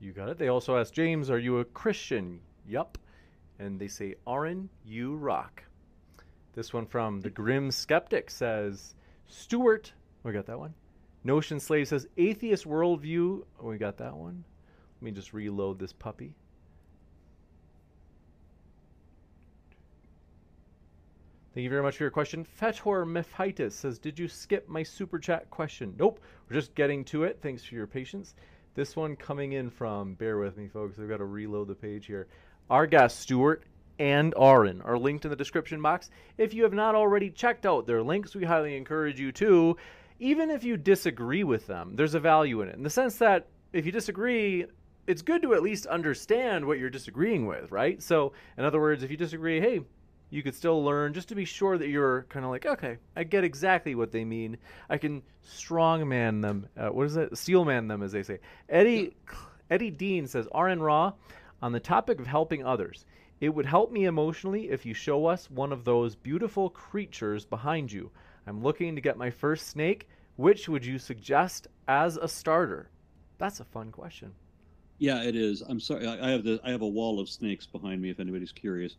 You got it. They also ask James, "Are you a Christian?" Yup. And they say, "Aaron, you rock." This one from the Grim Skeptic says, "Stuart, Oh, we got that one." Notion Slave says, "Atheist worldview." Oh, we got that one. Let me just reload this puppy. Thank you very much for your question. Fetor Mephitis says, Did you skip my super chat question? Nope. We're just getting to it. Thanks for your patience. This one coming in from, bear with me, folks. I've got to reload the page here. Our guests, Stuart and Aaron, are linked in the description box. If you have not already checked out their links, we highly encourage you to. Even if you disagree with them, there's a value in it. In the sense that if you disagree, it's good to at least understand what you're disagreeing with, right? So, in other words, if you disagree, hey, you could still learn just to be sure that you're kind of like, okay, I get exactly what they mean. I can strongman them. Uh, what is it? Steelman them, as they say. Eddie Eddie Dean says, RN Raw, on the topic of helping others, it would help me emotionally if you show us one of those beautiful creatures behind you. I'm looking to get my first snake. Which would you suggest as a starter? That's a fun question. Yeah, it is. I'm sorry. I have the I have a wall of snakes behind me. If anybody's curious,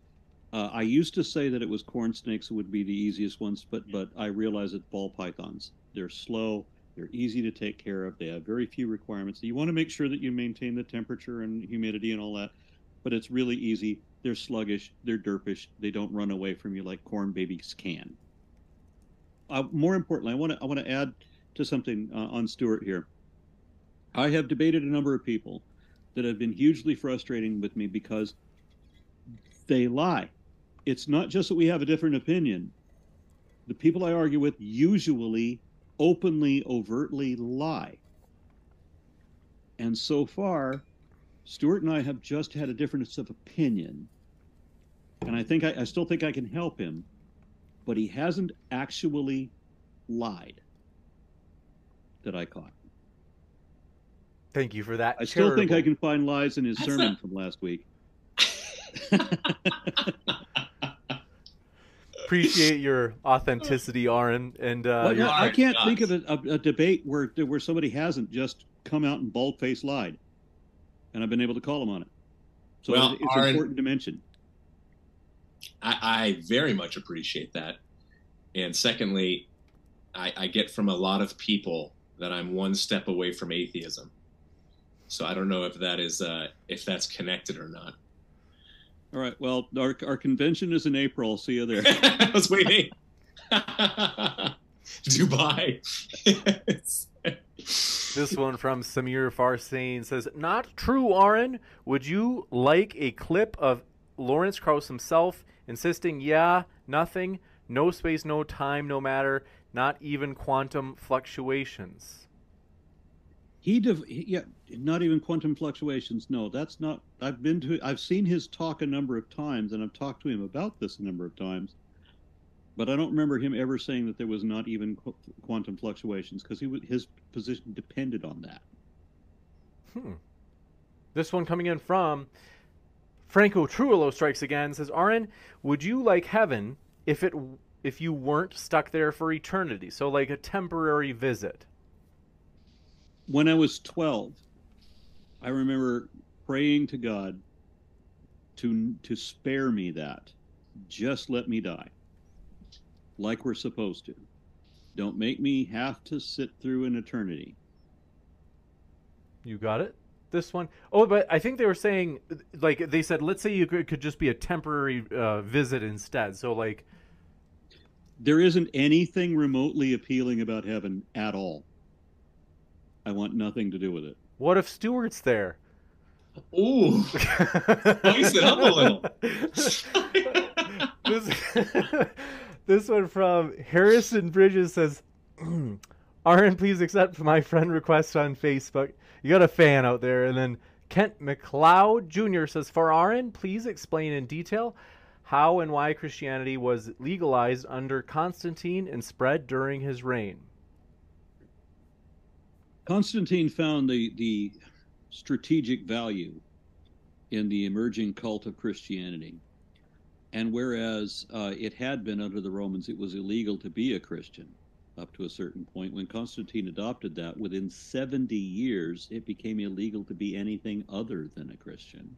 uh, I used to say that it was corn snakes would be the easiest ones, but but I realize it's ball pythons. They're slow. They're easy to take care of. They have very few requirements. You want to make sure that you maintain the temperature and humidity and all that, but it's really easy. They're sluggish. They're derpish. They don't run away from you like corn babies can. Uh, more importantly, I want to I want to add to something uh, on Stuart here. I have debated a number of people that have been hugely frustrating with me because they lie. It's not just that we have a different opinion. The people I argue with usually openly, overtly lie. And so far, Stuart and I have just had a difference of opinion. And I think I, I still think I can help him, but he hasn't actually lied that I caught. Thank you for that. I still think I can find lies in his That's sermon not- from last week. appreciate your authenticity, Aaron, and uh, Well, your- yeah, I can't think of a, a, a debate where where somebody hasn't just come out and bald faced lied, and I've been able to call him on it. So Well, it's, it's Aaron- important to mention. I, I very much appreciate that. And secondly, I, I get from a lot of people that I'm one step away from atheism. So I don't know if that is uh, if that's connected or not. All right. Well, our our convention is in April. I'll see you there. I was waiting. Dubai. This one from Samir Farsain says, "Not true, Aaron. Would you like a clip of Lawrence Krauss himself insisting, yeah, nothing, no space, no time, no matter, not even quantum fluctuations." He, div- he yeah, not even quantum fluctuations. No, that's not. I've been to. I've seen his talk a number of times, and I've talked to him about this a number of times. But I don't remember him ever saying that there was not even qu- quantum fluctuations because he his position depended on that. Hmm. This one coming in from Franco Trullo strikes again. Says, "Aaron, would you like heaven if it if you weren't stuck there for eternity? So like a temporary visit." when I was 12, I remember praying to God to to spare me that. Just let me die. Like we're supposed to. Don't make me have to sit through an eternity. You got it. This one. Oh, but I think they were saying, like they said, let's say you could, could just be a temporary uh, visit instead. So like, There isn't anything remotely appealing about heaven at all. I want nothing to do with it. what if Stuart's there? Ooh. Spice it up a little. this, this one from Harrison Bridges says, Aaron, please accept my friend request on Facebook. You got a fan out there. And then Kent McLeod Jr. says, For Aaron, please explain in detail how and why Christianity was legalized under Constantine and spread during his reign. Constantine found the the strategic value in the emerging cult of Christianity. And whereas uh, it had been under the Romans, it was illegal to be a Christian up to a certain point. When Constantine adopted that, within 70 years, it became illegal to be anything other than a Christian.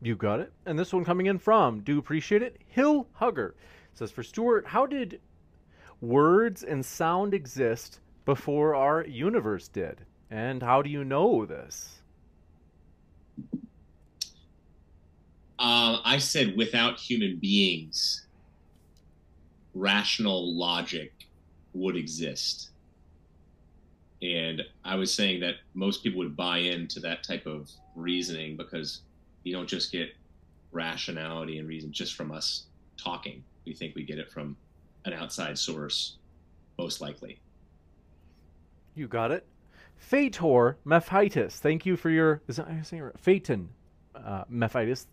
You got it. And this one coming in from, do appreciate it, Hill Hugger says, For Stuart, how did words and sound exist before our universe did? And how do you know this? Um, I said without human beings, rational logic would exist. And I was saying that most people would buy into that type of reasoning because you don't just get rationality and reason just from us talking. We think we get it from an outside source, most likely. You got it. Phaetor Mephitis, thank you for your. Is that, I saying? Phaeton uh, Mephitis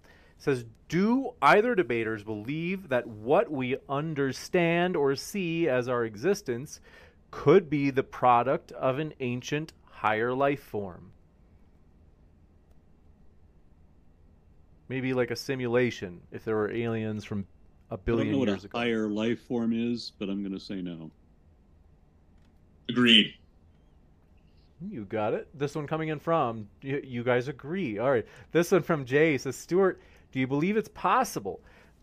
says, Do either debaters believe that what we understand or see as our existence could be the product of an ancient higher life form? Maybe like a simulation if there were aliens from a I don't billion know what years a ago. higher life form is, but I'm going to say no. Agreed. You got it. This one coming in from you, you guys agree. All right. This one from Jay says, Stuart, do you believe it's possible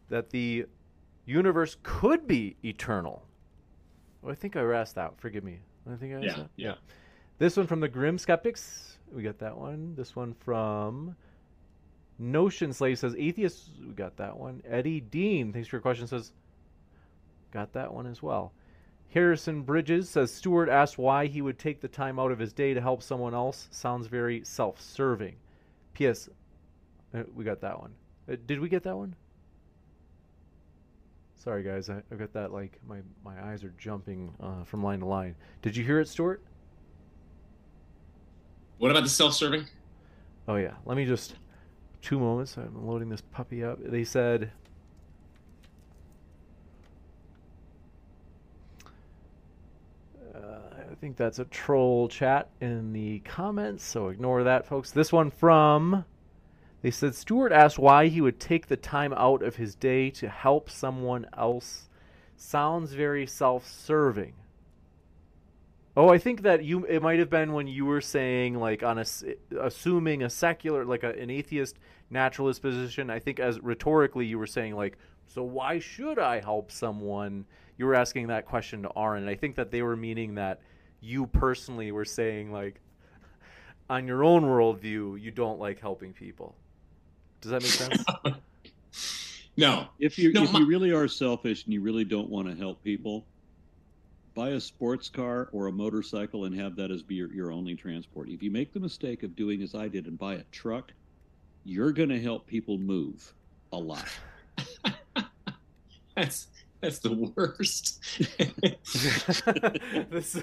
that the universe could be eternal? Oh, I think I asked that. Forgive me. I think I asked Yeah, that. yeah. This one from the Grim Skeptics. We got that one. This one from Notion Slave says atheists. We got that one. Eddie Dean, thanks for your question. Says got that one as well. Harrison Bridges says Stuart asked why he would take the time out of his day to help someone else. Sounds very self-serving. P.S. uh, We got that one. Uh, did we get that one? Sorry, guys. I, I got that like my my eyes are jumping uh, from line to line. Did you hear it, Stuart? What about the self-serving? Oh yeah, let me just two moments. I'm loading this puppy up. They said. Uh, I think that's a troll chat in the comments, so ignore that, folks. This one from. They said Stuart asked why he would take the time out of his day to help someone else. Sounds very self serving. Oh, I think that you it might have been when you were saying like on a assuming a secular like a, an atheist naturalist position. I think as rhetorically you were saying like so why should I help someone? You were asking that question to Aaron, and I think that they were meaning that you personally were saying like on your own worldview you don't like helping people. Does that make sense? no. If you no, if my- you really are selfish and you really don't want to help people, buy a sports car or a motorcycle and have that as be your, your only transport. If you make the mistake of doing as I did and buy a truck, you're going to help people move a lot. That's that's the worst. this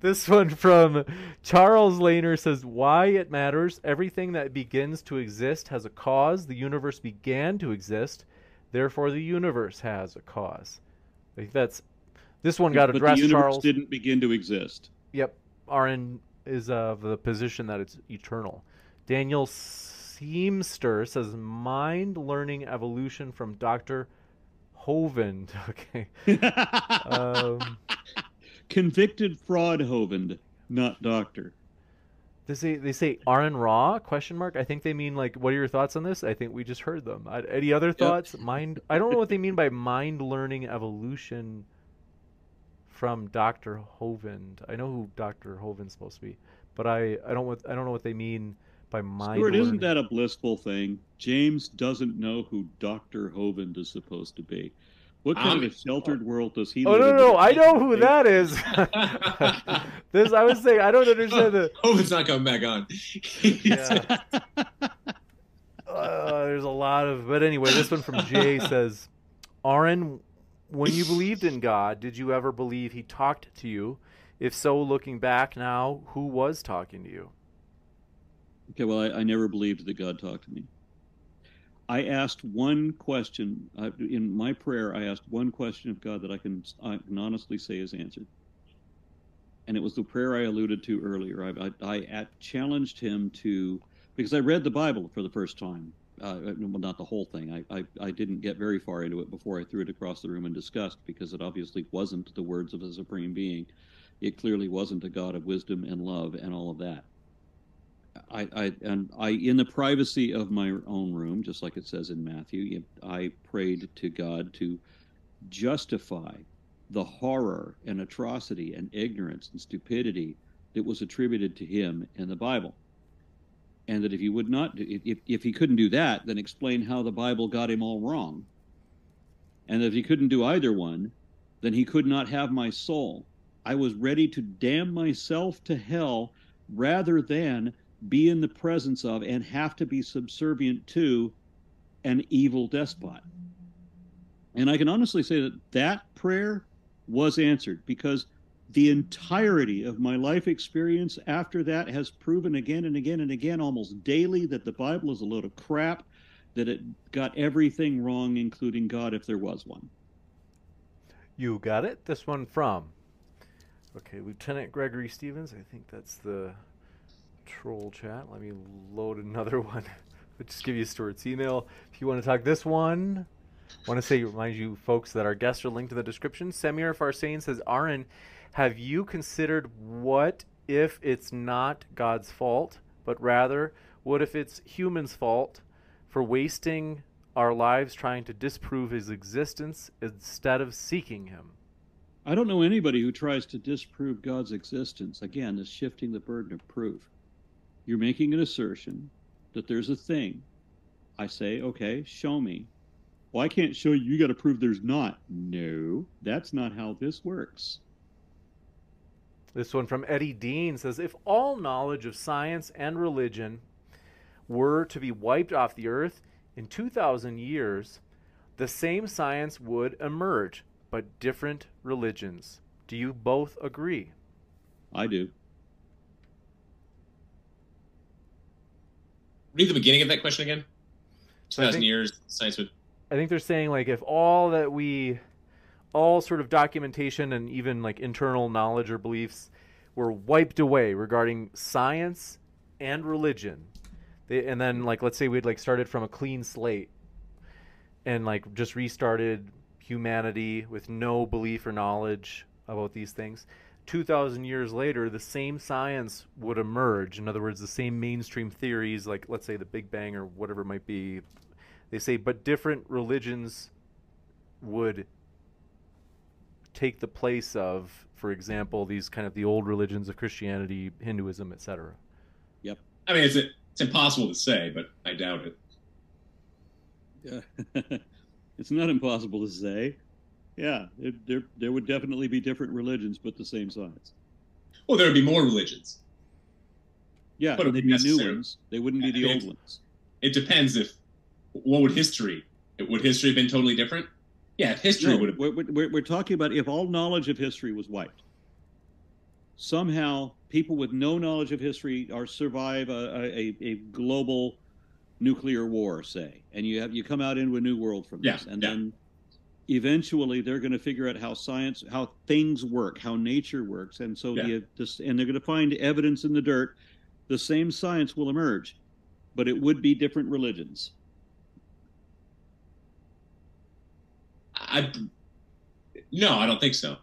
this one from Charles Lehner says why it matters. Everything that begins to exist has a cause. The universe began to exist, therefore the universe has a cause. I think that's this one got but addressed. the universe Charles. didn't begin to exist. Yep, Aaron is of the position that it's eternal. Daniel Seamster says mind learning evolution from Doctor Hovind. Okay. Um, Convicted fraud Hovind, not doctor. They say they say Aaron Ra question mark. I think they mean like what are your thoughts on this? I think we just heard them. Any other thoughts? Mind I don't know what they mean by mind learning evolution from Dr. Hovind. I know who Dr. Hovind's supposed to be, but I I don't what I don't know what they mean by mind Stuart, isn't that a blissful thing? James doesn't know who Dr. Hovind is supposed to be. What kind Um, of a sheltered world does he Oh live no in? no! that I know who that is. this I was saying I don't understand the. Hope it's not coming back on. Yeah. Uh, there's a lot of, but anyway, this one from Jay says, Aaron, when you believed in God, did you ever believe He talked to you? If so, looking back now, who was talking to you? Okay, well, I, I never believed that God talked to me. I asked one question in my prayer. I asked one question of God that I can, I can honestly say is answered, and it was the prayer I alluded to earlier. I, I, I challenged Him to because I read the Bible for the first time. Uh, well, not the whole thing. I, I, I didn't get very far into it before I threw it across the room in disgust because it obviously wasn't the words of a supreme being. It clearly wasn't a God of wisdom and love and all of that. I, I and I in the privacy of my own room, just like it says in Matthew, I prayed to God to justify the horror and atrocity and ignorance and stupidity that was attributed to him in the Bible. And that if he would not, if, if he couldn't do that, then explain how the Bible got him all wrong. And if he couldn't do either one, then he could not have my soul. I was ready to damn myself to hell rather than be in the presence of and have to be subservient to an evil despot. And I can honestly say that that prayer was answered because the entirety of my life experience after that has proven again and again and again, almost daily, that the Bible is a load of crap, that it got everything wrong, including God, if there was one. You got it. This one from. Okay, Lieutenant Gregory Stevens. I think that's the troll chat. Let me load another one. Just give you Stuart's email if you want to talk. This one, want to say remind you folks that our guests are linked in the description. Samir Farsain says, Aaron, have you considered what if it's not God's fault, but rather what if it's humans' fault for wasting our lives trying to disprove his existence instead of seeking him? I don't know anybody who tries to disprove God's existence. Again, is shifting the burden of proof. You're making an assertion that there's a thing. I say, okay, show me. Well, I can't show you. You got to prove there's not. No, that's not how this works. This one from Eddie Dean says If all knowledge of science and religion were to be wiped off the earth in 2,000 years, the same science would emerge, but different religions. Do you both agree? I do. Read the beginning of that question again. 2,000 years, science would. I think they're saying like if all that we, all sort of documentation and even like internal knowledge or beliefs were wiped away regarding science and religion, they, and then like let's say we'd like started from a clean slate, and like just restarted humanity with no belief or knowledge about these things. 2000 years later the same science would emerge in other words the same mainstream theories like let's say the big bang or whatever it might be they say, but different religions would take the place of, for example, these kind of the old religions of Christianity, Hinduism, etc. Yep. I mean, it's it's impossible to say, but I doubt it. Yeah. it's not impossible to say. Yeah, it, there there would definitely be different religions, but the same science. Well, there would be more religions. Yeah, But it they'd be new ones. They wouldn't be the mean, old ones. It depends if what would history would history have been totally different? Yeah, if history No, would have. we're, we're, we're talking about if all knowledge of history was wiped. Somehow, people with no knowledge of history are survive a, a, a global nuclear war, say, and you have you come out into a new world from this, Yeah, and yeah. then eventually they're going to figure out how science, how things work, how nature works, and so Yeah. the, and they're going to find evidence in the dirt. The same science will emerge, but it would be different religions. I no, I don't think so.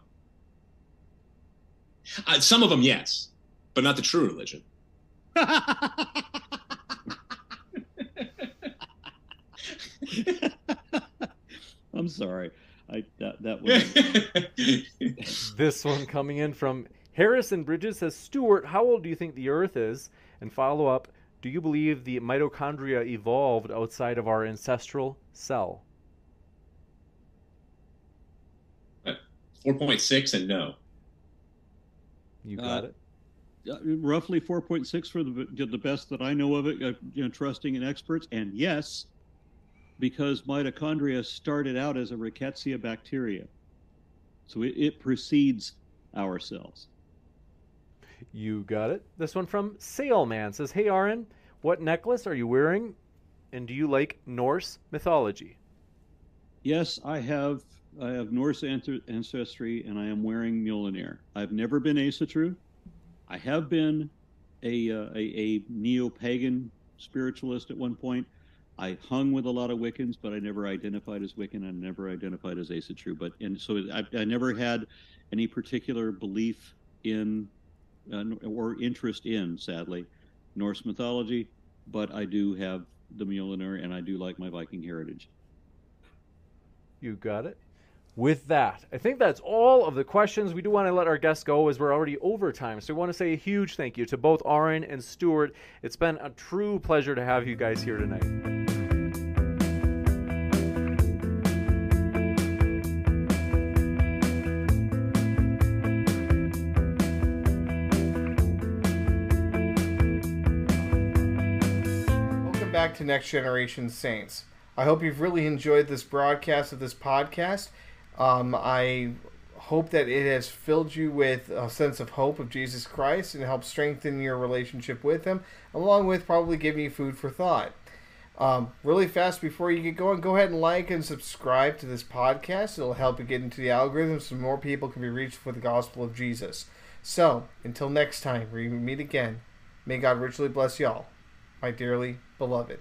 Uh, some of them, yes, but not the true religion. I'm sorry. I that that was This one coming in from Harrison Bridges says, Stuart, how old do you think the Earth is? And follow up, do you believe the mitochondria evolved outside of our ancestral cell? Four point six and no. You Uh, got it. Uh, roughly 4.6 for the the best that I know of it, uh, you know, trusting in experts. And yes, because mitochondria started out as a rickettsia bacteria, so it, it precedes our cells. You got it. This one from Sailman says, Hey Aaron, what necklace are you wearing? And do you like Norse mythology? Yes, I have I have Norse ancestry, and I am wearing Mjolnir. I've never been Asatru. I have been a uh, a, a neo pagan spiritualist at one point. I hung with a lot of Wiccans, but I never identified as Wiccan. I never identified as Asatru. But and so I, I never had any particular belief in uh, or interest in, sadly, Norse mythology. But I do have the Mjolnir, and I do like my Viking heritage. You got it. With that, I think that's all of the questions. We do want to let our guests go as we're already over time. So we want to say a huge thank you to both Aaron and Stuart. It's been a true pleasure to have you guys here tonight. Back to Next Generation Saints. I hope you've really enjoyed this broadcast of this podcast. Um, I hope that it has filled you with a sense of hope of Jesus Christ and helped strengthen your relationship with Him, along with probably giving you food for thought. Um, really fast before you get going, go ahead and like and subscribe to this podcast. It'll help you get into the algorithm so more people can be reached for the gospel of Jesus. So, until next time, we meet again. May God richly bless y'all, my dearly beloved.